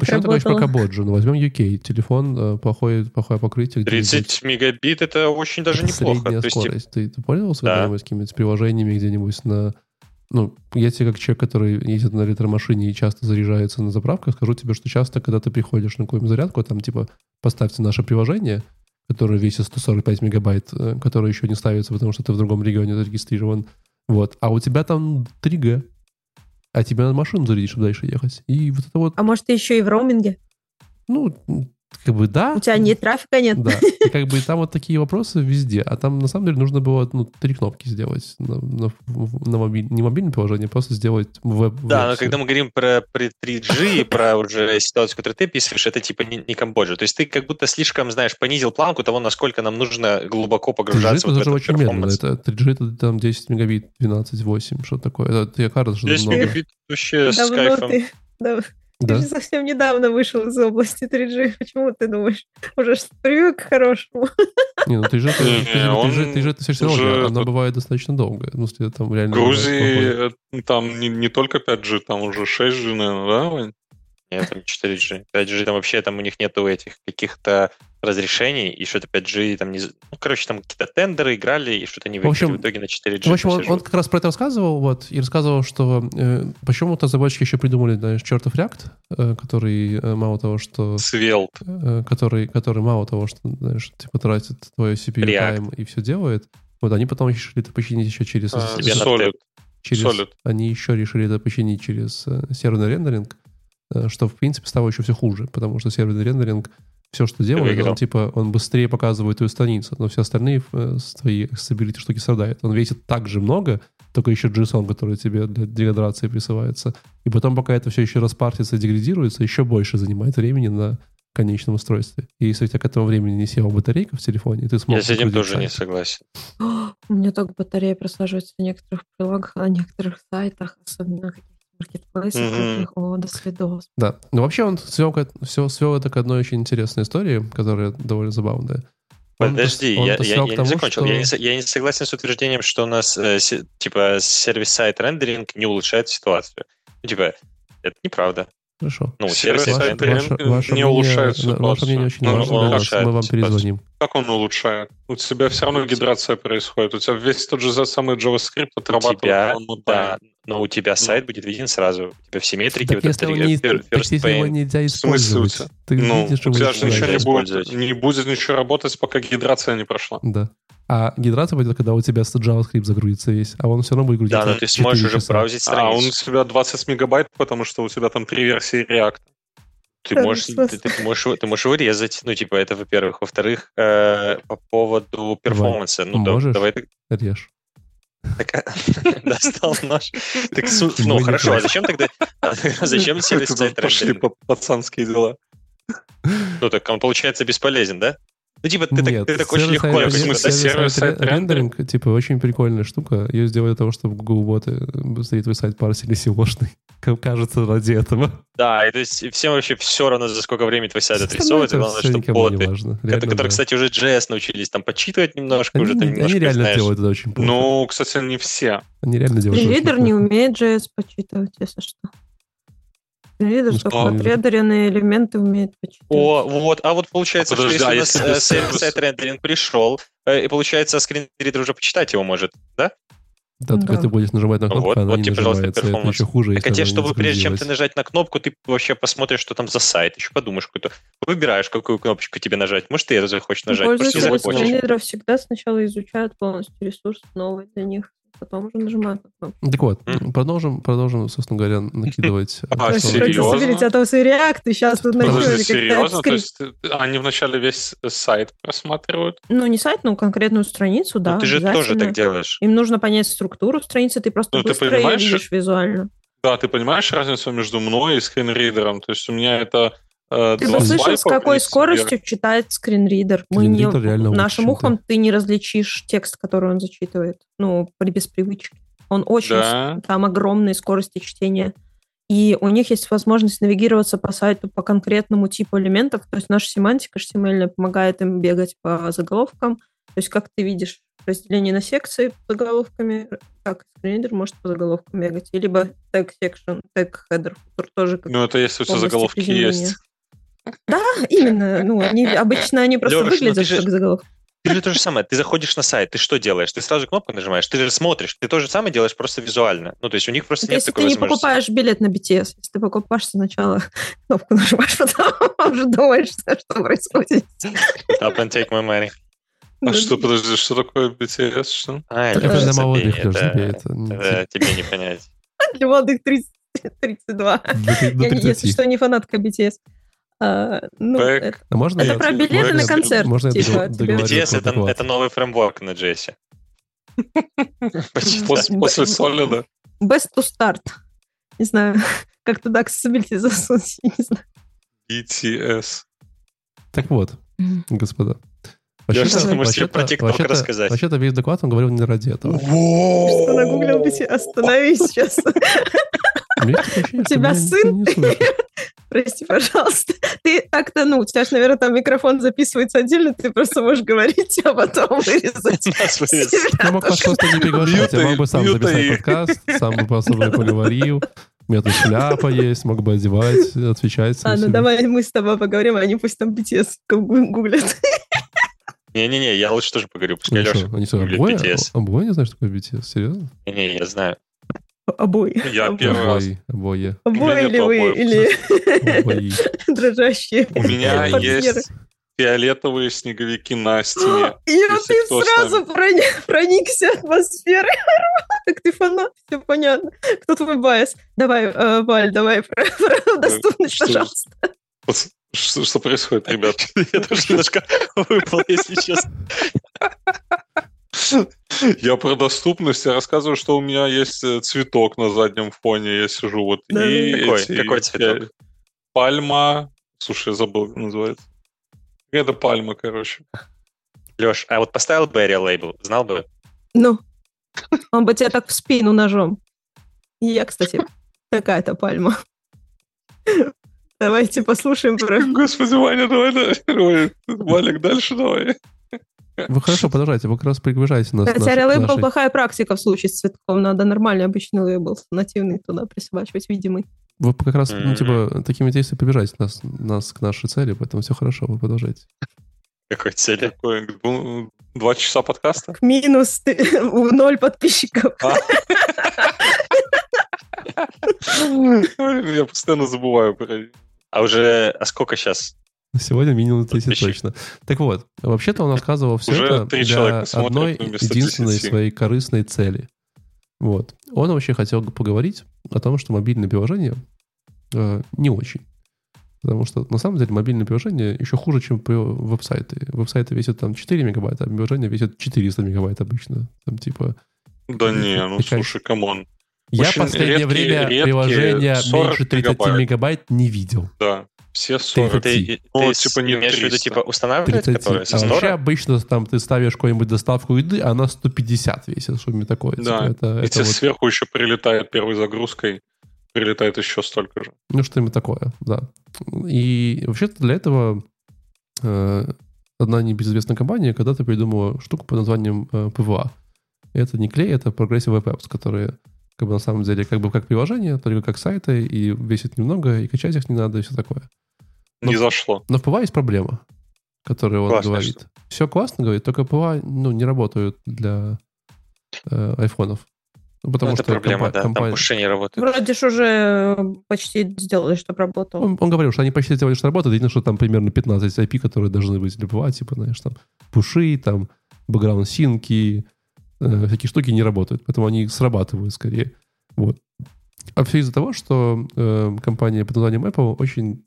[SPEAKER 1] Почему ты говоришь про? Камбоджу? Ну, возьмем UK. Телефон, э, плохое, плохое покрытие. где-нибудь.
[SPEAKER 3] 30 мегабит это очень даже
[SPEAKER 1] Это
[SPEAKER 3] неплохо.
[SPEAKER 1] средняя
[SPEAKER 3] То есть, типа,
[SPEAKER 1] скорость. Ты, ты пользовался
[SPEAKER 3] Да.
[SPEAKER 1] когда-нибудь какими-то приложениями где-нибудь на... Ну, я тебе как человек, который ездит на ретро-машине и часто заряжается на заправках, скажу тебе, что часто, когда ты приходишь на какую-нибудь зарядку, там типа поставьте наше приложение, которое весит 145 мегабайт, э, которое еще не ставится, потому что ты в другом регионе зарегистрирован. Вот. А у тебя там 3G. А тебе надо машину зарядить, чтобы дальше ехать. И вот это вот,
[SPEAKER 4] А может, ты еще и в роуминге?
[SPEAKER 1] ну, как бы да.
[SPEAKER 4] У тебя нет трафика, нет?
[SPEAKER 1] Да, и как бы там вот такие вопросы везде. А там, на самом деле, нужно было ну, три кнопки сделать на, на, на мобиль, не мобильное приложение, а просто сделать веб
[SPEAKER 3] Да, но когда мы говорим про, про 3G и про уже ситуацию, которую ты описываешь, это типа не, не Камбоджа. То есть ты как будто слишком, знаешь, понизил планку того, насколько нам нужно глубоко
[SPEAKER 1] 3G
[SPEAKER 3] погружаться
[SPEAKER 1] это
[SPEAKER 3] вот в
[SPEAKER 1] даже очень медленно. Это 3G это там 10 мегабит, 12, 8, что такое. Это тебе кажется, что
[SPEAKER 3] 10
[SPEAKER 1] много.
[SPEAKER 3] мегабит вообще с кайфом.
[SPEAKER 4] ты... да, Ты же совсем недавно вышел из области 3G. Почему ты думаешь? Уже привык к хорошему.
[SPEAKER 1] Не, ну 3G, это-
[SPEAKER 2] Не,
[SPEAKER 1] 3G,
[SPEAKER 2] он
[SPEAKER 1] 3G, 3G это все равно, оно
[SPEAKER 2] этот-
[SPEAKER 1] бывает достаточно долго. Ну, если там реально...
[SPEAKER 2] Грузии там не, не только 5G, там уже 6G, наверное, да, Вань?
[SPEAKER 3] Нет, там 4G. 5G там вообще там у них нету этих каких-то разрешений, и что-то 5G там не... Ну, короче, там какие-то тендеры играли, и что-то не
[SPEAKER 1] В общем,
[SPEAKER 3] в итоге на 4G.
[SPEAKER 1] В общем, он, он как раз про это рассказывал, вот, и рассказывал, что э, почему-то разработчики еще придумали, знаешь, чертов React, э, который э, мало того, что...
[SPEAKER 2] Svelte.
[SPEAKER 1] э, который, который мало того, что, знаешь, типа тратит твое CPU
[SPEAKER 3] React.
[SPEAKER 1] time и все делает, вот они потом решили это починить еще через...
[SPEAKER 2] А,
[SPEAKER 3] на
[SPEAKER 2] Solid.
[SPEAKER 1] через
[SPEAKER 2] Solid.
[SPEAKER 1] Они еще решили это починить через э, серверный рендеринг, э, что, в принципе, стало еще все хуже, потому что серверный рендеринг все, что делает,
[SPEAKER 3] выиграл.
[SPEAKER 1] он, типа, он быстрее показывает твою страницу, но все остальные э, твои accessibility штуки страдают. Он весит так же много, только еще JSON, который тебе для деградации присылается. И потом, пока это все еще распартится и деградируется, еще больше занимает времени на конечном устройстве. И если у тебя к этому времени не села батарейка в телефоне, ты смог
[SPEAKER 3] Я с этим тоже
[SPEAKER 1] сайт.
[SPEAKER 3] не согласен. [gasps]
[SPEAKER 4] У меня так батарея просаживается на некоторых прилагах, на некоторых сайтах, особенно на
[SPEAKER 2] Мгм.
[SPEAKER 4] крутых. О, до свидос.
[SPEAKER 1] Да. Но вообще он свел, все, свел это к одной очень интересной истории, которая довольно забавная.
[SPEAKER 3] Подожди,
[SPEAKER 1] он
[SPEAKER 3] я, я- я
[SPEAKER 1] к
[SPEAKER 3] не
[SPEAKER 1] тому,
[SPEAKER 3] закончил. Я, не,
[SPEAKER 1] что-
[SPEAKER 3] я не согласен с утверждением, что у нас э, се- типа сервис-сайт рендеринг не улучшает ситуацию. Ну, типа, это неправда.
[SPEAKER 1] Хорошо.
[SPEAKER 3] Ну,
[SPEAKER 2] Сервис
[SPEAKER 3] сервис-сайт
[SPEAKER 2] сайт
[SPEAKER 3] рендеринг...
[SPEAKER 1] ваше
[SPEAKER 2] не улучшает
[SPEAKER 1] на- Ваше мнение
[SPEAKER 2] ситуацию.
[SPEAKER 1] очень
[SPEAKER 3] Ну,
[SPEAKER 1] важно
[SPEAKER 3] он
[SPEAKER 1] для нас.
[SPEAKER 3] улучшает
[SPEAKER 1] Мы вам
[SPEAKER 3] ситуацию.
[SPEAKER 1] перезвоним.
[SPEAKER 2] Как он улучшает? У тебя все равно гидрация происходит. У тебя весь тот же самый JavaScript
[SPEAKER 3] У
[SPEAKER 2] отрабатывает
[SPEAKER 3] тебя, да, но у тебя сайт будет виден сразу. У тебя все метрики,
[SPEAKER 1] Так
[SPEAKER 3] вот это
[SPEAKER 1] если, его
[SPEAKER 3] ре-
[SPEAKER 1] не,
[SPEAKER 3] fir-
[SPEAKER 1] так
[SPEAKER 3] first
[SPEAKER 1] если его нельзя
[SPEAKER 2] В
[SPEAKER 1] использовать, ты
[SPEAKER 2] Ну,
[SPEAKER 1] видишь
[SPEAKER 2] у тебя же ничего не будет, не будет ничего работать, пока гидрация не прошла.
[SPEAKER 1] Да. А гидрация пойдет, когда у тебя JavaScript загрузится весь, а он все равно будет грузиться
[SPEAKER 3] Да, но ты
[SPEAKER 1] 4
[SPEAKER 3] сможешь уже
[SPEAKER 1] часа.
[SPEAKER 3] браузить
[SPEAKER 2] А, он у
[SPEAKER 3] страницу.
[SPEAKER 2] тебя 20 мегабайт, потому что у тебя там три версии React.
[SPEAKER 3] Ты
[SPEAKER 4] Да,
[SPEAKER 3] можешь, ты, ты можешь, ты можешь его резать. Ну, типа, это во-первых. Во-вторых, э, по поводу перформанса. Ну, да-
[SPEAKER 1] можешь?
[SPEAKER 3] давай так-
[SPEAKER 1] Режь.
[SPEAKER 3] Так, а, [laughs] достал нож. Так, ну, хорошо, а зачем тогда... а Зачем [laughs] сервис сайт
[SPEAKER 2] Пошли пацанские дела.
[SPEAKER 3] Ну, так он, получается, бесполезен, да? Ну, типа, ты,
[SPEAKER 1] Нет,
[SPEAKER 3] так, ты так очень легко...
[SPEAKER 1] рендеринг-
[SPEAKER 2] смысле,
[SPEAKER 1] сервис-сайт
[SPEAKER 2] сервис-сайт
[SPEAKER 1] рендеринг, типа, очень прикольная штука. Ее сделали для того, чтобы Google боты быстрее твой сайт парсили силошный. [laughs] Как кажется, ради этого.
[SPEAKER 3] Да, и то есть всем вообще все равно, за сколько времени твой сайт
[SPEAKER 1] это
[SPEAKER 3] главное, что боты,
[SPEAKER 1] важно.
[SPEAKER 3] которые,
[SPEAKER 1] Реально, да.
[SPEAKER 3] кстати, уже JS научились там подсчитывать немножко, уже там
[SPEAKER 1] Они,
[SPEAKER 3] немножко,
[SPEAKER 1] они реально
[SPEAKER 3] знаешь,
[SPEAKER 1] делают это очень плохо.
[SPEAKER 2] Ну, кстати, не все.
[SPEAKER 1] Они реально делают
[SPEAKER 4] Скринридер не умеет JS почитывать, если что. Скринридер
[SPEAKER 1] Ну,
[SPEAKER 4] только
[SPEAKER 1] скринридер.
[SPEAKER 4] отрендеренные элементы умеет почитать.
[SPEAKER 3] О, вот, а вот получается,
[SPEAKER 2] А подожди,
[SPEAKER 3] что
[SPEAKER 2] а
[SPEAKER 3] если у нас э, сервис-сайт рендеринг пришел, э, и получается, скринридер уже почитать его может, да?
[SPEAKER 1] Да, только
[SPEAKER 4] Да.
[SPEAKER 1] ты будешь нажимать на
[SPEAKER 3] Ну
[SPEAKER 1] кнопку,
[SPEAKER 3] вот,
[SPEAKER 1] а она
[SPEAKER 3] вот
[SPEAKER 1] не
[SPEAKER 3] тебе, пожалуйста,
[SPEAKER 1] нажимается. Это еще хуже,
[SPEAKER 3] Так а тебе, чтобы прежде чем ты нажать на кнопку, ты вообще посмотришь, что там за сайт, еще подумаешь какую-то. Выбираешь, какую кнопочку тебе нажать. Может, ты эту захочешь нажать, может, не захочешь.
[SPEAKER 4] всегда сначала изучают полностью ресурс новый для них, потом уже нажимают на кнопку.
[SPEAKER 1] Так вот,
[SPEAKER 3] М.
[SPEAKER 1] продолжим, продолжим, собственно говоря, накидывать. [laughs]
[SPEAKER 2] А, серьезно?
[SPEAKER 4] А то все и сейчас тут начали
[SPEAKER 2] серьезно? То есть э, они вначале весь сайт просматривают?
[SPEAKER 4] Ну, не сайт, но конкретную страницу, да,
[SPEAKER 3] Ну, ты же тоже так делаешь.
[SPEAKER 4] Им нужно понять структуру страницы, ты просто
[SPEAKER 2] Ну, ты
[SPEAKER 4] быстро видишь визуально.
[SPEAKER 2] Да, ты понимаешь разницу между мной и скринридером? То есть у меня это
[SPEAKER 4] Ты
[SPEAKER 2] два
[SPEAKER 4] бы слышал, с какой скоростью читает скринридер? Мы не, нашим ухом ты не различишь текст, который он зачитывает. Ну, при без привычки. Он очень...
[SPEAKER 2] Да.
[SPEAKER 4] Там огромные скорости чтения. и у них есть возможность навигироваться по сайту по конкретному типу элементов. То есть наша семантика HTML помогает им бегать по заголовкам. То есть как ты видишь разделение на секции по заголовками, так скринридер может по заголовкам бегать. И либо section, tag header, который тоже как
[SPEAKER 2] Ну, это если у тебя заголовки есть.
[SPEAKER 4] Да, именно. Ну, они, [laughs] обычно они просто
[SPEAKER 3] Лёш, ну
[SPEAKER 4] выглядят
[SPEAKER 3] ты же-
[SPEAKER 4] как заголовки.
[SPEAKER 3] Ты же то же самое. Ты заходишь на сайт, ты что делаешь? Ты сразу кнопку нажимаешь, ты же смотришь. Ты то же самое делаешь просто визуально. Ну, то есть у них просто
[SPEAKER 4] Это
[SPEAKER 3] нет
[SPEAKER 4] если
[SPEAKER 3] такой
[SPEAKER 4] ты не
[SPEAKER 3] возможности.
[SPEAKER 4] покупаешь билет на BTS, если ты покупаешь сначала [laughs] кнопку нажимаешь, потом [laughs] уже думаешь, что происходит.
[SPEAKER 3] Up and take my money.
[SPEAKER 2] А что, подожди, что такое BTS? Что?
[SPEAKER 3] А,
[SPEAKER 1] Так это для молодых, Леш,
[SPEAKER 3] это- тебе не понять.
[SPEAKER 4] Для молодых 30 32.
[SPEAKER 1] до три- до
[SPEAKER 4] Я, не- если
[SPEAKER 1] 30.
[SPEAKER 4] что, не фанатка BTS. А, ну,
[SPEAKER 2] Бэк.
[SPEAKER 4] это,
[SPEAKER 1] А можно
[SPEAKER 4] это
[SPEAKER 1] я-
[SPEAKER 4] про билеты
[SPEAKER 1] можно
[SPEAKER 4] на
[SPEAKER 1] я-
[SPEAKER 4] концерт.
[SPEAKER 1] Можно я
[SPEAKER 4] типа,
[SPEAKER 3] BTS это, это новый фреймворк на JS.
[SPEAKER 2] После солида?
[SPEAKER 4] best to start. Не знаю, [laughs] как туда accessibility засунуть, я не знаю.
[SPEAKER 2] BTS.
[SPEAKER 1] Так вот, господа.
[SPEAKER 3] Я
[SPEAKER 1] Вообще-то-
[SPEAKER 3] тебе
[SPEAKER 1] вообще-то-
[SPEAKER 3] про TikTok
[SPEAKER 1] вообще-то-
[SPEAKER 3] рассказать?
[SPEAKER 1] Вообще-то весь доклад он говорил не ради этого.
[SPEAKER 4] Что нагуглил BTS? Остановись сейчас.
[SPEAKER 1] У
[SPEAKER 4] тебя сын? Прости, пожалуйста. Ты так-то, ну, у тебя же, наверное, там микрофон записывается отдельно, ты просто можешь говорить, а потом вырезать. [laughs]
[SPEAKER 1] Я мог просто не приглашать, я мог бы сам записать подкаст, сам бы просто поговорил. У меня тут шляпа есть, мог бы одевать, отвечать.
[SPEAKER 4] Ладно,
[SPEAKER 1] себе.
[SPEAKER 4] давай мы с тобой поговорим, а они пусть там BTS гу- гуглят.
[SPEAKER 3] Не-не-не, я лучше тоже поговорю. Пускай
[SPEAKER 1] Они
[SPEAKER 3] Леша
[SPEAKER 1] что, они что,
[SPEAKER 3] гуглит
[SPEAKER 1] обои?
[SPEAKER 3] BTS.
[SPEAKER 1] Обои не знаешь, что такое BTS? Серьезно?
[SPEAKER 3] Не-не, я знаю.
[SPEAKER 4] Обои.
[SPEAKER 2] Я первый раз.
[SPEAKER 1] Обои, обои,
[SPEAKER 2] или
[SPEAKER 4] вы, или [laughs] дрожащие.
[SPEAKER 2] У меня есть фиолетовые снеговики на стене. [gasps]
[SPEAKER 4] И вот
[SPEAKER 2] Если
[SPEAKER 4] ты сразу прони- проникся атмосферой. [laughs] Как ты фанат, все понятно. Кто твой bias? Давай, э, Валь, давай про [laughs] про доступность, пожалуйста.
[SPEAKER 2] Что происходит, ребят?
[SPEAKER 3] Я тоже немножко выпал, если честно.
[SPEAKER 2] Я про доступность, я рассказываю, что у меня есть э, цветок на заднем фоне, я сижу вот.
[SPEAKER 4] Да,
[SPEAKER 2] и
[SPEAKER 3] Какой?
[SPEAKER 2] эти-
[SPEAKER 3] Какой цветок?
[SPEAKER 2] Пальма. Слушай, я забыл, как называется. Это пальма, короче.
[SPEAKER 3] Леш, а вот поставил бы area лейбл, знал бы?
[SPEAKER 4] Ну, он бы тебя так в спину ножом. Я, кстати, такая-то пальма. Давайте послушаем про...
[SPEAKER 2] Господи, Ваня, давай, давай. Валик, дальше давай.
[SPEAKER 1] Вы хорошо, подождите, вы как раз приближаете нас
[SPEAKER 4] Хотя релейбл
[SPEAKER 1] нашей-
[SPEAKER 4] плохая практика в случае с цветком. Надо нормальный обычный лейбл, нативный туда присобачивать, видимый.
[SPEAKER 1] Вы как раз, ну, типа, такими действиями приближаете нас, нас к нашей цели, поэтому все хорошо, вы продолжайте.
[SPEAKER 3] Какой цели?
[SPEAKER 2] Два часа подкаста?
[SPEAKER 4] К минус ты- в ноль подписчиков. [laughs]
[SPEAKER 2] Я постоянно забываю про
[SPEAKER 3] А уже, а сколько сейчас?
[SPEAKER 1] Сегодня минимум 10
[SPEAKER 3] Подписчик.
[SPEAKER 1] точно. Так вот, вообще-то он рассказывал все
[SPEAKER 2] Уже
[SPEAKER 1] это для одной единственной
[SPEAKER 2] 10.
[SPEAKER 1] своей корыстной цели. Вот. Он вообще хотел поговорить о том, что мобильное приложение э, не очень. Потому что, на самом деле, мобильное приложение еще хуже, чем при- веб-сайты. Веб-сайты весят там 4 мегабайта, а приложение весит 400 мегабайт обычно. Там типа...
[SPEAKER 2] Да не, ну
[SPEAKER 1] Такая-
[SPEAKER 2] слушай, come on.
[SPEAKER 1] Я
[SPEAKER 2] Очень
[SPEAKER 1] последнее
[SPEAKER 2] редкие-
[SPEAKER 1] время
[SPEAKER 2] редкие
[SPEAKER 1] приложения
[SPEAKER 2] 40
[SPEAKER 1] меньше 30
[SPEAKER 2] мегабайт.
[SPEAKER 1] мегабайт не видел.
[SPEAKER 2] Да, все 40.
[SPEAKER 1] Ты-
[SPEAKER 3] Ты,
[SPEAKER 2] Ну,
[SPEAKER 3] ты
[SPEAKER 2] типа не
[SPEAKER 3] имеешь в виду,
[SPEAKER 2] 300.
[SPEAKER 3] типа, устанавливать
[SPEAKER 1] 30.
[SPEAKER 3] которые со
[SPEAKER 1] А вообще
[SPEAKER 3] store'а?
[SPEAKER 1] обычно там ты ставишь какую-нибудь доставку еды, а она 150 весит, что-нибудь такое.
[SPEAKER 2] Да,
[SPEAKER 1] Типа, это,
[SPEAKER 2] И
[SPEAKER 1] это
[SPEAKER 2] тебе
[SPEAKER 1] вот,
[SPEAKER 2] сверху еще прилетает первой загрузкой, прилетает еще столько же.
[SPEAKER 1] ну, что-нибудь такое, да. И вообще-то для этого э, одна небезызвестная компания когда-то придумала штуку под названием э, PWA. Это не клей, это Progressive Web Apps, которые как бы на самом деле как бы как приложение, только как сайты, и весит немного, и качать их не надо, и все такое. Ну,
[SPEAKER 2] Не зашло.
[SPEAKER 1] Но в PWA есть проблема, которую он
[SPEAKER 3] Классная
[SPEAKER 1] говорит. Все классно, говорит, только PWA ну, не работают для э, айфонов. Ну, потому
[SPEAKER 3] Ну, это
[SPEAKER 1] что
[SPEAKER 3] проблема,
[SPEAKER 1] компа-
[SPEAKER 3] да, там
[SPEAKER 1] компания-
[SPEAKER 3] пуши не работают.
[SPEAKER 4] Вроде ж уже почти сделали, чтобы работало.
[SPEAKER 1] он, он говорил, что они почти сделали, что работает, единственное, что там примерно 15 API, которые должны быть для PWA, типа, знаешь, там пуши, там background sync -и, э, всякие штуки не работают, поэтому они срабатывают скорее. Вот. А все из-за того, что э, компания под названием Apple очень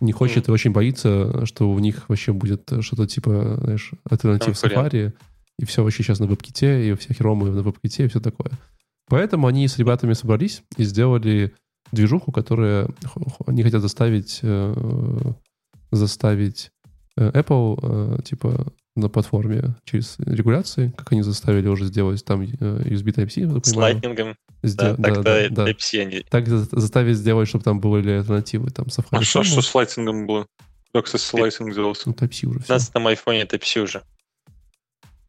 [SPEAKER 1] не хочет и очень боится, что у них вообще будет что-то типа, знаешь, альтернатив. Safari, и все вообще сейчас на веб-ките, и у всех ромы на веб-ките, и все такое. Поэтому они с ребятами собрались и сделали движуху, которая они хотят заставить, э, заставить э, Apple, э, типа, на платформе через регуляции, как они заставили уже сделать там э, USB Type-C.
[SPEAKER 3] С лайтнингом.
[SPEAKER 1] Сдел...
[SPEAKER 3] Да,
[SPEAKER 1] да, да, да.
[SPEAKER 3] Type-C они...
[SPEAKER 1] Так за- заставить сделать, чтобы там были альтернативы. Там, Safari
[SPEAKER 2] А что, что с лайтингом было? Как, кстати, с лайтинг делался?
[SPEAKER 1] ну, Type-C уже
[SPEAKER 3] У нас на айфоне Type-C уже.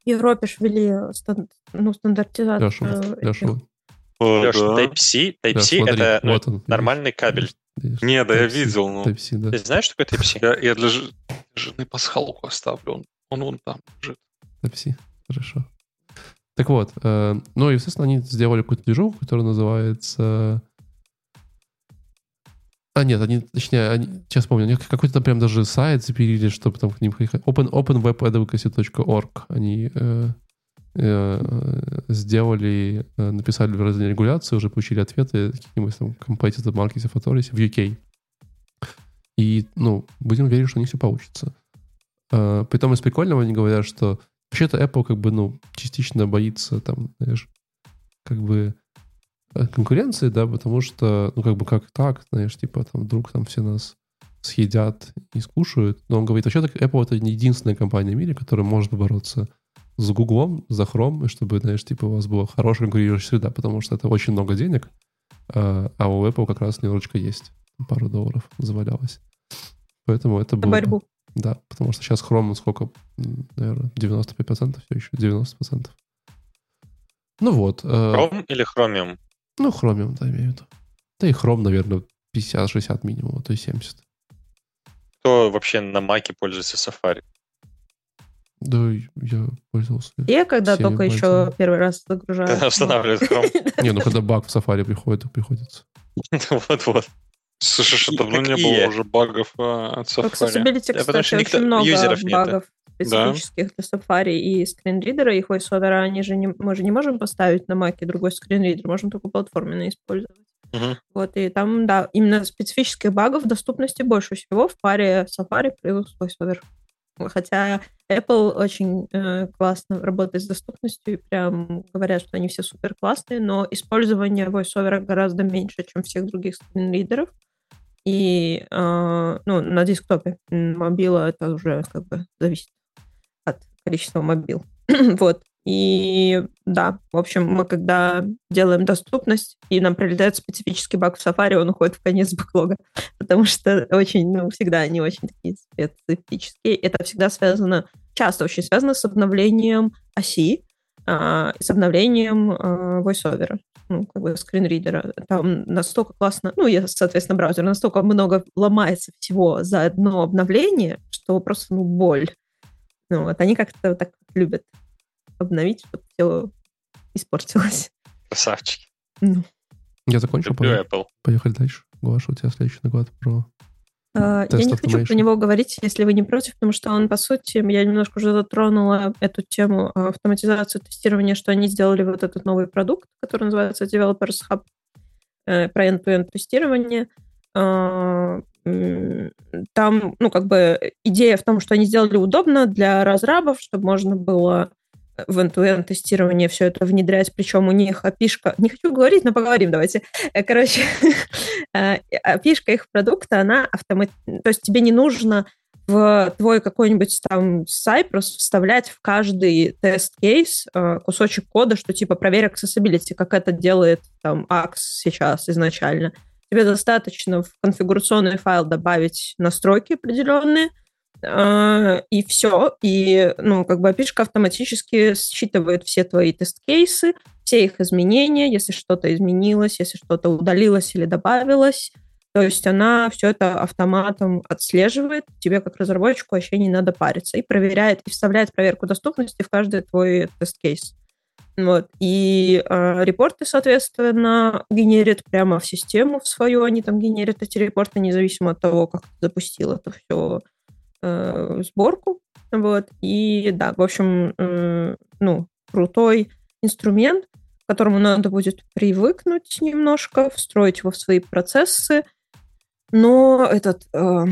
[SPEAKER 4] В Европе ж ввели стан- ну, стандартизацию.
[SPEAKER 1] Леша,
[SPEAKER 2] О,
[SPEAKER 3] Леш,
[SPEAKER 2] да.
[SPEAKER 3] Type-C,
[SPEAKER 1] да,
[SPEAKER 3] Type-C
[SPEAKER 1] смотри,
[SPEAKER 3] это ну,
[SPEAKER 1] вот он.
[SPEAKER 3] нормальный кабель.
[SPEAKER 1] Видишь?
[SPEAKER 2] Не, да я видел, ну.
[SPEAKER 1] Type-C, да.
[SPEAKER 3] Ты знаешь, что такое Type-C?
[SPEAKER 2] Я, я для ж- жены пасхалку оставлю. Он, он вон там лежит.
[SPEAKER 1] Type-C. Хорошо. Так вот, э, ну и, естественно, они сделали какую-то движуху, которая называется... А, нет, они, точнее, они, сейчас помню, они какой-то прям даже сайт запилили, чтобы там к ним приехать. Open, openwebadvocacy.org они э, э, сделали, э, написали разные регуляции, уже получили ответы каких-нибудь там Competitive Market Authority в UK. И, ну, будем верить, что у них все получится. Э, при том из прикольного они говорят, что вообще-то Apple как бы, ну, частично боится там, знаешь, как бы э, конкуренции, да, потому что, ну, как бы как так, знаешь, типа там вдруг там все нас съедят и скушают. Но он говорит, вообще так Apple это не единственная компания в мире, которая может бороться с Гуглом, за Chrome, чтобы, знаешь, типа у вас была хорошая конкурирующая среда, потому что это очень много денег, а а у Apple как раз немножечко есть. Пару долларов завалялось. Поэтому это было... бы-
[SPEAKER 4] борьбу.
[SPEAKER 1] Да, потому что сейчас Chrome сколько, наверное, 95% все еще, 90%. Ну вот. э,
[SPEAKER 3] Chrome или Chromium?
[SPEAKER 1] ну, Chromium, да, имею в виду. Да и Chrome, наверное, 50-60 минимум, а то и 70.
[SPEAKER 3] Кто вообще на Маке пользуется Safari?
[SPEAKER 1] Да, я пользовался.
[SPEAKER 4] Я когда только еще
[SPEAKER 1] пальцами.
[SPEAKER 4] первый раз загружаю. [laughs]
[SPEAKER 3] Когда устанавливают Chrome. [laughs]
[SPEAKER 1] Не, ну когда баг в Safari приходит, то приходится. [laughs]
[SPEAKER 3] Вот-вот.
[SPEAKER 2] Слушай, что давно не было уже багов а, от
[SPEAKER 4] В
[SPEAKER 2] Safari.
[SPEAKER 4] Accessibility,
[SPEAKER 3] Да,
[SPEAKER 4] кстати,
[SPEAKER 3] что никто-
[SPEAKER 4] очень много
[SPEAKER 3] юзеров нет.
[SPEAKER 4] багов специфических для Safari и скринридера, и VoiceOver, они же не, мы же не можем поставить на Mac другой скринридер, можем только платформенно использовать. Вот, и там, да, именно специфических багов доступности больше всего в паре Safari плюс VoiceOver. Хотя Apple очень э, классно работает с доступностью, и прям говорят, что они все супер классные, но использование VoiceOver гораздо меньше, чем всех других скринридеров. И э, ну, на десктопе мобила это уже как бы зависит от количества мобил. [clears throat] вот. И да, в общем, мы когда делаем доступность, и нам прилетает специфический баг в Safari, он уходит в конец [laughs] бэклога, потому что очень, ну, всегда они очень такие специфические. Это всегда связано, часто очень связано с обновлением оси, с обновлением а, VoiceOver, ну, как бы скринридера. Там настолько классно, ну, и, соответственно, браузер, настолько много ломается всего за одно обновление, что просто, ну, боль. Ну, вот они как-то так любят обновить, чтобы все испортилось.
[SPEAKER 3] Красавчики.
[SPEAKER 4] Ну,
[SPEAKER 1] Я закончил,
[SPEAKER 3] Люблю
[SPEAKER 1] поехали,
[SPEAKER 3] Apple.
[SPEAKER 1] поехали дальше. Глаша, у тебя следующий доклад про...
[SPEAKER 4] а, я не хочу про него говорить, если вы не против, потому что он, по сути, я немножко уже затронула эту тему а, автоматизации тестирования, что они сделали вот этот новый продукт, который называется Developers Hub, э, про end-to-end тестирование. Там, ну, как бы идея в том, что они сделали удобно для разрабов, чтобы можно было в end-to-end тестирование все это внедрять, причем у них опишка... Не хочу говорить, но поговорим, давайте. Э, Короче, [laughs] э, опишка их продукта, она автомат... То есть тебе не нужно в твой какой-нибудь там Cypress вставлять в каждый тест-кейс э, кусочек кода, что типа проверь accessibility, как это делает там Axe сейчас изначально. Тебе достаточно в конфигурационный файл добавить настройки определенные, и все. И, ну, как бы API автоматически считывает все твои тест-кейсы, все их изменения, если что-то изменилось, если что-то удалилось или добавилось. То есть она все это автоматом отслеживает, тебе как разработчику вообще не надо париться, и проверяет, и вставляет проверку доступности в каждый твой тест-кейс. Вот. И э, репорты, соответственно, генерит прямо в систему в свою, они там генерят эти репорты, независимо от того, как ты запустил это все э, сборку. Вот. И да, в общем, э, ну, крутой инструмент, к которому надо будет привыкнуть немножко, встроить его в свои процессы. Но этот, э,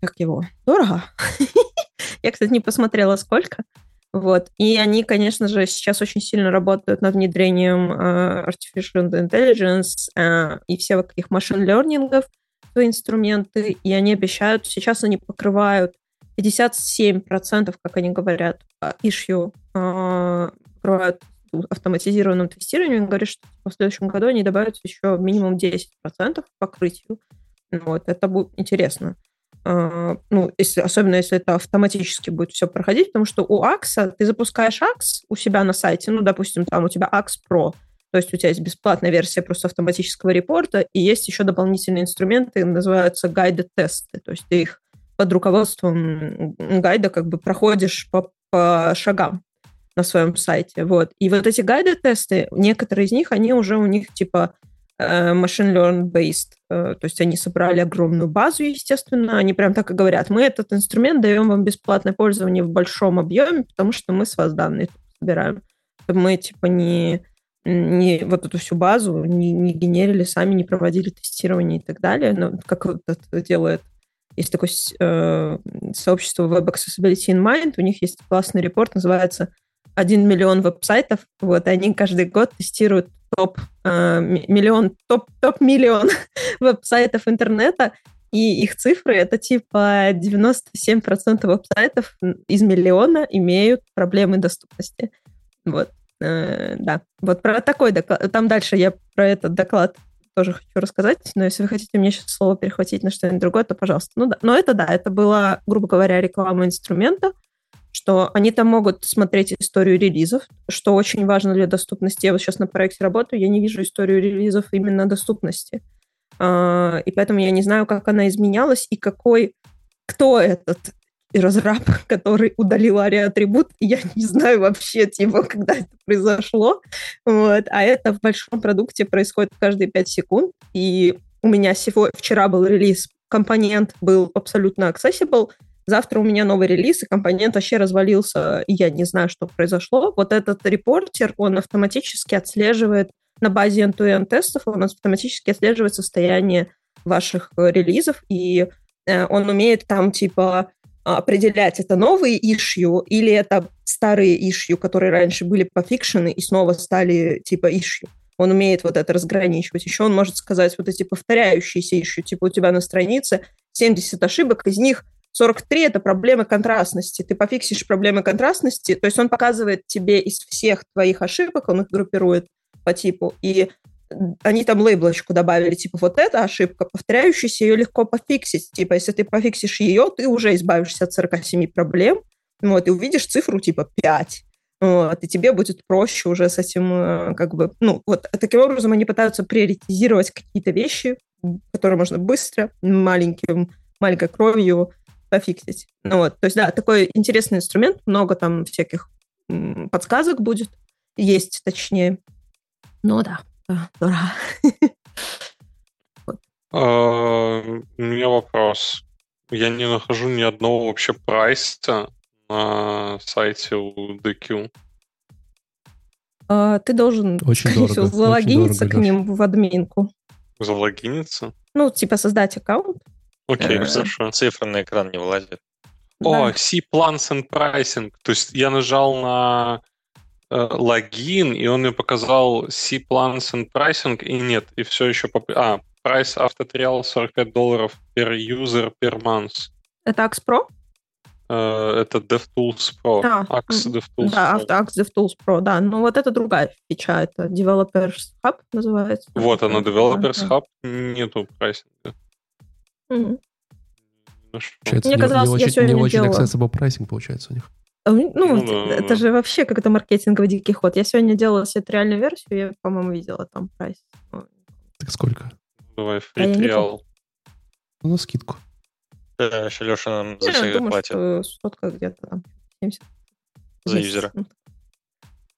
[SPEAKER 4] как его, дорого. [laughs] Я, кстати, не посмотрела, сколько. Вот. И они, конечно же, сейчас очень сильно работают над внедрением э, Artificial Intelligence э, и всех их машин лернингов свои инструменты, и они обещают, сейчас они покрывают 57%, как они говорят, issue покрывают автоматизированным тестированием, говорит, что в следующем году они добавят еще минимум 10% к покрытию. Вот, это будет интересно. Uh, ну, если, особенно если это автоматически будет все проходить, потому что у AXA ты запускаешь AX у себя на сайте, ну, допустим, там у тебя AX Pro, то есть у тебя есть бесплатная версия просто автоматического репорта, и есть еще дополнительные инструменты, называются гайды тесты, то есть ты их под руководством гайда как бы проходишь по, по шагам на своем сайте. Вот. И вот эти гайды-тесты, некоторые из них, они уже у них типа э, machine learn based. Э, то есть они собрали огромную базу, естественно. Они прям так и говорят, мы этот инструмент даем вам бесплатное пользование в большом объеме, потому что мы с вас данные собираем. Мы типа не, не вот эту всю базу не, не генерили сами, не проводили тестирование и так далее. Но как вот это делает есть такое э, сообщество Web Accessibility in Mind, у них есть классный репорт, называется 1 миллион веб-сайтов, вот, и они каждый год тестируют топ э, миллион, топ, топ-миллион [laughs] веб-сайтов интернета, и их цифры — это типа 97% веб-сайтов из миллиона имеют проблемы доступности. Вот, э, да. Вот про такой доклад. Там дальше я про этот доклад тоже хочу рассказать, но если вы хотите мне сейчас слово перехватить на что-нибудь другое, то пожалуйста. Ну да, но это да, это была, грубо говоря, реклама инструмента, что они там могут смотреть историю релизов, что очень важно для доступности. Я вот сейчас на проекте работаю, я не вижу историю релизов именно доступности. А, и поэтому я не знаю, как она изменялась и какой, кто этот разраб, [laughs] который удалил ари-атрибут, я не знаю вообще, типа, когда это произошло. Вот. А это в большом продукте происходит каждые 5 секунд. И у меня всего вчера был релиз, компонент был абсолютно accessible, завтра у меня новый релиз, и компонент вообще развалился, и я не знаю, что произошло. Вот этот репортер, он автоматически отслеживает на базе end-to-end тестов, он автоматически отслеживает состояние ваших э, релизов, и э, он умеет там типа определять, это новые ишью или это старые ишью, которые раньше были пофикшены и снова стали типа ишью. Он умеет вот это разграничивать. Еще он может сказать вот эти повторяющиеся ишью, типа у тебя на странице 70 ошибок, из них 43 — это проблемы контрастности. Ты пофиксишь проблемы контрастности, то есть он показывает тебе из всех твоих ошибок, он их группирует по типу, и они там лейблочку добавили, типа, вот эта ошибка, повторяющаяся, ее легко пофиксить. Типа, если ты пофиксишь ее, ты уже избавишься от 47 проблем, вот, и увидишь цифру, типа, 5. Вот, и тебе будет проще уже с этим, э, как бы, ну, вот, таким образом они пытаются приоритизировать какие-то вещи, которые можно быстро, маленьким, маленькой кровью пофиксить. Ну вот, то есть, да, такой интересный инструмент, много там всяких подсказок будет, есть, точнее. Ну да, [laughs] да,
[SPEAKER 2] а, У меня вопрос. Я не нахожу ни одного вообще прайса на сайте у DQ.
[SPEAKER 4] А, ты должен
[SPEAKER 1] очень дорого,
[SPEAKER 4] залогиниться
[SPEAKER 1] очень
[SPEAKER 4] дорого, к ним в админку.
[SPEAKER 2] Залогиниться?
[SPEAKER 4] Ну, типа создать аккаунт,
[SPEAKER 2] Окей,
[SPEAKER 3] Э,
[SPEAKER 2] хорошо.
[SPEAKER 3] Цифры на экран не вылазят.
[SPEAKER 2] О,
[SPEAKER 4] Да.
[SPEAKER 2] C Plans and Pricing. То есть я нажал на логин, и он мне показал C Plans and Pricing, и нет, и все еще... По... А, прайс автотриал 45 долларов per user per month.
[SPEAKER 4] Это Axe Pro?
[SPEAKER 2] Э, это DevTools Pro.
[SPEAKER 4] А,
[SPEAKER 2] Axe DevTools
[SPEAKER 4] Да,
[SPEAKER 2] Pro.
[SPEAKER 4] Axe DevTools Pro, да. Ну, вот это другая фича, это Developers Hub называется.
[SPEAKER 2] Вот она, Developers. Hub, нету прайсинга.
[SPEAKER 1] Получается,
[SPEAKER 4] Мне
[SPEAKER 1] не,
[SPEAKER 4] казалось,
[SPEAKER 1] не
[SPEAKER 4] я
[SPEAKER 1] очень,
[SPEAKER 4] сегодня
[SPEAKER 1] не очень
[SPEAKER 4] делала.
[SPEAKER 1] accessible pricing получается у них.
[SPEAKER 4] А, Ну,
[SPEAKER 2] Ну да,
[SPEAKER 4] это
[SPEAKER 2] да.
[SPEAKER 4] же вообще как-то маркетинговый дикий ход. Я сегодня делала себе реальную версию, я, по-моему, видела там прайс. Ну,
[SPEAKER 1] Так сколько?
[SPEAKER 2] Давай,
[SPEAKER 4] А
[SPEAKER 2] free
[SPEAKER 4] не
[SPEAKER 2] trial.
[SPEAKER 1] Ну, на скидку.
[SPEAKER 3] Да, Леша нам за всех
[SPEAKER 4] думаю,
[SPEAKER 3] платит.
[SPEAKER 4] что сотка где-то там 70.
[SPEAKER 3] За юзера.
[SPEAKER 4] Ну,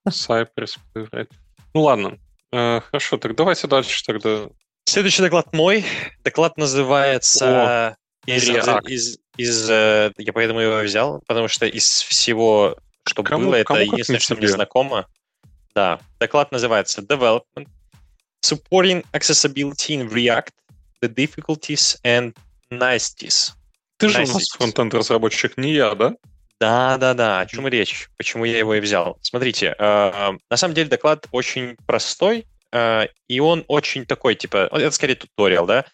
[SPEAKER 2] Cypress выбрать. Ну ладно. Э, хорошо, так давайте дальше тогда.
[SPEAKER 3] Следующий доклад мой. Доклад называется... из,
[SPEAKER 2] React.
[SPEAKER 3] из- из, э, я поэтому его взял, потому что из всего, что
[SPEAKER 2] Кому-
[SPEAKER 3] было,
[SPEAKER 2] кому
[SPEAKER 3] это единственное, что мне знакомо. Да. Доклад называется Development. Supporting Accessibility in React, the Difficulties and Niceties.
[SPEAKER 2] Ты же у нас фронтенд разработчик, не я, да?
[SPEAKER 3] Да, да, да. О чем речь? Почему я его и взял? Смотрите, э, на самом деле доклад очень простой, э, и он очень такой, типа, это скорее туториал, да?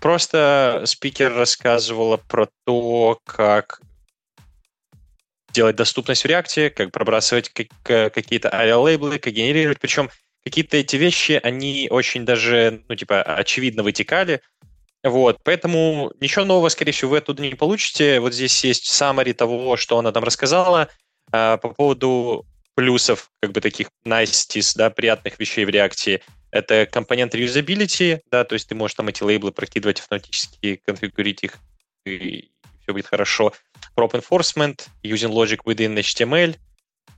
[SPEAKER 3] Просто спикер рассказывала про то, как делать доступность в React, как пробрасывать какие-то ARIA-лейблы, как генерировать. Причем какие-то эти вещи, они очень даже, ну, типа, очевидно вытекали. Вот, поэтому ничего нового, скорее всего, вы оттуда не получите. Вот здесь есть summary того, что она там рассказала. А, по поводу плюсов, как бы таких niceties, да, приятных вещей в реакции, это компонент reusability, да, то есть ты можешь там эти лейблы прокидывать автоматически, конфигурить их, и все будет хорошо. Prop enforcement, using logic within HTML,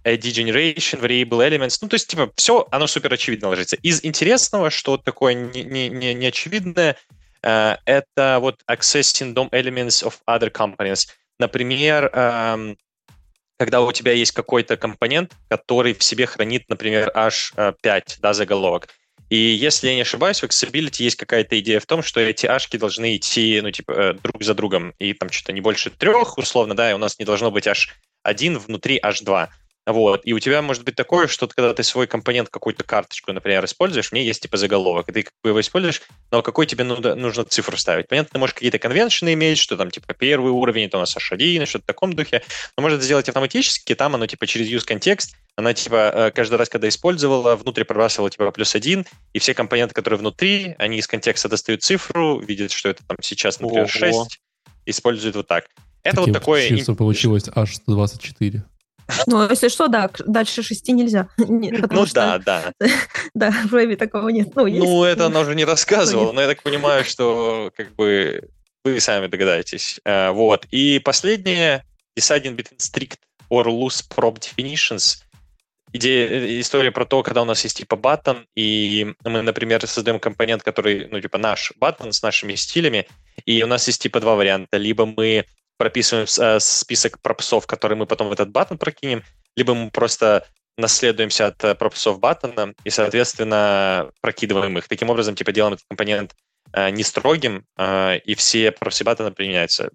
[SPEAKER 3] ID generation, variable elements. Ну, то есть, типа, все, оно супер очевидно ложится. Из интересного, что такое не, не, не, не очевидное, э, это вот accessing DOM elements of other companies. Например, эм, когда у тебя есть какой-то компонент, который в себе хранит, например, H5, э, да, заголовок. И если я не ошибаюсь, в Accessibility есть какая-то идея в том, что эти ашки должны идти, ну, типа, э, друг за другом, и там что-то не больше трех, условно, да, и у нас не должно быть аж один внутри H2. Вот. И у тебя может быть такое, что когда ты свой компонент, какую-то карточку, например, используешь, мне есть типа заголовок, и ты как бы его используешь, но какой тебе нужно, нужно цифру ставить? Понятно, ты можешь какие-то конвеншены иметь, что там типа первый уровень, это у нас H1, что-то в таком духе, но может сделать автоматически, там оно типа через use контекст, она типа э, каждый раз, когда использовала, внутри пробрасывала типа плюс один, и все компоненты, которые внутри, они из контекста достают цифру, видят, что это там сейчас, например, Ого. 6, используют вот так. Это Таким вот такое...
[SPEAKER 1] Чисто получилось H124.
[SPEAKER 4] Ну, если что, да, дальше шести нельзя. [laughs]
[SPEAKER 3] ну да, да. [laughs]
[SPEAKER 4] Да, в Web такого нет.
[SPEAKER 3] Ну, ну это она уже не рассказывала, но я так понимаю, что как бы вы сами догадаетесь. Э, вот. И последнее, deciding between strict or loose prop definitions. Идея, э, история про то, когда у нас есть типа button, и мы, например, создаем компонент, который, ну, типа наш button с нашими стилями, и у нас есть типа два варианта. Либо мы прописываем э, список props -ов, которые мы потом в этот button прокинем, либо мы просто наследуемся от э, пропсов баттона и, соответственно, прокидываем их. Таким образом, типа, делаем этот компонент э, не строгим, и все пропсы баттона применяются.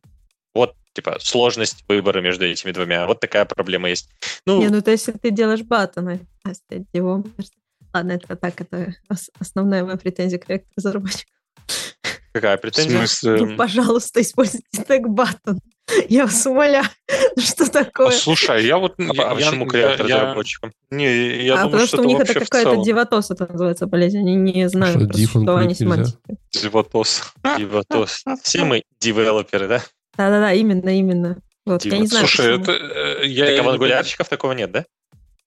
[SPEAKER 3] Вот, типа, сложность выбора между этими двумя. Вот такая проблема есть.
[SPEAKER 4] Ну, не, ну то есть ты делаешь баттоны, а его... Ладно, это так, это основная моя претензия к разработчику.
[SPEAKER 3] Какая претензия? В смысле?
[SPEAKER 4] Ну, пожалуйста, используйте тег баттон. Я вас умоляю, [laughs] что такое? А,
[SPEAKER 2] слушай, я вот... А,
[SPEAKER 3] я, а почему к разработчикам?
[SPEAKER 2] Не, я
[SPEAKER 4] а
[SPEAKER 2] думаю,
[SPEAKER 4] потому что, у них это какая-то деватос, это называется болезнь. Они не знают что, просто, что они семантики.
[SPEAKER 2] Деватос.
[SPEAKER 3] Деватос. Все мы девелоперы, да?
[SPEAKER 4] Да-да-да, именно, именно. Вот, я не знаю,
[SPEAKER 2] Слушай, это... Э,
[SPEAKER 3] я, так, а ангулярщиков такого нет, да?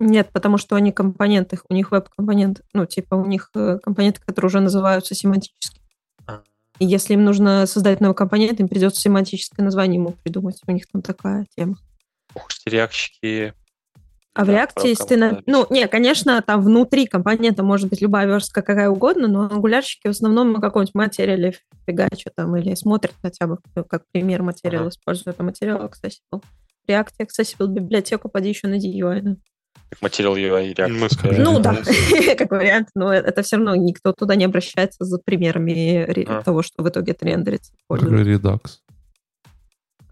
[SPEAKER 4] Нет, потому что они компоненты, у них веб-компоненты, ну, типа у них э, компоненты, которые уже называются семантически. И если им нужно создать новый компонент, им придется семантическое название ему придумать. У них там такая тема.
[SPEAKER 3] Ух, реакчики.
[SPEAKER 4] А в реакции, если ты... На... Ну, не, конечно, там внутри компонента может быть любая верстка какая угодно, но ангулярщики в основном на каком-нибудь материале фигачат там или смотрят хотя бы, ну, как пример материала, ага. используют это материал Accessible. В React Accessible библиотеку поди еще на DUI.
[SPEAKER 3] Как материал UI
[SPEAKER 4] реакция. Ну да, [laughs] как вариант, но это все равно никто туда не обращается за примерами а. того, что в итоге это рендерится.
[SPEAKER 1] Redux.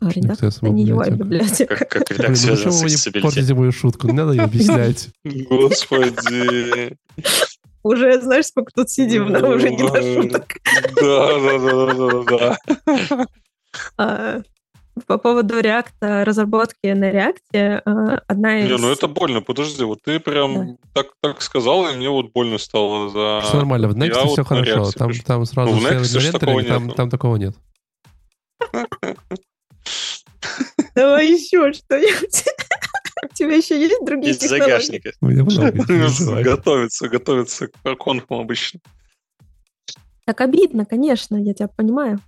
[SPEAKER 4] А, Redux это не UI-библиотека.
[SPEAKER 3] Как, как Redux связан с
[SPEAKER 1] accessibility. Портите мою шутку, не надо ее [laughs] объяснять.
[SPEAKER 2] Господи.
[SPEAKER 4] Уже знаешь, сколько тут сидим, нам уже не до шуток.
[SPEAKER 2] Да, да, да, да,
[SPEAKER 4] да. По поводу реакта, разработки на реакте, э, одна из...
[SPEAKER 2] Не, ну это больно, подожди, вот ты прям да. так, так сказал, и мне вот больно стало за...
[SPEAKER 1] Все нормально, в Next все вот хорошо, там, там сразу ну,
[SPEAKER 2] все рендеринг,
[SPEAKER 1] там, там такого нет. [laughs]
[SPEAKER 4] Давай еще что-нибудь. [laughs] У тебя еще есть другие Из
[SPEAKER 3] загашника. [laughs]
[SPEAKER 2] Готовится, готовится к конфам обычно.
[SPEAKER 4] Так обидно, конечно, я тебя понимаю.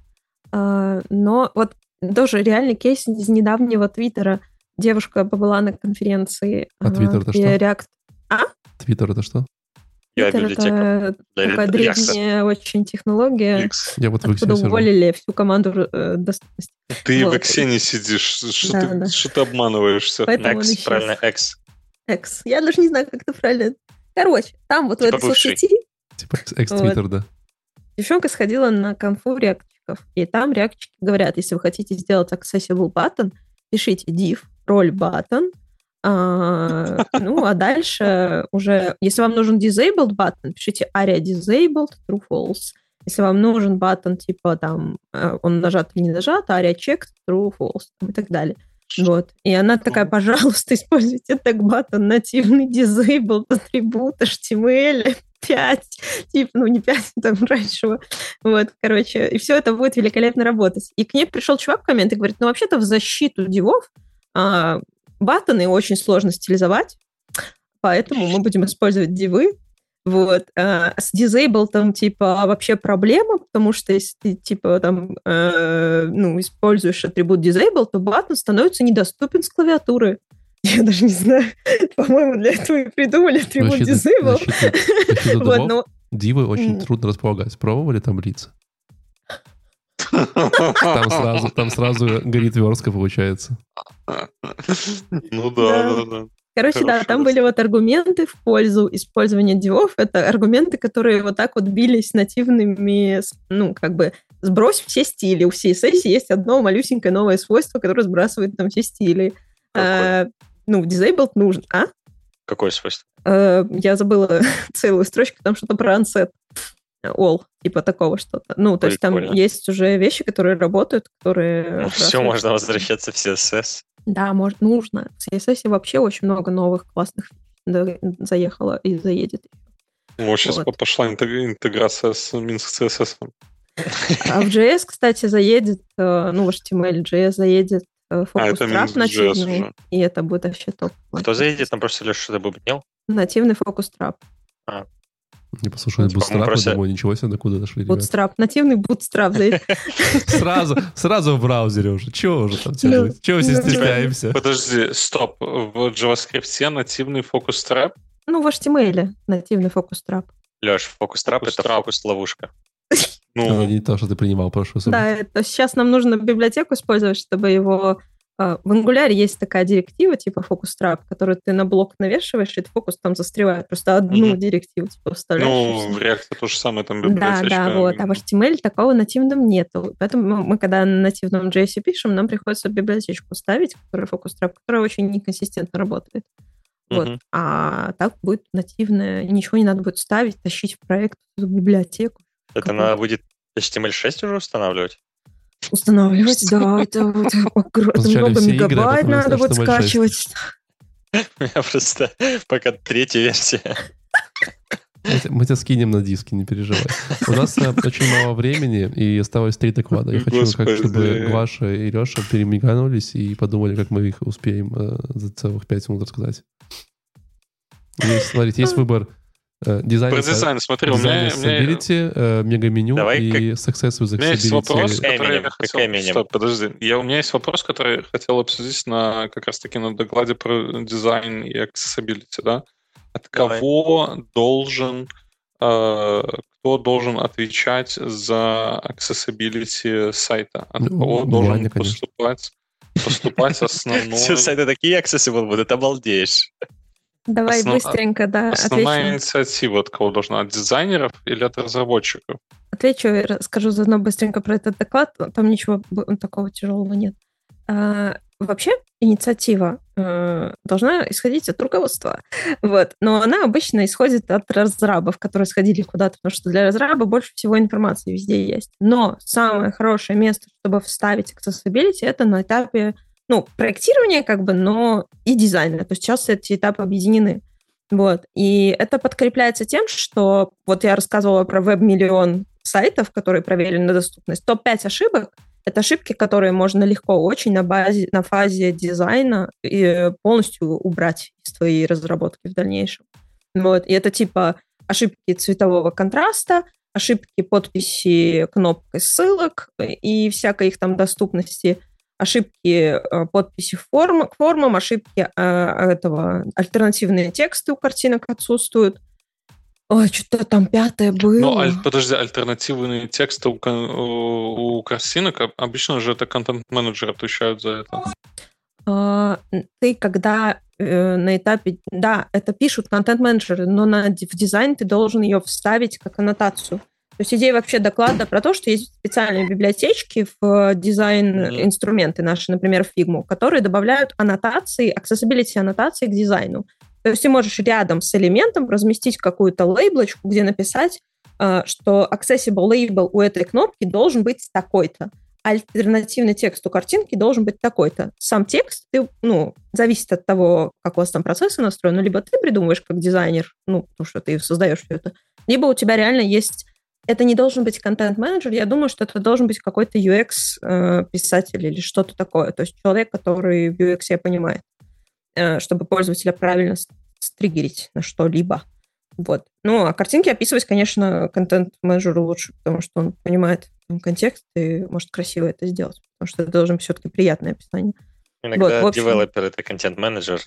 [SPEAKER 4] А, но вот тоже реальный кейс из недавнего Твиттера. Девушка была на конференции.
[SPEAKER 1] А Твиттер это что?
[SPEAKER 4] Реакт... А?
[SPEAKER 1] Твиттер это что?
[SPEAKER 4] Твиттер это такая древняя очень технология, Я вот откуда уволили всю команду э, доступности.
[SPEAKER 2] Ты вот. в X не сидишь, что, да, ты, да. что ты обманываешься?
[SPEAKER 3] Поэтому X, правильно, X.
[SPEAKER 4] X. Я даже не знаю, как это правильно. Короче, там вот типа в этой бывший. соцсети...
[SPEAKER 1] Типа X-Twitter, вот. да.
[SPEAKER 4] Девчонка сходила на конфу React реакчиков. И там реакчики говорят, если вы хотите сделать accessible button, пишите div, роль button, а, [laughs] ну, а дальше уже, если вам нужен disabled button, пишите aria disabled, true false. Если вам нужен button, типа там, э, он нажат или не нажат, aria checked, true false и так далее. Вот. И она такая, пожалуйста, используйте тег button нативный disabled атрибут HTML [laughs] 5, типа, ну не 5, там [laughs] раньше. Вот, короче, и все это будет великолепно работать. И к ней пришел чувак в коммент и говорит, ну вообще-то в защиту дивов а, баттоны очень сложно стилизовать, поэтому мы будем использовать дивы, вот. А с disable там, типа, вообще проблема, потому что если ты, типа, там, э, ну, используешь атрибут disable, то баттон становится недоступен с клавиатуры. Я даже не знаю. [laughs] По-моему, для этого и придумали атрибут disable. [laughs]
[SPEAKER 1] вот, но... Дивы очень трудно располагать. Пробовали таблицы? [laughs] Там сразу, там сразу горит верстка, получается.
[SPEAKER 2] Ну да, да, да.
[SPEAKER 4] Короче, да, там были вот аргументы в пользу использования дивов. Это аргументы, которые вот так вот бились нативными, ну, как бы, сбрось все стили. У CSS есть одно малюсенькое новое свойство, которое сбрасывает там все стили. А, ну, disabled нужен, а?
[SPEAKER 3] Какое свойство?
[SPEAKER 4] А, я забыла [laughs] целую строчку, там что-то про unset. All, типа такого что-то. Ну, то есть там есть уже вещи, которые работают, которые... [laughs]
[SPEAKER 3] Ну, все, можно возвращаться в CSS.
[SPEAKER 4] Да, может, нужно. В CSS вообще очень много новых классных заехало и заедет.
[SPEAKER 2] Ну, сейчас вот. пошла интеграция с Minsk CSS.
[SPEAKER 4] А в JS, кстати, заедет, э, ну, в HTML JS заедет э, Focus а, Trap нативный, уже. и это будет вообще топ.
[SPEAKER 3] Кто заедет? Там просто Леша что-то бубнил?
[SPEAKER 4] Нативный Focus Trap.
[SPEAKER 1] А, не послушали Bootstrap, просто... думаю, ничего себе, докуда дошли
[SPEAKER 4] Bootstrap, нативный Bootstrap. [laughs] [laughs]
[SPEAKER 1] Сразу, сразу в браузере уже. Чего уже там тянуть? Чего все стесняемся?
[SPEAKER 2] Подожди, стоп. В JavaScript нативный Trap?
[SPEAKER 4] Ну, в HTML нативный Trap.
[SPEAKER 3] Леш, Trap — это фокус-ловушка.
[SPEAKER 1] Ну, не то, что ты принимал прошлую
[SPEAKER 4] Да, это сейчас нам нужно библиотеку использовать, чтобы его а, в Angular есть такая директива, типа фокус трап, которую ты на блок навешиваешь, и фокус там застревает. Просто одну mm-hmm. директиву типа вставляешь.
[SPEAKER 2] Ну, в React то же самое, там библиотечка.
[SPEAKER 4] Да, да, вот. А в HTML такого нативном нету. Поэтому мы, когда на нативном JS пишем, нам приходится библиотечку ставить, которая фокус трап, которая очень неконсистентно работает. Вот. Mm-hmm. А так будет нативное, ничего не надо будет ставить, тащить в проект, в библиотеку.
[SPEAKER 3] Это надо будет HTML6 уже устанавливать?
[SPEAKER 4] Устанавливать, да, это вот [laughs] много мегабайт надо будет скачивать.
[SPEAKER 3] У меня просто пока третья версия.
[SPEAKER 1] Мы тебя скинем на диски, не переживай. У нас э, очень мало времени, и осталось три доклада. Я хочу, как, чтобы Глаша и Леша перемиганулись и подумали, как мы их успеем э, за целых пять минут рассказать. Есть, смотрите, есть выбор Э, дизайн,
[SPEAKER 2] Про дизайн, смотри, у меня...
[SPEAKER 1] Usability, э, мега-меню
[SPEAKER 3] Давай,
[SPEAKER 1] и как... Success with Accessibility. У меня есть
[SPEAKER 2] вопрос, который я хотел... Стоп, подожди. Я, у меня есть вопрос, который я хотел обсудить на, как раз-таки на докладе про дизайн и accessibility, да? От Давай. кого должен... Э, кто должен отвечать за accessibility сайта? От ну, кого должен Ваня, поступать, поступать [laughs] основной...
[SPEAKER 3] Все сайты такие accessible будут, обалдеешь.
[SPEAKER 4] Давай Основ... быстренько, да,
[SPEAKER 2] Основная отвечу. инициатива от кого должна? От дизайнеров или от разработчиков?
[SPEAKER 4] Отвечу и расскажу заодно быстренько про этот доклад. Там ничего такого тяжелого нет. А, вообще инициатива э, должна исходить от руководства. Вот. Но она обычно исходит от разрабов, которые сходили куда-то, потому что для разраба больше всего информации везде есть. Но самое хорошее место, чтобы вставить accessibility, это на этапе ну, проектирование как бы, но и дизайна. То есть сейчас эти этапы объединены. Вот. И это подкрепляется тем, что вот я рассказывала про веб-миллион сайтов, которые проверили на доступность. Топ-5 ошибок — это ошибки, которые можно легко очень на базе, на фазе дизайна и полностью убрать из твоей разработки в дальнейшем. Вот. И это типа ошибки цветового контраста, ошибки подписи кнопкой ссылок и всякой их там доступности, ошибки э, подписи форм, к формам, ошибки э, этого, альтернативные тексты у картинок отсутствуют. Ой, что-то там пятое было. Ну,
[SPEAKER 2] аль, подожди, альтернативные тексты у, у, у картинок, обычно же это контент-менеджер отвечают за это.
[SPEAKER 4] А, ты, когда э, на этапе, да, это пишут контент-менеджеры, но на, в дизайн ты должен ее вставить как аннотацию. То есть идея вообще доклада про то, что есть специальные библиотечки в дизайн-инструменты наши, например, в Figma, которые добавляют аннотации, accessibility аннотации к дизайну. То есть ты можешь рядом с элементом разместить какую-то лейблочку, где написать, э, что accessible label у этой кнопки должен быть такой-то. альтернативный текст у картинки должен быть такой-то. Сам текст, ты, ну, зависит от того, как у вас там процессы настроены, либо ты придумываешь как дизайнер, ну, потому что ты создаешь все это, либо у тебя реально есть... Это не должен быть контент-менеджер, я думаю, что это должен быть какой-то UX-писатель э, или что-то такое, то есть человек, который в UX понимает, э, чтобы пользователя правильно стригерить на что-либо. Вот. Ну, а картинки описывать, конечно, контент-менеджеру лучше, потому что он понимает контекст и может красиво это сделать, потому что это должен быть все-таки приятное описание.
[SPEAKER 3] Иногда вот, девелопер — это контент-менеджер.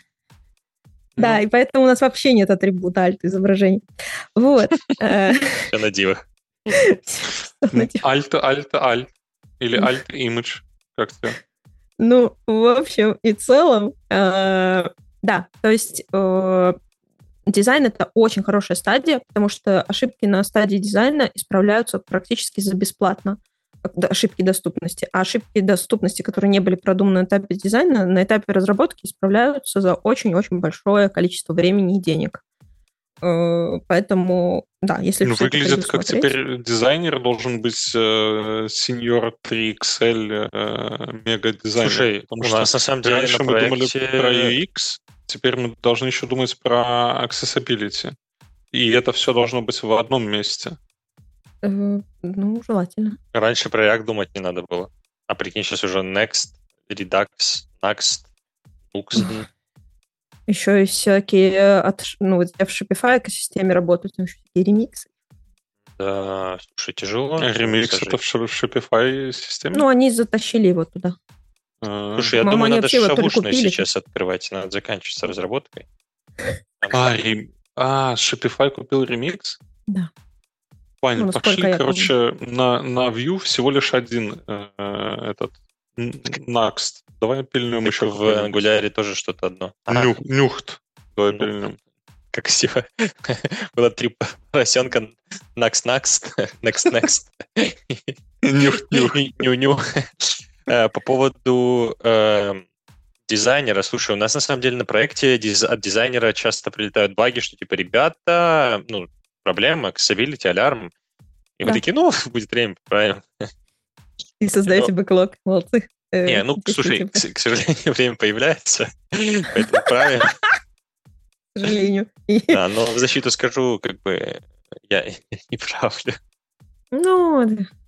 [SPEAKER 4] Да, и поэтому у нас вообще нет атрибута альт изображений. Вот. [laughs]
[SPEAKER 3] Э. Все на дивах.
[SPEAKER 2] Альт, альт, альт. Или альт имидж. Как то
[SPEAKER 4] Ну, в общем и целом, э, да, то есть э, Дизайн — это очень хорошая стадия, потому что ошибки на стадии дизайна исправляются практически за бесплатно ошибки доступности. А ошибки доступности, которые не были продуманы на этапе дизайна, на этапе разработки исправляются за очень-очень большое количество времени и денег. Э, поэтому, да, если...
[SPEAKER 2] Ну, выглядит как теперь дизайнер должен быть э, сеньор 3 XL э, мега дизайнер.
[SPEAKER 3] Слушай, у нас на самом деле
[SPEAKER 2] раньше
[SPEAKER 3] на
[SPEAKER 2] мы думали про UX, теперь мы должны еще думать про accessibility. И это все должно быть в одном месте.
[SPEAKER 4] Э, ну, желательно.
[SPEAKER 3] Раньше про React думать не надо было. А прикинь, сейчас уже Next, Redux, Next, Books. [laughs]
[SPEAKER 4] Еще и всякие, э, от, ну, вот я в Shopify экосистеме работаю, там еще такие ремиксы.
[SPEAKER 3] Да, слушай, тяжело.
[SPEAKER 2] Ремикс это в Shopify системе?
[SPEAKER 4] Ну, они затащили его туда.
[SPEAKER 3] А, Слушай, я думаю, надо шавушную сейчас открывать, надо заканчивать с разработкой.
[SPEAKER 2] А, рем... а, Shopify купил ремикс?
[SPEAKER 4] Да.
[SPEAKER 2] Ваня, ну, пошли, короче, на, на Vue всего лишь один э, этот Next. Давай пильнем еще
[SPEAKER 3] в Angular тоже что-то одно.
[SPEAKER 2] Нюх, нюхт. Давай ну, пильнем.
[SPEAKER 3] Как красиво. [laughs] Было три поросенка. Next, next, next, next.
[SPEAKER 2] Нюх, нюх.
[SPEAKER 3] Ню-ню. Э, по поводу э, дизайнера, слушай, у нас на самом деле на проекте диз... от дизайнера часто прилетают баги, что типа, ребята, ну, проблема, accessibility, алярм. И да. мы такие, ну, [laughs] будет время, правильно.
[SPEAKER 4] И создаете бэклог, молодцы.
[SPEAKER 3] Э, не, ну, слушай, к, к сожалению, [laughs] время появляется, поэтому [laughs] правильно.
[SPEAKER 4] К сожалению.
[SPEAKER 3] Да, но в защиту скажу, как бы, я [laughs] не правда.
[SPEAKER 4] Ну,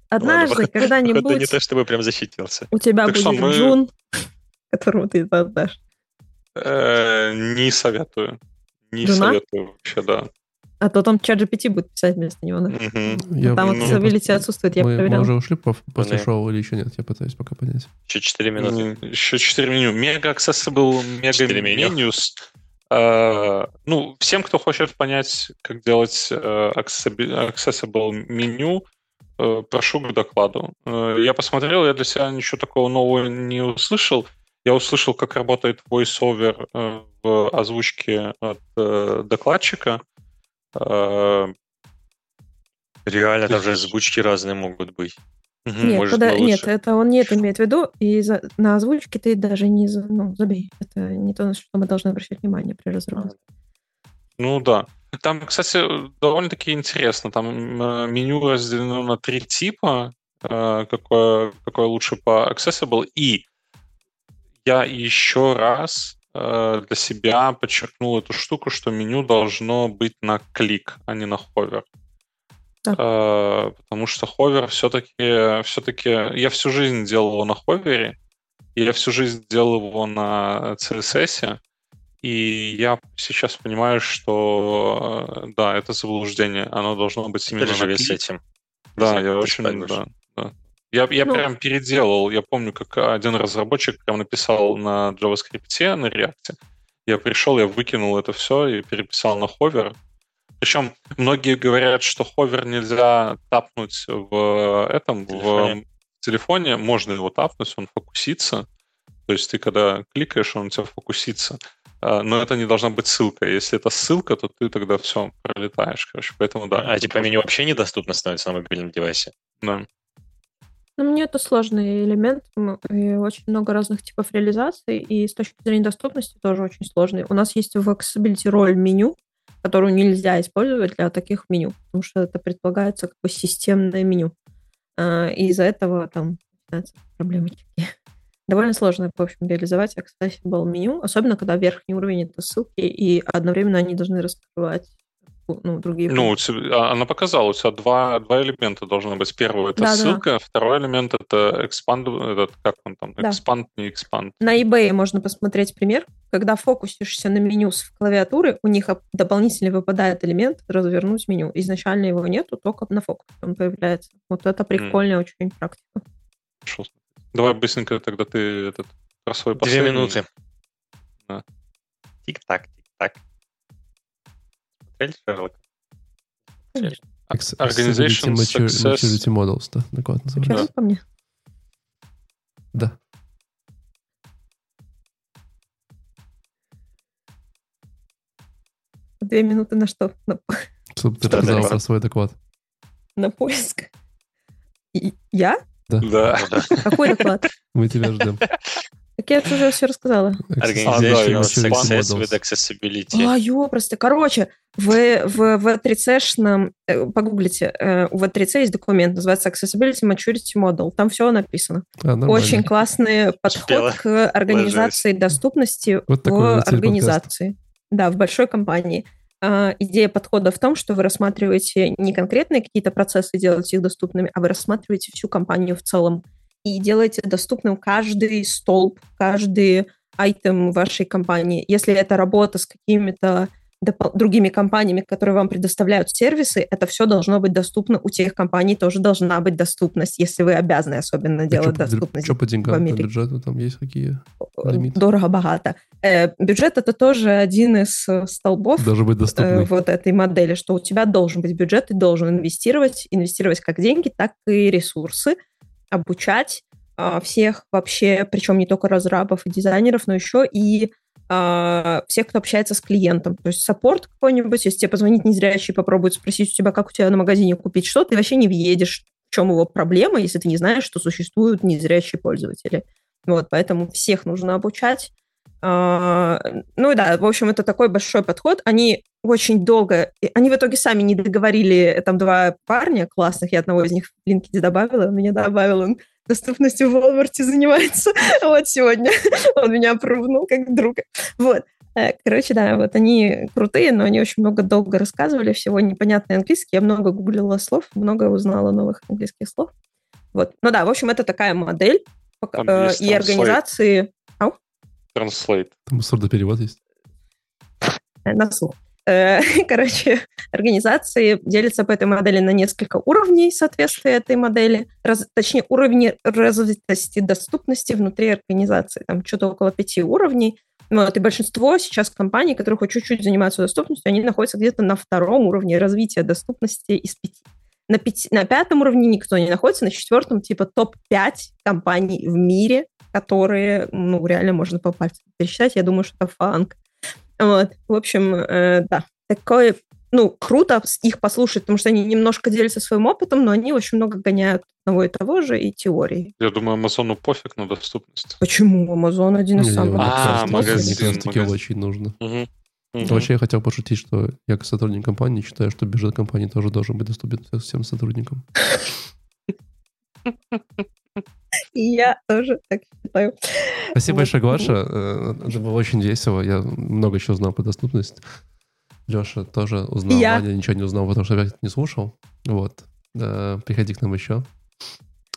[SPEAKER 4] Однажды, когда-нибудь... Это
[SPEAKER 3] не то, чтобы прям защитился.
[SPEAKER 4] У тебя так будет мы... Джун, которому ты отдашь.
[SPEAKER 2] Э, не советую. Не
[SPEAKER 4] Джуна?
[SPEAKER 2] советую вообще, да.
[SPEAKER 4] А то там чат GPT будет писать вместо него. Да?
[SPEAKER 2] Угу.
[SPEAKER 4] Я, там вот disability отсутствует, я
[SPEAKER 1] мы,
[SPEAKER 4] проверял.
[SPEAKER 1] Мы уже ушли после да. шоу или еще нет? Я пытаюсь пока понять.
[SPEAKER 3] Еще 4 минуты.
[SPEAKER 2] Еще 4 меню. Мега accessible, мега менюс. Uh, ну, всем, кто хочет понять, как делать uh, accessible меню, Э, прошу к докладу. Э, я посмотрел, я для себя ничего такого нового не услышал. Я услышал, как работает voiceover в озвучке от докладчика.
[SPEAKER 3] Реально, там же озвучки разные могут быть.
[SPEAKER 4] Нет, Может, пода... нет, это он не это имеет в виду, и за... на озвучке ты даже не ну, забей. Это не то, на что мы должны обращать внимание при разработке.
[SPEAKER 2] Ну да. Там, кстати, довольно-таки интересно. Там э, меню разделено на три типа, э, какое, какое лучше по accessible. И я еще раз э, для себя подчеркнул эту штуку, что меню должно быть на клик, а не на ховер. Да. Потому что ховер все-таки, все-таки... Я всю жизнь делал его на ховере, и я всю жизнь делал его на CSS, и я сейчас понимаю, что э, да, это заблуждение. Оно должно быть именно
[SPEAKER 3] Переживи с этим.
[SPEAKER 2] Да, я очень... Да, да. Я, я ну, прям переделал. Я помню, как один разработчик прям написал на JavaScript, на React. Я пришел, я выкинул это все и переписал на Hover. Причем многие говорят, что Hover нельзя тапнуть в этом, в телефоне. в телефоне. Можно его тапнуть, он фокусится. То есть ты когда кликаешь, он у тебя фокусится. А, но это не должна быть ссылка. Если это ссылка, то ты тогда все пролетаешь, короче. Поэтому да.
[SPEAKER 3] А типа меню вообще недоступно становится на мобильном девайсе?
[SPEAKER 2] Да.
[SPEAKER 4] Ну, мне это сложный элемент, и очень много разных типов реализации, и с точки зрения доступности тоже очень сложный. У нас есть в Accessibility роль меню, которую нельзя использовать для таких меню, потому что это предполагается как бы системное меню. А, и из-за этого там начинаются проблемочки. [laughs] Довольно сложно, в общем, реализовать accessible меню, особенно когда верхний уровень — это ссылки, и одновременно они должны раскрывать ну, другие...
[SPEAKER 2] Ну, у тебя, она показала, у тебя два, два элемента должно быть. Первый — это
[SPEAKER 4] Да-да.
[SPEAKER 2] ссылка, второй элемент — это expand, этот, как он там,
[SPEAKER 4] Да.
[SPEAKER 2] expand, не expand.
[SPEAKER 4] На eBay можно посмотреть пример. Когда фокусишься на меню с клавиатуры, у них оп- дополнительно выпадает элемент «развернуть меню». Изначально его нету, только на фокус он появляется. Вот это прикольная очень практика.
[SPEAKER 2] Давай быстренько тогда ты этот, про свой
[SPEAKER 3] Две
[SPEAKER 2] последний.
[SPEAKER 3] минуты.
[SPEAKER 2] Да.
[SPEAKER 3] Тик-так, тик-так. Смотрели Шерлока?
[SPEAKER 4] Конечно.
[SPEAKER 2] Organization Success.
[SPEAKER 1] Maturity Models, да, доклад
[SPEAKER 4] Что
[SPEAKER 1] называется.
[SPEAKER 4] по мне?
[SPEAKER 1] Да.
[SPEAKER 4] Две минуты на что? На,
[SPEAKER 1] Чтобы ты рассказал про свой доклад.
[SPEAKER 4] на поиск. И- я?
[SPEAKER 2] Да.
[SPEAKER 3] Да.
[SPEAKER 4] Какой доклад?
[SPEAKER 1] Мы тебя ждем. [laughs]
[SPEAKER 4] Так я уже все рассказала.
[SPEAKER 3] Organizational
[SPEAKER 2] да,
[SPEAKER 3] success with accessibility.
[SPEAKER 4] А, ёпросты. Короче, в, в, в 3C-шном, э, погуглите, э, у V3C есть документ, называется Accessibility Maturity Model. Там все написано.
[SPEAKER 1] А, нормально.
[SPEAKER 4] Очень классный подход
[SPEAKER 3] Успела.
[SPEAKER 4] к организации доступности
[SPEAKER 1] Вот
[SPEAKER 4] в организации. Да, в большой компании. А, идея подхода в том, что вы рассматриваете не конкретные какие-то процессы, делаете их доступными, а вы рассматриваете всю компанию в целом и делаете доступным каждый столб, каждый айтем вашей компании. Если это работа с какими-то другими компаниями, которые вам предоставляют сервисы, это все должно быть доступно. У тех компаний тоже должна быть доступность, если вы обязаны особенно делать доступность.
[SPEAKER 1] Что по деньгам, по бюджету там есть какие? Лимит.
[SPEAKER 4] Дорого-богато. Э, бюджет это тоже один из э, столбов
[SPEAKER 1] Должен быть
[SPEAKER 4] э, вот этой модели, что у тебя должен быть бюджет, ты должен инвестировать, инвестировать как деньги, так и ресурсы, обучать а, всех вообще, причем не только разрабов и дизайнеров, но еще и а, всех, кто общается с клиентом. То есть саппорт какой-нибудь, если тебе позвонить незрячий, попробует спросить у тебя, как у тебя на магазине купить что, ты вообще не въедешь, в чем его проблема, если ты не знаешь, что существуют незрячие пользователи. Вот, поэтому всех нужно обучать. А, Ну да, в общем, это такой большой подход. Они очень долго... Они в итоге сами не договорили, там два парня классных, я одного из них в LinkedIn добавила, меня добавил, он доступностью в Walmart занимается [laughs] вот сегодня. [laughs] Он меня опровнул как друга. Вот. Э, Короче, да, вот они крутые, но они очень много долго рассказывали всего непонятный английский. Я много гуглила слов, много узнала новых английских слов. Вот. Ну да, в общем, это такая модель. Э, И организации...
[SPEAKER 2] Translate.
[SPEAKER 1] Там сурдоперевод есть.
[SPEAKER 4] э, на слух. Э, [laughs] Короче, организации делятся по этой модели на несколько уровней соответствия этой модели, раз- точнее, уровни развитости доступности внутри организации. Там что-то около пяти уровней. Вот, и большинство сейчас компаний, которые хоть чуть-чуть занимаются доступностью, они находятся где-то на втором уровне развития доступности из пяти. На, пяти, на пятом уровне никто не находится, на четвертом типа топ-5 компаний в мире, которые, ну, реально можно по пальцам пересчитать. Я думаю, что это фанк. Вот, в общем, э, да, такое, ну, круто их послушать, потому что они немножко делятся своим опытом, но они очень много гоняют одного и того же и теории.
[SPEAKER 2] Я думаю, Амазону пофиг на доступность.
[SPEAKER 4] Почему Amazon один из самых
[SPEAKER 2] А,
[SPEAKER 1] кажется,
[SPEAKER 2] магазин,
[SPEAKER 1] Мне таки
[SPEAKER 2] магазин.
[SPEAKER 1] очень нужно. Вообще, я хотел пошутить, что я как сотрудник компании считаю, что бюджет компании тоже должен быть доступен всем сотрудникам. [laughs]
[SPEAKER 4] Я тоже так считаю.
[SPEAKER 1] Спасибо большое, Глаша. Э, Это было очень весело. Я много еще узнал про доступность. Леша тоже узнал.
[SPEAKER 4] Я.
[SPEAKER 1] Ваня ничего не узнал, потому что опять не слушал. Вот. Да, Приходи к нам еще.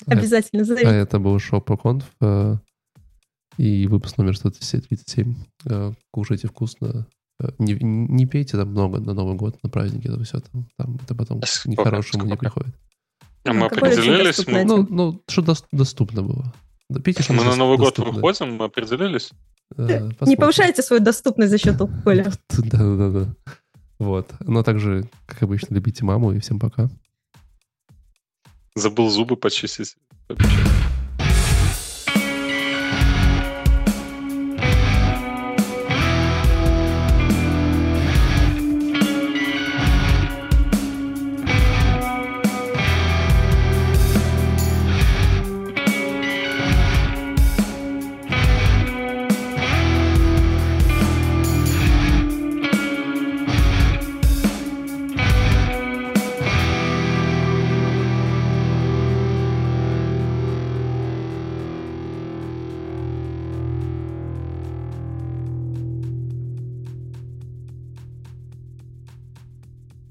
[SPEAKER 1] А
[SPEAKER 4] Обязательно
[SPEAKER 1] а
[SPEAKER 4] зови.
[SPEAKER 1] это был шоу про конф. э, И выпуск номер 137. Э, Кушайте вкусно. Э, Не, не пейте там много на Новый год, на праздники, это все там. Там это потом
[SPEAKER 3] А
[SPEAKER 1] к хорошему не приходит.
[SPEAKER 2] А мы определились,
[SPEAKER 4] доступная
[SPEAKER 2] мы,
[SPEAKER 1] Ну, ну, что дос- доступно было. Да, пейте, что
[SPEAKER 2] мы на Новый год
[SPEAKER 1] доступно.
[SPEAKER 2] выходим, мы определились.
[SPEAKER 1] Э,
[SPEAKER 4] Не
[SPEAKER 1] посмотрим.
[SPEAKER 4] повышайте свою доступность за счет алкоголя.
[SPEAKER 1] Да, [laughs] да, да, да. Вот. Но также, как обычно, любите маму и всем пока.
[SPEAKER 2] Забыл зубы почистить.